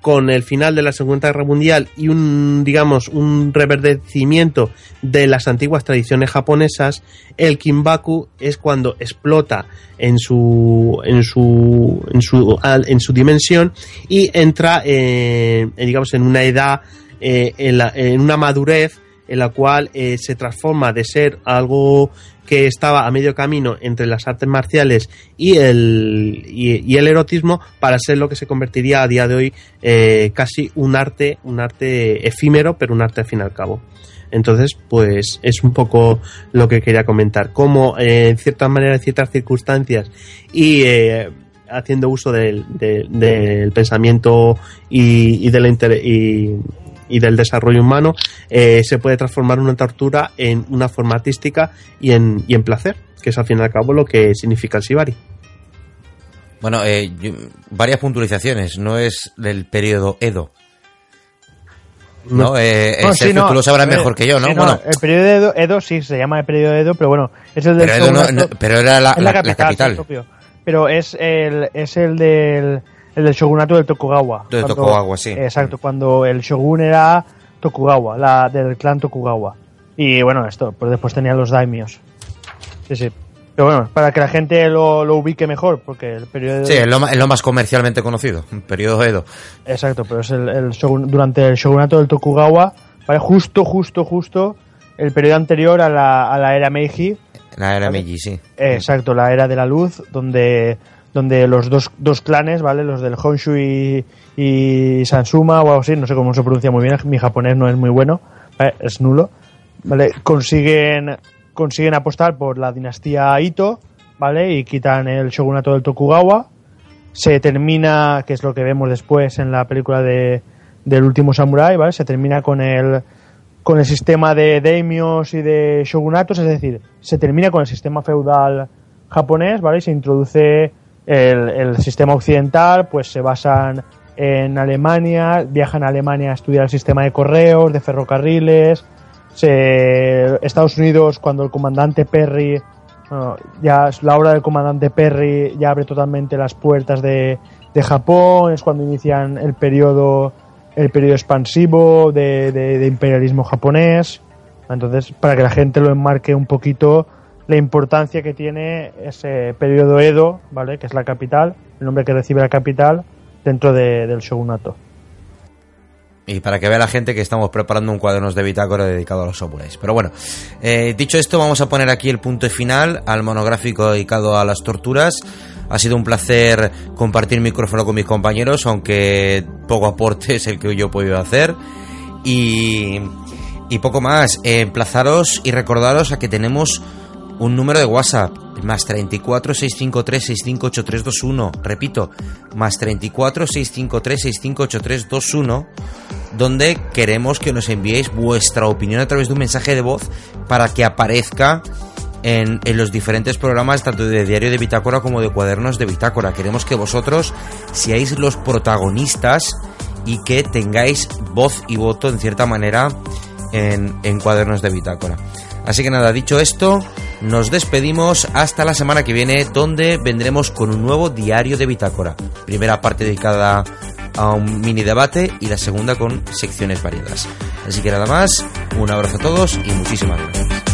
con el final de la Segunda Guerra Mundial y un, digamos, un reverdecimiento de las antiguas tradiciones japonesas, el kimbaku es cuando explota en su, en su, en su, en su dimensión y entra, eh, en, digamos, en una edad, eh, en una madurez en la cual eh, se transforma de ser algo que estaba a medio camino entre las artes marciales y el, y, el erotismo para ser lo que se convertiría a día de hoy eh, casi un arte, un arte efímero, pero un arte al fin y al cabo. Entonces, pues es un poco lo que quería comentar. Cómo, eh, en cierta manera, en ciertas circunstancias y eh, haciendo uso del, del- del pensamiento y, y de la inter- y del desarrollo humano, eh, se puede transformar una tortura en una forma artística y en, y en placer, que es al fin y al cabo lo que significa el Shibari. Bueno, eh, yo- varias puntualizaciones. No es del periodo Edo. No, eh, Bueno, Sergio, sí, no, tú lo sabrás ver, mejor que yo, ¿no? sí, bueno, el periodo de Edo, Edo sí se llama el periodo de Edo, pero bueno, es el del pero, Edo no- shogunato- no- pero era la, es la- la capital. Pero es el, es el del, el del shogunato del Tokugawa. Del Cuando- Tokugawa, sí. Exacto, cuando el shogun era Tokugawa, la del clan Tokugawa. Y bueno, esto, pues después tenía los daimios. Sí, sí. Pero bueno, para que la gente lo, lo ubique mejor, porque el periodo Sí, es lo, es lo más comercialmente conocido, periodo Edo. Exacto, pero es el, el shogun- durante el shogunato del Tokugawa, ¿vale? justo, justo, justo el periodo anterior a la, a la era Meiji, La era Meiji, sí. eh, exacto, la era de la luz, donde, donde los dos, dos clanes, ¿vale? Los del Honshu y, Sansuma o algo así, no sé cómo se pronuncia muy bien, mi japonés no es muy bueno, ¿vale? es nulo, ¿vale? Consiguen, consiguen apostar por la dinastía Ito, ¿vale? Y quitan el shogunato del Tokugawa, se termina, que es lo que vemos después en la película de, del último samurai, ¿vale? Se termina con el con el sistema de daimios y de shogunatos, es decir, se termina con el sistema feudal japonés, ¿vale? Y se introduce el, sistema occidental, pues se basan en Alemania, viajan a Alemania a estudiar el sistema de correos, de ferrocarriles, Estados Unidos cuando el comandante Perry ya es la obra del comandante Perry ya abre totalmente las puertas de, de Japón, es cuando inician el periodo el periodo expansivo de imperialismo japonés. Entonces, para que la gente lo enmarque un poquito la importancia que tiene ese periodo Edo, ¿vale? Que es la capital, el nombre que recibe la capital dentro de- del shogunato. Y para que vea la gente que estamos preparando un cuadernos de bitácora dedicado a los samuráis. Pero bueno, eh, dicho esto, vamos a poner aquí el punto final al monográfico dedicado a las torturas. Ha sido un placer compartir micrófono con mis compañeros, aunque poco aporte es el que yo he podido hacer. Y, y poco más. emplazaros y recordaros a que tenemos un número de WhatsApp más 34 653 658321 repito más 34 653 658321 donde queremos que nos enviéis vuestra opinión a través de un mensaje de voz para que aparezca en, los diferentes programas tanto de Diario de Bitácora como de Cuadernos de Bitácora. Queremos que vosotros seáis los protagonistas y que tengáis voz y voto en cierta manera en, en Cuadernos de Bitácora. Así que nada, dicho esto, nos despedimos hasta la semana que viene donde vendremos con un nuevo Diario de Bitácora. Primera parte dedicada a un mini debate y la segunda con secciones variadas. Así que nada más, un abrazo a todos y muchísimas gracias.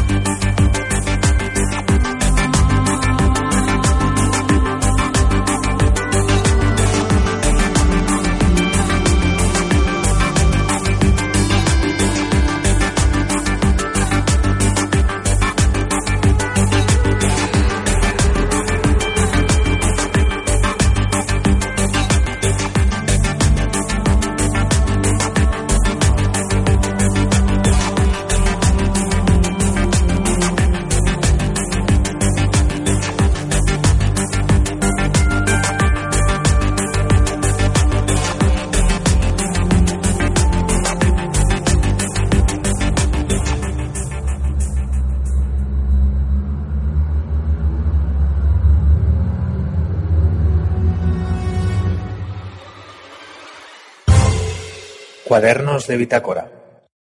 Cuadernos de Bitácora